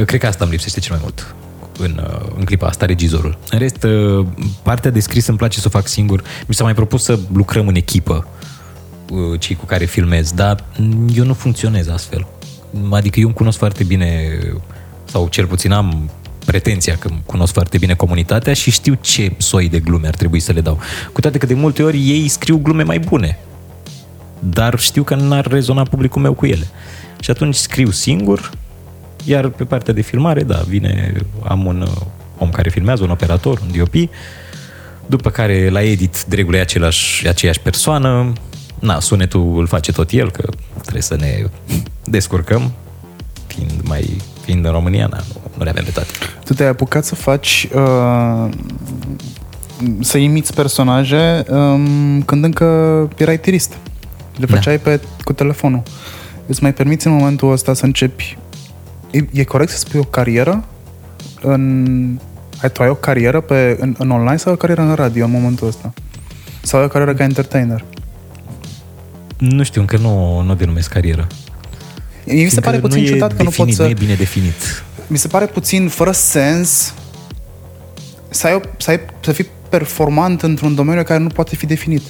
Cred că asta îmi lipsește cel mai mult în, uh, în clipa asta, regizorul. În rest, uh, partea de scris îmi place să o fac singur. Mi s-a mai propus să lucrăm în echipă uh, cei cu care filmez, dar eu nu funcționez astfel. Adică eu îmi cunosc foarte bine, sau cel puțin am pretenția că cunosc foarte bine comunitatea și știu ce soi de glume ar trebui să le dau. Cu toate că de multe ori ei scriu glume mai bune, dar știu că n-ar rezona publicul meu cu ele. Și atunci scriu singur, iar pe partea de filmare, da, vine, am un uh, om care filmează, un operator, un DOP, după care la edit de regulă e același, aceeași persoană, na, sunetul îl face tot el, că trebuie să ne descurcăm, fiind mai fiind în România, na, nu, nu le avem de toate. Tu te-ai apucat să faci uh, să imiți personaje um, când încă erai tirist. Le făceai da. pe, cu telefonul. Îți mai permiți în momentul ăsta să începi E, e corect să spui o carieră în... Ai, tu ai o carieră pe, în, în online sau o carieră în radio în momentul ăsta? Sau o carieră ca entertainer? Nu știu, încă nu, nu denumesc carieră. Mi se pare puțin ciudat că definit, nu poți să... Nu e bine definit. Mi se pare puțin fără sens să, ai o, să, ai, să fii performant într-un domeniu care nu poate fi definit.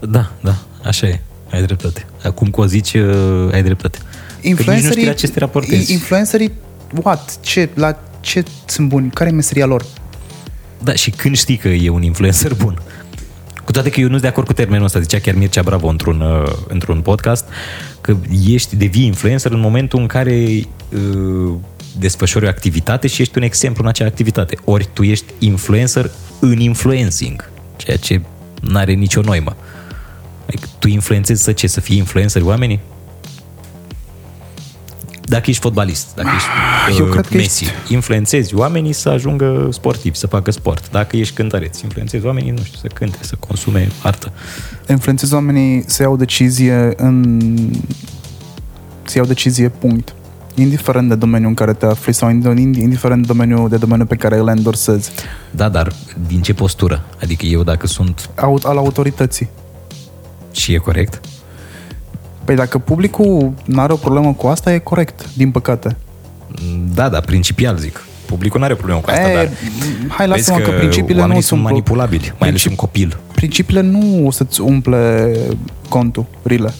Da, da, așa e. Ai dreptate. Acum că o zici, uh, ai dreptate influencerii, nu știu la ce influencerii, what? Ce, la ce sunt buni? Care e meseria lor? Da, și când știi că e un influencer bun? Cu toate că eu nu sunt de acord cu termenul ăsta, zicea chiar Mircea Bravo într-un, uh, într-un podcast, că ești, devii influencer în momentul în care uh, desfășori o activitate și ești un exemplu în acea activitate. Ori tu ești influencer în influencing, ceea ce nu are nicio noimă. Adică tu influențezi să ce? Să fii influencer oamenii? Dacă ești fotbalist, dacă ești Eu uh, cred că Messi, ești... influențezi oamenii să ajungă sportivi, să facă sport. Dacă ești cântăreț, influențezi oamenii, nu știu, să cânte, să consume artă. Influențezi oamenii să iau decizie în... să iau decizie, punct. Indiferent de domeniul în care te afli sau indiferent de domeniul, de domeniul pe care îl endorsezi. Da, dar din ce postură? Adică eu dacă sunt... Al autorității. Și e corect? Păi dacă publicul nu are o problemă cu asta, e corect, din păcate. Da, da, principial zic. Publicul nu are o problemă cu asta, e, dar hai lasă-mă că, că principiile nu sunt manipulabili, mai ales un copil. Principiile nu o să-ți umple contul, rile.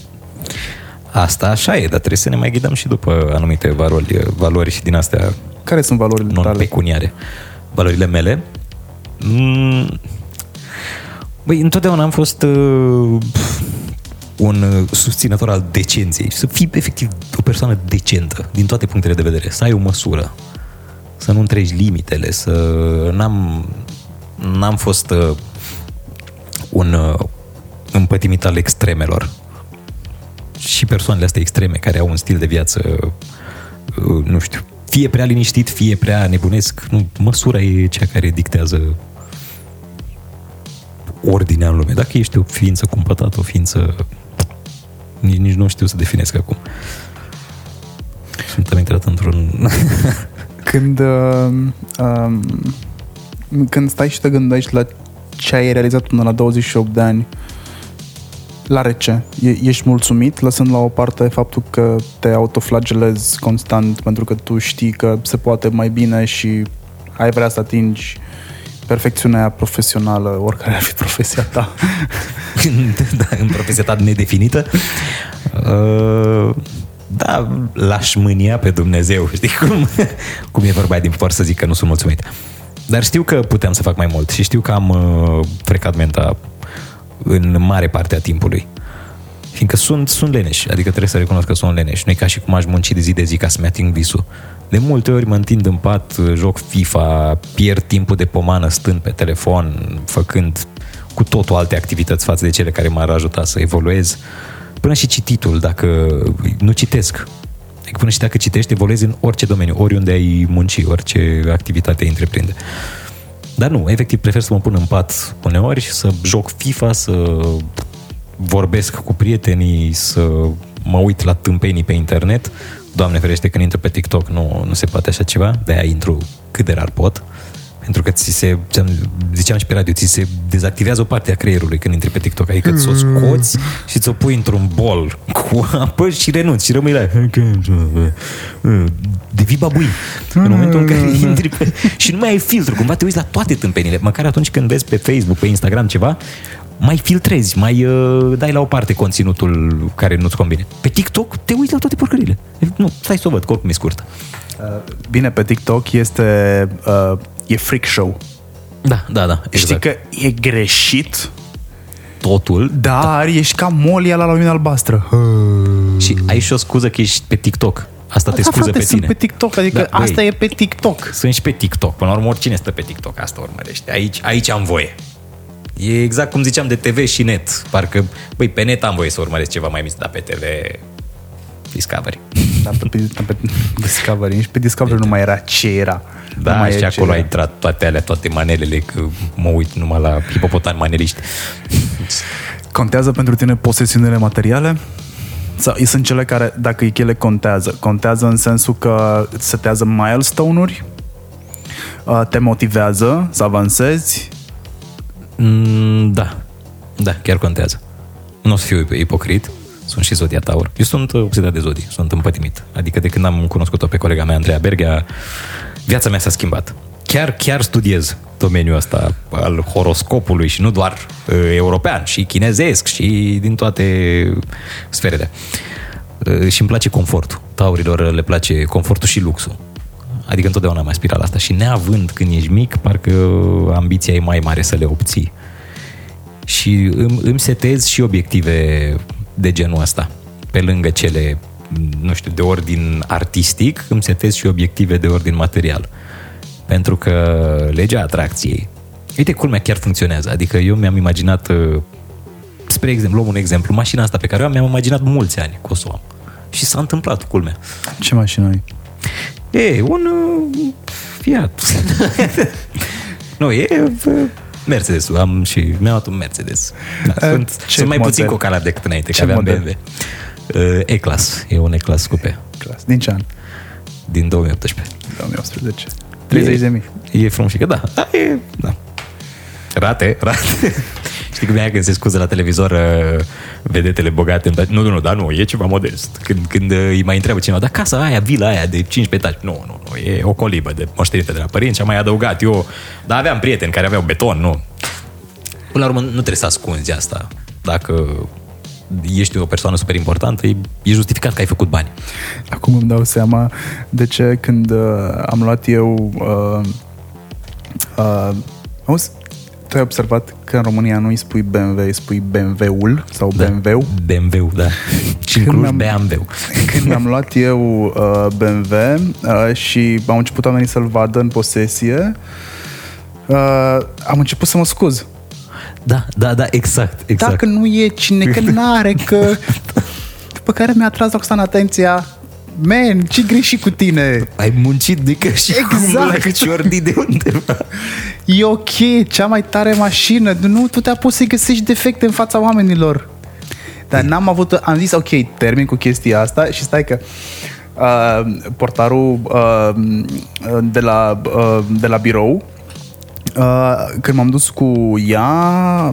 Asta așa e, dar trebuie să ne mai ghidăm și după anumite valori, valori și din astea Care sunt valorile tale? pecuniare. Valorile mele? Mm, băi, întotdeauna am fost uh, un uh, susținător al decenței, să fii efectiv o persoană decentă din toate punctele de vedere, să ai o măsură, să nu întregi limitele, să n-am, n-am fost uh, un uh, împătimit al extremelor. Și persoanele astea extreme care au un stil de viață, uh, nu știu, fie prea liniștit, fie prea nebunesc, nu, măsura e cea care dictează ordinea în lume. Dacă ești o ființă cumpătată, o ființă nici, nici nu știu să definesc acum. Sunt am intrat într-un... când, uh, um, când stai și te gândești la ce ai realizat până la 28 de ani, la rece, e, ești mulțumit, lăsând la o parte faptul că te autoflagelezi constant pentru că tu știi că se poate mai bine și ai vrea să atingi perfecțiunea profesională, oricare ar fi profesia ta. da, în profesia ta nedefinită. Uh, da, l-aș mânia pe Dumnezeu, știi cum, cum e vorba din por să zic că nu sunt mulțumit. Dar știu că puteam să fac mai mult și știu că am uh, frecat menta în mare parte a timpului. Fiindcă sunt, sunt leneș, adică trebuie să recunosc că sunt leneș. Nu e ca și cum aș munci de zi de zi ca să-mi ating visul. De multe ori mă întind în pat, joc FIFA, pierd timpul de pomană stând pe telefon, făcând cu totul alte activități față de cele care m-ar ajuta să evoluez. Până și cititul, dacă nu citesc, adică până și dacă citești, evoluezi în orice domeniu, oriunde ai munci, orice activitate ai întreprinde. Dar nu, efectiv prefer să mă pun în pat uneori și să joc FIFA, să vorbesc cu prietenii, să mă uit la tâmpenii pe internet. Doamne ferește, când intru pe TikTok nu, nu se poate așa ceva, de-aia intru cât de rar pot. Pentru că ți se, ți-am- ziceam și pe radio, ți se dezactivează o parte a creierului când intri pe TikTok. Adică ți-o scoți și ți-o pui într-un bol cu apă și renunți și rămâi la... Devii babui. În momentul în care intri pe... Și nu mai ai filtru, cumva te uiți la toate tâmpenile. Măcar atunci când vezi pe Facebook, pe Instagram ceva, mai filtrezi, mai uh, dai la o parte conținutul care nu-ți convine. Pe TikTok te uiți la toate porcările. Nu, stai să o văd, că oricum e scurtă. Uh, Bine, pe TikTok este uh, e freak show. Da, da, da. Exact. Știi că e greșit, totul dar ești ca molia la lumină albastră. și ai și o scuză că ești pe TikTok. Asta te Da, scuză frate, pe sunt tine. pe TikTok, adică Da, băi. asta e pe TikTok. Sunt și pe TikTok. Până la urmă, oricine stă pe TikTok, asta urmărește. Aici, aici am voie. E exact cum ziceam de TV și net. Parcă, băi, pe net am voie să urmăresc ceva mai mic, dar pe TV Discovery. Da, pe, pe, pe Discovery. Nici pe Discovery nu mai era ce era. Nu Da, mai și e ce acolo era. a intrat toate alea, toate manelele, că mă uit numai la hipopotami maneliști. Contează pentru tine posesiunile materiale? Sau sunt cele care, dacă ele contează, contează în sensul că îți setează milestone-uri, uh, te motivează să avansezi, Mm, da, da, chiar contează. Nu o să fiu ipocrit, sunt și Zodia Taur. Eu sunt uh, obsedat de zodii, sunt împătimit. Adică de când am cunoscut-o pe colega mea, Andreea Berghea, viața mea s-a schimbat. Chiar, chiar studiez domeniul ăsta al horoscopului și nu doar uh, european, și chinezesc și din toate sferele. Uh, și îmi place confortul. Taurilor le place confortul și luxul. Adică întotdeauna am aspirat la asta. Și neavând când ești mic, parcă ambiția e mai mare să le obții. Și îmi, îmi setez și obiective de genul ăsta. Pe lângă cele, nu știu, de ordin artistic, îmi setez și obiective de ordin material. Pentru că legea atracției, uite, culmea chiar funcționează. Adică eu mi-am imaginat, uh, spre exemplu, luăm un exemplu, mașina asta pe care o am, mi-am imaginat mulți ani că o să o am. Și s-a întâmplat, culmea. ce mașină ai? E, un uh, Fiat. nu, e uh, Mercedes. Am și mi-am luat un Mercedes. Da, Eh, sunt, ce sunt mai model? puțin cocalat decât înainte, Ce că aveam model? BMW. Uh, E-Class. E un E-Class coupe Clas. Din ce an? din 2018. 2018. 30 de mii. E frumos, da. da, e, da. Rate, rate. Știi cum e aia când se scuză la televizor uh, vedetele bogate? îmi place- Nu, nu, nu, dar nu, e ceva modest. Când, când uh, îi mai întreabă cineva, dar casa aia, vila aia de 15 etaje. Nu, nu, nu, e o colibă de moștenită de la părinți și am mai adăugat eu. Dar aveam prieteni care aveau beton, nu. Până la urmă, nu trebuie să ascunzi asta. Dacă ești o persoană super importantă, e, e justificat că ai făcut bani. Acum îmi dau seama de ce când uh, am luat eu uh, uh, auzi, tu ai observat că în România nu îi spui BMW, îi spui BMW-ul sau Da. BMW? BMW, da. Și în Când Cluj, mi-am- BMW. Când am luat eu uh, BMW uh, și am început oamenii să-l vadă în posesie, uh, am început să mă scuz. Da, da, da, exact, exact. Dacă nu e cine, că n-are, că... După care mi-a tras Roxana atenția, man, ce greșit cu tine? Ai muncit de că și Exact. cum la ciordi de undeva. E ok, cea mai tare mașină, nu tu te-a pus să găsești defecte în fața oamenilor. Dar n-am avut, am zis, ok, termin cu chestia asta și stai că uh, portarul uh, de, la, uh, de la birou Uh, când m-am dus cu ea,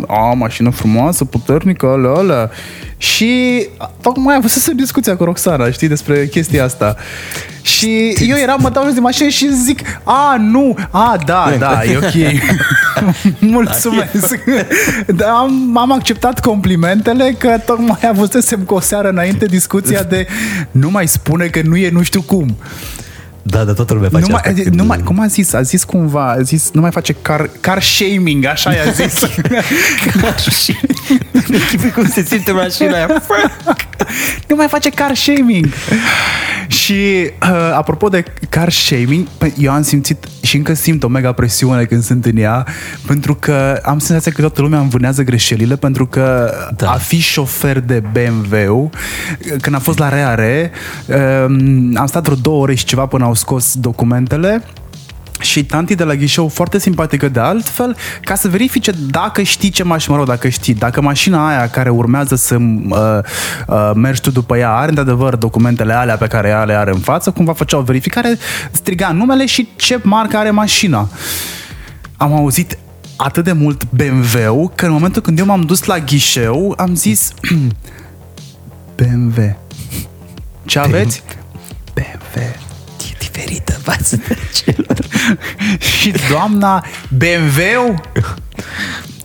a, mașină frumoasă, puternică, alea, alea. Și tocmai am văzut să discuția cu Roxana, știi, despre chestia asta. Și eu eram, mă dau jos din mașină și zic, a, nu, a, da, da, e ok. Mulțumesc. da, am, am acceptat complimentele că tocmai avusesem cu o seară înainte discuția de nu mai spune că nu e nu știu cum. Da, dar toată lumea face Nu mai, asta. când- nu mai, cum a zis? A zis cumva, a zis, nu mai face car, car shaming, așa i-a zis. și închipui cum se simte mașina aia. nu mai face car shaming. și uh, apropo de car shaming, păi, eu am simțit și încă simt o mega presiune când sunt în ea, pentru că am senzația că toată lumea învânează greșelile, pentru că Da. da. a fi șofer de BMW, când am fost la Reare, um, am stat vreo două ore și ceva până au scos documentele și tanti de la ghișeu foarte simpatică de altfel, ca să verifice dacă știi ce mașină, mă rog, dacă știi, dacă mașina aia care urmează să uh, uh, mergi tu după ea are într-adevăr documentele alea pe care ea le are în față, cumva făcea o verificare, striga numele și ce marcă are mașina. Am auzit atât de mult BMW că în momentul când eu m-am dus la ghișeu am zis BMW. Ce aveți? BMW E diferită față de celor. și doamna BMW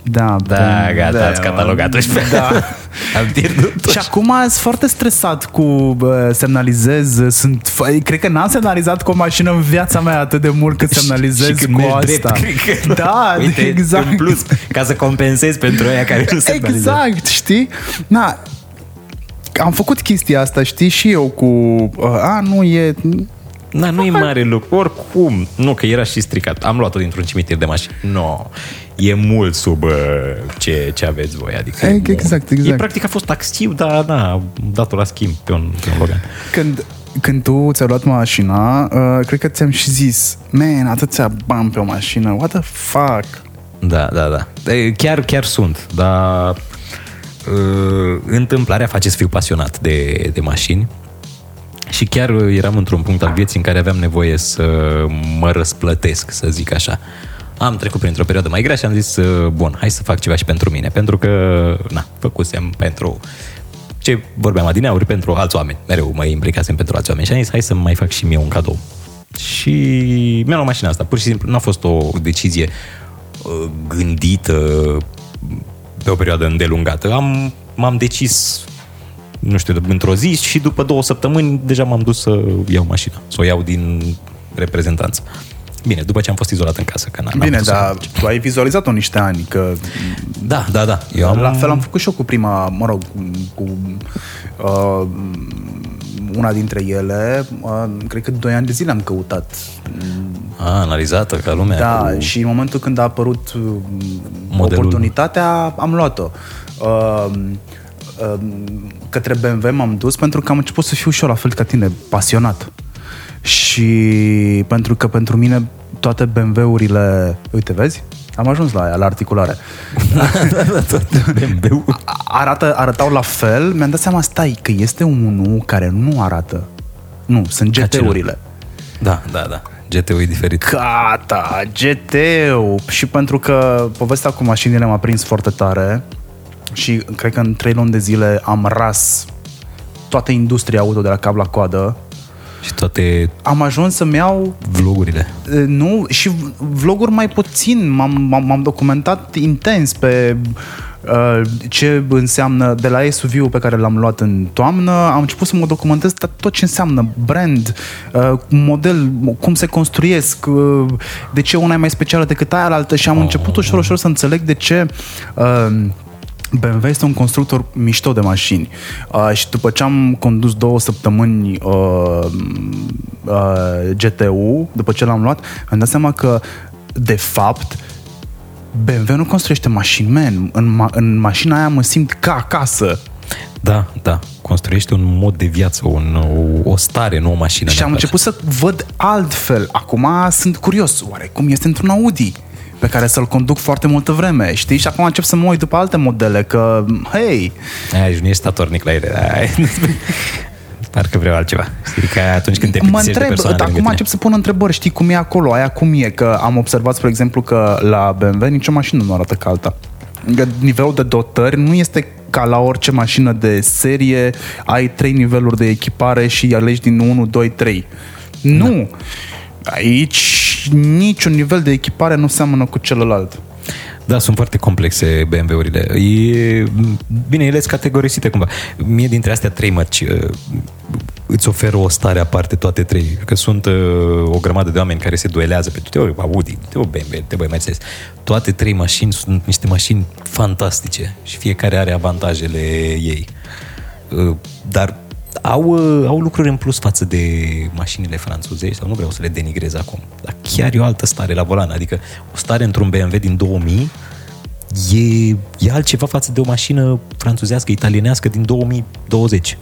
da, Da, bun, gata, ați catalogat-o și pe da. Am pierdut Și acum sunt foarte stresat cu bă, semnalizez, sunt, f- cred că n-am semnalizat cu o mașină în viața mea atât de mult cât semnalizez și când cu mergi asta. drept, cred că- da, Uite, exact. În plus, ca să compensezi pentru aia care nu se Exact, știi? Na, am făcut chestia asta, știi, și eu cu... uh, A, nu e... Da, nu e mare lucru. Oricum, nu, că era și stricat. Am luat-o dintr-un cimitir de mașini. Nu, no, e mult sub uh, ce, ce aveți voi. Adică E- nu. exact, exact. E practic a fost taxiu, dar da, am dat-o la schimb pe un, pe un Logan. Când, când tu ți-ai luat mașina, uh, cred că ți-am și zis, man, atâția bani pe o mașină, what the fuck? Da, da, da. E, Chiar, chiar sunt, dar uh, întâmplarea face să fiu pasionat de, de mașini și chiar uh, eram într-un punct al vieții în care aveam nevoie să mă răsplătesc, să zic așa. Am trecut printr-o perioadă mai grea și am zis, uh, bun, hai să fac ceva și pentru mine, pentru că, na, făcusem pentru ce vorbeam adineauri pentru alți oameni. Mereu mă implicasem pentru alți oameni și am zis, hai să mai fac și mie un cadou. Și mi-am luat mașina asta. Pur și simplu nu a fost o decizie uh, gândită pe o perioadă îndelungată. Am, m-am decis nu știu, într-o zi și după două săptămâni deja m-am dus să iau mașina, să o iau din reprezentanță. Bine, după ce am fost izolat în casă, că n-am Bine, putut să dar fac. tu ai vizualizat-o niște ani, că Da, da, da. Eu am... la fel am făcut și eu cu prima, mă rog, cu uh, una dintre ele, uh, cred că doi ani de zile am căutat. A, analizată ca lumea. Da, cu... și în momentul când a apărut uh, Modelul. oportunitatea, am luat-o. Uh, uh, către BMW m-am dus pentru că am început să fiu și eu la fel ca tine, pasionat. Și pentru că pentru mine toate BMW-urile, uite, vezi? Am ajuns la aia, la articulare. BMW. Arată, arătau la fel, mi-am dat seama, stai, că este unul care nu arată. Nu, sunt Ca GT-urile. Da, da, da. GT-ul e diferit. Gata, GT-ul. Și pentru că povestea cu mașinile m-a prins foarte tare și cred că în trei luni de zile am ras toată industria auto de la cap la coadă, Și toate am ajuns să-mi iau vlogurile. Uh, Nu, și vloguri mai puțin. M-am, m-am, m-am documentat intens pe uh, ce înseamnă de la SUV-ul pe care l-am luat în toamnă. Am început să mă documentez tot ce înseamnă brand, uh, model, cum se construiesc, uh, de ce una e mai specială decât aia altă și am început ușor, ușor să înțeleg de ce uh, BMW este un constructor mișto de mașini uh, și după ce am condus două săptămâni uh, uh, GTU, după ce l-am luat, mi-am dat seama că de fapt BMW nu construiește mașini, man. În, ma- în mașina aia mă simt ca acasă. Da, da. Construiește un mod de viață, un, o, o stare, nu o mașină. Și am neapărat. început să văd altfel. Acum sunt curios, oare cum este într-un Audi? Pe care să-l conduc foarte multă vreme, știi? Și acum încep să mă uit după alte modele, că, hei, Ai, nu ești statornic la ele. Ai, Parcă vreau altceva. Știi că atunci când te mă plictisești de întreb, persoana de acum lângă încep tine. să pun întrebări, știi cum e acolo, aia cum e, că am observat, spre exemplu, că la BMW nicio mașină nu arată ca alta. Că Nivelul de dotări nu este ca la orice mașină de serie, ai trei niveluri de echipare și alegi din 1, 2, 3. Nu! Aici niciun nivel de echipare nu seamănă cu celălalt. Da, sunt foarte complexe BMW-urile. E, bine, ele sunt categorisite cumva. Mie dintre astea trei mărci uh, îți oferă o stare aparte toate trei. Că sunt uh, o grămadă de oameni care se duelează pe te o Audi, te o BMW, te o Mercedes. Toate trei mașini sunt niște mașini fantastice și fiecare are avantajele ei. Uh, Dar au, uh, au lucruri în plus față de mașinile franțuzești, sau nu vreau să le denigrez acum, dar chiar e o altă stare la volan, adică o stare într-un BMW din 2000 e, e altceva față de o mașină franțuzească, italienească din 2020.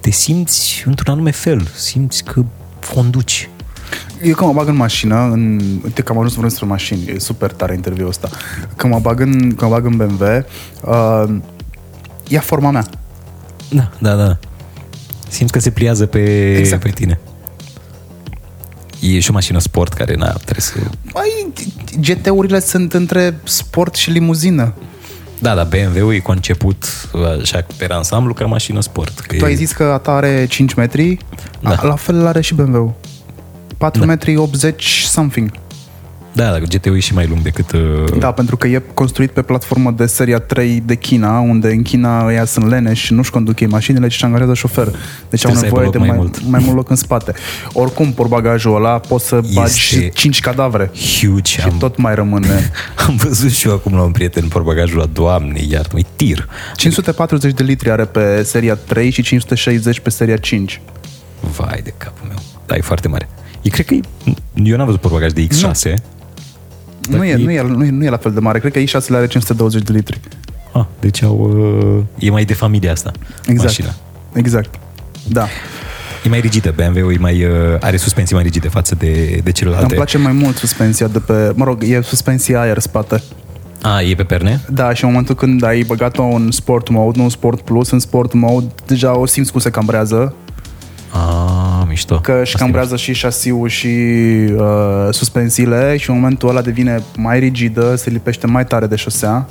Te simți într-un anume fel, simți că conduci. Eu când mă bag în mașină, în, uite că am ajuns să vorbim despre mașini, e super tare interviul ăsta. Când mă bag în, când mă bag în BMW, uh, ia forma mea. Da, da, da. Simți că se pliază pe, Exact. pe tine. E și o mașină sport care na, trebuie să... Mai, GT-urile sunt între sport și limuzină. Da, dar BMW-ul e conceput așa pe ansamblu ca mașină sport. Că Tu e... ai zis că a ta are 5 metri, Da. da. la fel are și BMW-ul. 4 da. metri 80 something. Da, dar GT-ul e și mai lung decât... Uh... Da, pentru că e construit pe platformă de seria 3 de China, unde în China ăia sunt leneși și nu-și conduc ei mașinile, ci și șangajează șofer. Deci au Trebuie să aibă nevoie loc de mai mai, mult. mai mult loc în spate. Oricum, portbagajul ăla poți să bagi Este- 5 cadavre Huge. și Am, tot mai rămâne. am văzut și eu acum la un prieten în portbagajul la Doamne, iartă-mă, e tir. 540 de litri are pe seria 3 și 560 pe seria 5. Vai de capul meu. Da, e foarte mare. E, cred că e, eu n-am văzut portbagaj de X6. Nu e, e- nu, e, nu, e, nu e la fel de mare. Cred că i6 are 520 de litri. Ah, deci au, uh, e mai de familia asta. Exact. Mașina. Exact. Da. E mai rigidă, BMW-ul e mai, uh, are suspensii mai rigide față de, de celelalte. Îmi place mai mult suspensia de pe... Mă rog, e suspensia aer spate. A, e pe perne? Da, și în momentul când ai băgat-o în sport mode, nu în sport plus, în sport mode, deja o simți cum se cambrează, A, mișto. că și Asta e cambrează și șasiul și uh, suspensiile și în momentul ăla devine mai rigidă, se lipește mai tare de șosea.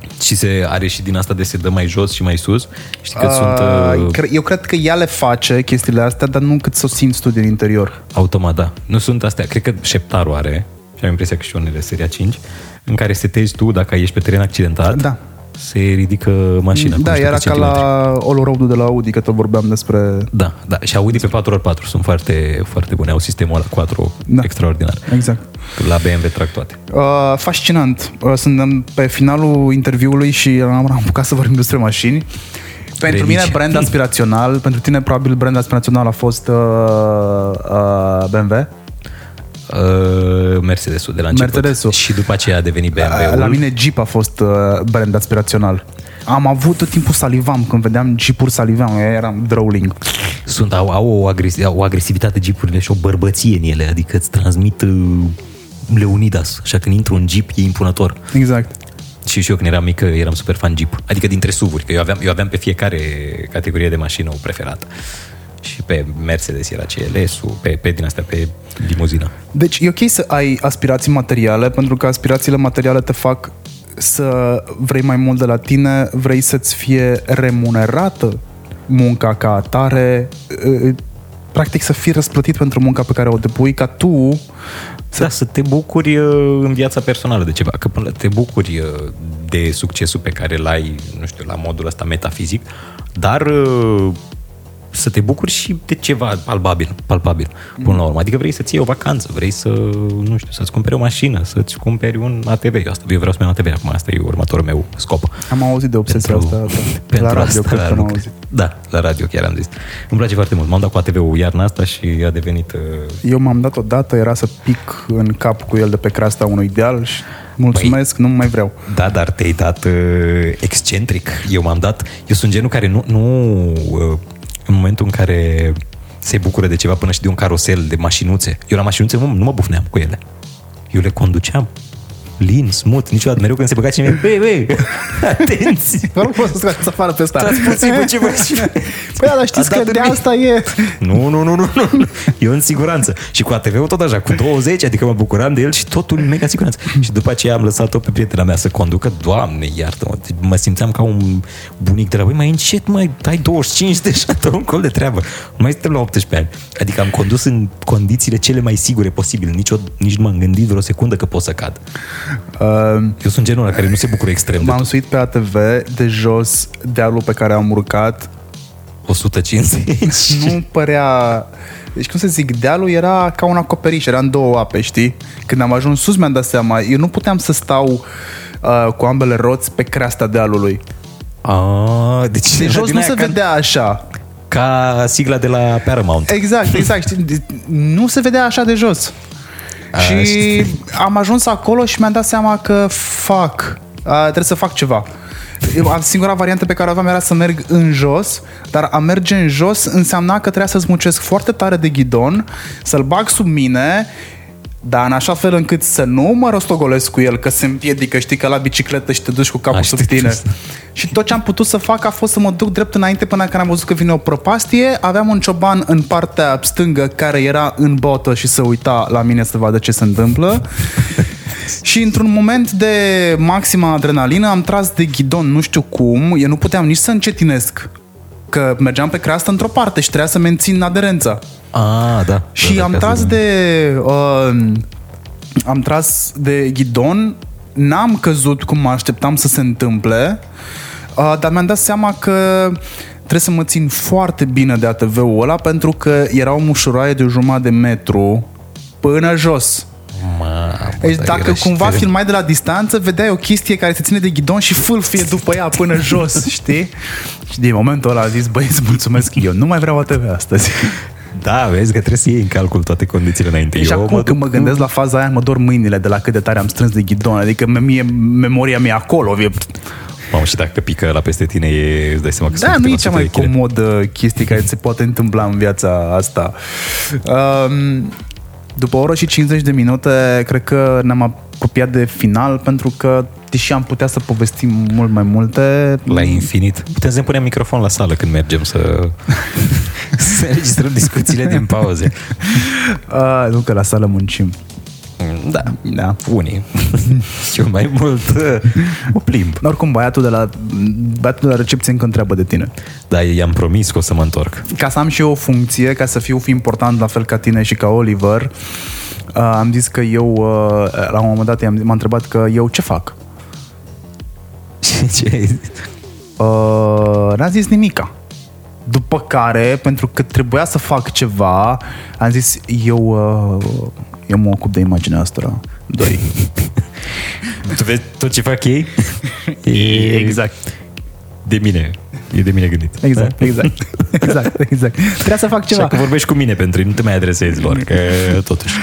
mișto. Și se are și din asta de se dă mai jos și mai sus. Știi că Uh, sunt uh, cre- Eu cred că ea le face chestiile astea, dar nu cât să o simți tu din interior. automat, da. Nu sunt astea. Cred că șeptarul are, și am impresia că și unele seria 5, în care setezi tu dacă ești pe teren accidentat, Da. Se ridică mașina. cu da, niște era ca centimetri. la all road de la Audi, că tot vorbeam despre... Da, da. Și Audi pe 4x4 sunt foarte, foarte bune. Au sistemul ăla 4 Da. extraordinar. Exact. La BMW trag toate. Uh, fascinant. Uh, suntem pe finalul interviului și am, am apucat să vorbim despre mașini. Pentru Religie. mine brand aspirațional, pentru tine probabil brand aspirațional a fost uh, uh, BMW. Uh, Mercedes-ul de la început. Mercedes-ul. Și după aceea a devenit BMW-ul. Uh, la mine Jeep a fost uh, brand aspirațional. Am avut tot timpul salivam când vedeam Jeep-uri salivam, eu eram drowling. Sunt, au, au, o, agresi- au o agresivitate jeepurile și o bărbăție în ele, adică îți transmit uh, Leonidas, așa când intru în jeep e impunător. Exact. Și și eu când eram mic eram super fan Jeep. Adică dintre SUV-uri, că eu aveam, eu aveam pe fiecare categorie de mașină o preferată. Și pe Mercedes era CLS-ul, pe, pe din astea, pe limuzină. Deci e ok să ai aspirații materiale, pentru că aspirațiile materiale te fac să vrei mai mult de la tine, vrei să-ți fie remunerată munca ca atare, uh, practic să fii răsplătit pentru munca pe care o depui, ca tu Să, da, să te bucuri uh, în viața personală de ceva, că până la- te bucuri uh, de succesul pe care l-ai, nu știu, la modul ăsta metafizic, dar uh, să te bucuri și de ceva palpabil, palpabil până la urmă. Adică vrei să-ți iei o vacanță, vrei să, nu știu, să-ți cumperi o mașină, să-ți cumperi un ATV. Eu, asta, eu vreau să-mi iau un ATV acum, asta e următorul meu scop. am auzit de obsesia asta, da. pentru la radio, asta cred că am lucr- auzit. Da, la radio chiar am zis. Îmi place foarte mult. M-am dat cu ATV-ul iarna asta și a devenit uh, Eu m-am dat odată, era să pic în cap cu el de pe creasta unui ideal și mulțumesc, nu mai vreau. Da, dar te-ai dat uh, excentric. Eu m-am dat... Eu sunt genul care nu... nu uh, în momentul în care se bucură de ceva până și de un carosel, de mașinuțe. Eu la mașinuțe nu, nu mă bufneam cu ele. Eu le conduceam. Lin, smooth, niciodată. Mereu când se băga cineva, băi, băi, atenție! Vă rog să scoateți afară pe asta. Stați puțin, bă, ce faci? Păi da, dar știți A că dat de în asta e... Nu, nu, nu, nu, nu. nu. Eu în siguranță. Și cu ATV-ul tot așa, cu 20, adică mă bucuram de el și totul în mega siguranță. Și după aceea am lăsat-o pe prietena mea să conducă. Doamne, iartă-mă, mă simțeam ca un bunic de la, băi, mai încet, mai ai 25 deja, dă un col de treabă. Nu mai suntem la 18 ani. Adică am condus în condițiile cele mai sigure posibile. Nici, o, nici nu m-am gândit vreo secundă că pot să cad. Uh, Eu sunt genul ăla care nu se bucură extrem de m-am tot. suit pe ATV de jos dealul pe care am urcat 150. nu părea... Deci, cum să zic, dealul era ca un acoperiș, era în două ape, știi? Când am ajuns sus mi-am dat seama, eu nu puteam să stau uh, cu ambele roți pe creasta dealului. Ah, deci De era jos din nu aia se ca, vedea așa. ca sigla de la Paramount. Exact, exact. știi? De- Nu se vedea așa de jos. A, și știi. am ajuns acolo și mi-am dat seama că fac, uh, trebuie să fac ceva. Eu, singura variantă pe care o aveam era să merg în jos, dar a merge în jos înseamna că trebuia să-ți muncesc foarte tare de ghidon, să-l bag sub mine dar în așa fel încât să nu mă rostogolesc cu el, că se împiedică, știi, că la bicicletă și te duci cu capul A, sub știi, tine. știi. Și tot ce am putut să fac a fost să mă duc drept înainte până când am văzut că vine o prăpastie. Aveam un cioban în partea stângă care era în botă și se uita la mine să vadă ce se întâmplă. și într-un moment de maximă adrenalină am tras de ghidon, nu știu cum, eu nu puteam nici să încetinesc că mergeam pe creastă într-o parte și trebuia să mențin aderența. Ah, da. Și da, am ca tras să- de uh, am tras de ghidon, n-am căzut cum mă așteptam să se întâmple, uh, dar mi-am dat seama că trebuie să mă țin foarte bine de ATV-ul ăla pentru că era o mușuroaie de o jumătate de metru până jos. Mamă, Deci dar dacă era și cumva teren. filmai de la distanță, vedeai o chestie care se ține de ghidon și fâlfie după ea până jos, știi? Și din momentul ăla a zis, băi, îți mulțumesc, eu nu mai vreau ATV astăzi. Da, vezi că trebuie să iei în calcul toate condițiile înainte. Și Eu acum mă când duc mă gândesc la faza aia, mă dor mâinile de la cât de tare am strâns de ghidon. Adică mie, memoria mea e acolo. E... Mamă, și dacă pică la peste tine, e, îți dai seama că Da, sunt nu e câteva cea mai sute de chile. comodă chestie care ți se poate întâmpla în viața asta. Um, după o oră și 50 de minute, cred că ne-am apropiat de final, pentru că, deși am putea să povestim mult mai multe, La infinit. Putem să ne punem microfon la sală când mergem să, să înregistrăm discuțiile din pauze. uh, nu că la sală muncim. Da, Da. unii. Eu mai mult uh, mă plimb. Oricum, băiatul de la, băiatul de la recepție încă întreabă de tine. Dar i-am promis că o să mă întorc. ca să am și eu o funcție, ca să fiu fi important la fel ca tine și ca Oliver, uh, am zis că eu, uh, la un moment dat i-am, m-a întrebat că eu ce fac. Ce? Uh, n-am zis nimica. După care, pentru că trebuia să fac ceva, am zis eu, uh, eu mă ocup de imaginea asta. Doi. Tu vezi tot ce fac ei? exact. De mine. E de mine gândit. Exact, exact. Exact, exact. Trebuia să fac Și ceva. acum vorbești cu mine pentru nu te mai adresezi lor, că totuși.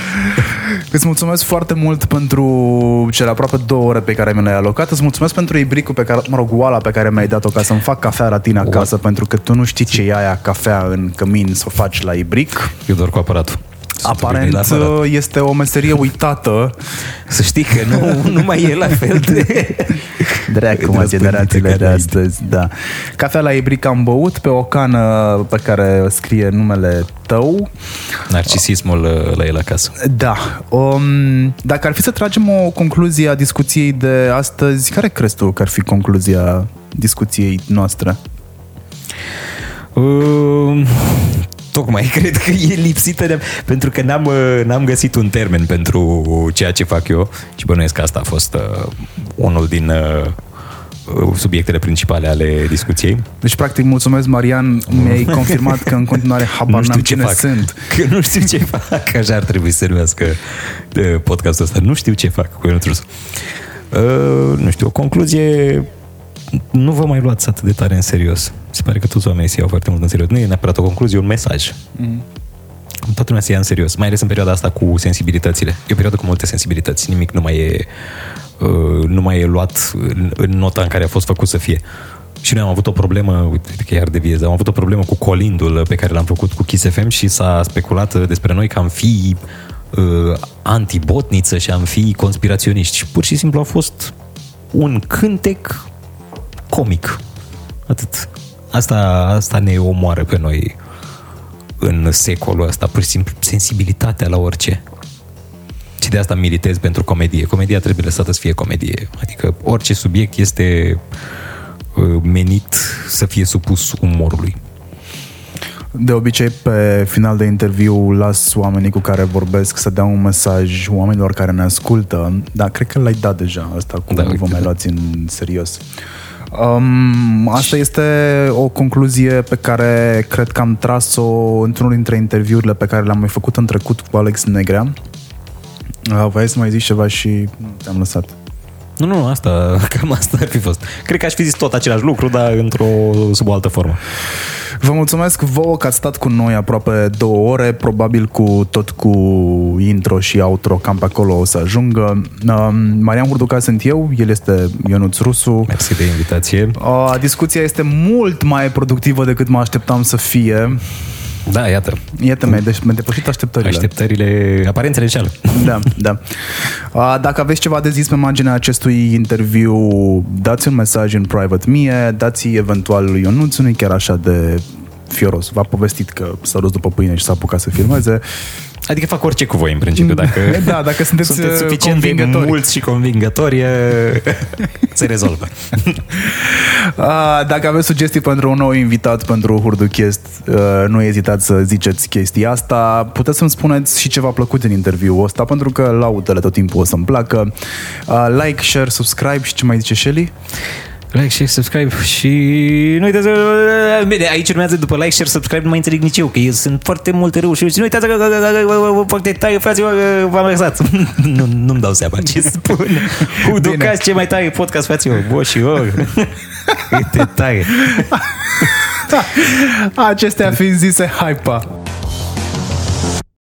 Îți mulțumesc foarte mult pentru cele aproape două ore pe care mi le-ai alocat. Îți mulțumesc pentru ibricul pe care, mă rog, oala pe care mi-ai dat-o ca să-mi fac cafea la tine acasă, pentru că tu nu știi ce e aia cafea în cămin să o faci la ibric. Eu doar cu aparatul. Sunt Aparent obișnuit la aparat. este o meserie uitată. Să știi că nu, nu mai e la fel de... Dreacu, mă, Răspândite generațiile ca de de astăzi, da. Cafea la ibric am băut pe o cană pe care scrie numele tău. Narcisismul uh, la el acasă. Da. Um, dacă ar fi să tragem o concluzie a discuției de astăzi, care crezi tu că ar fi concluzia discuției noastre? Uh, tocmai cred că e lipsită de... Pentru că n-am, uh, n-am găsit un termen pentru ceea ce fac eu și bănuiesc că asta a fost uh, unul din uh, uh, subiectele principale ale discuției. Deci, practic, mulțumesc, Marian, mi-ai confirmat că în continuare habar n-am cine fac. sunt. Că nu știu ce fac. Așa ar trebui să se numească uh, podcastul ăsta. Nu știu ce fac cu Ionuț Rusu. Uh, nu știu, o concluzie nu vă mai luați atât de tare în serios. Se pare că toți oamenii se iau foarte mult în serios. Nu e neapărat o concluzie, e un mesaj. Mm. Toată lumea se ia în serios, mai ales în perioada asta cu sensibilitățile. E o perioadă cu multe sensibilități. Nimic nu mai e, uh, nu mai e luat în, în nota în care a fost făcut să fie. Și noi am avut o problemă, uite că iar deviez, am avut o problemă cu colindul pe care l-am făcut cu Kiss FM și s-a speculat uh, despre noi că am fi uh, antibotniță și am fi conspiraționiști. Și pur și simplu a fost un cântec comic. Atât. Asta, asta ne omoară pe noi în secolul ăsta, pur și simplu sensibilitatea la orice. Și de asta militez pentru comedie. Comedia trebuie lăsată să fie comedie. Adică orice subiect este uh, menit să fie supus umorului. De obicei, pe final de interviu las oamenii cu care vorbesc să dea un mesaj oamenilor care ne ascultă, dar cred că l-ai dat deja, asta cu Da, da, nu uite, vă mai da. luați în serios. Um, asta este o concluzie pe care cred că am tras-o într-unul dintre interviurile pe care le-am mai făcut în trecut cu Alex Negrea. Uh, Vrei să mai zici ceva și te-am lăsat. Nu, nu, asta, cam asta ar fi fost. Cred că aș fi zis tot același lucru, dar într-o, sub o altă formă. Vă mulțumesc vouă că ați stat cu noi aproape două ore, probabil cu tot cu intro și outro, cam pe acolo o să ajungă. Uh, Marian Hurduca sunt eu, el este Ionuț Rusu. Mersi de invitație. Uh, discuția este mult mai productivă decât mă așteptam să fie. Da, iată. Iată, mi-ai deci, mi-ai depășit așteptările. Așteptările, aparențele înșeală. Da, da. Uh, Dacă aveți ceva de zis pe marginea acestui interviu, dați un mesaj în private mie, dați eventual lui Ionuț, nu chiar așa de fioros. V-a povestit că s-a dus după pâine și s-a apucat să filmeze. Adică fac orice cu voi, în principiu, dacă Da, dacă sunteți, sunteți uh, suficient de convingători. mulți și convingători, e- se rezolvă. Uh, Dacă aveți sugestii pentru un nou invitat pentru Hurduchest, uh, nu ezitați să ziceți chestia asta. Puteți să-mi spuneți și ce v-a plăcut din interviul ăsta, pentru că laudele tot timpul o să-mi placă. Uh, Like, share, subscribe și ce mai zice Shelly? Like, share, subscribe și nu uitați să... Bine, aici urmează după like, share, subscribe, nu mai înțeleg nici eu, că eu sunt foarte multe reuși și nu uitați că fac de tare, fraților, că v-am lăsat. Nu, nu-mi dau seama ce spun. Huducați ce mai tare podcast, fraților, boși, or. Cât de tare. Acestea fiind zise, hai pa!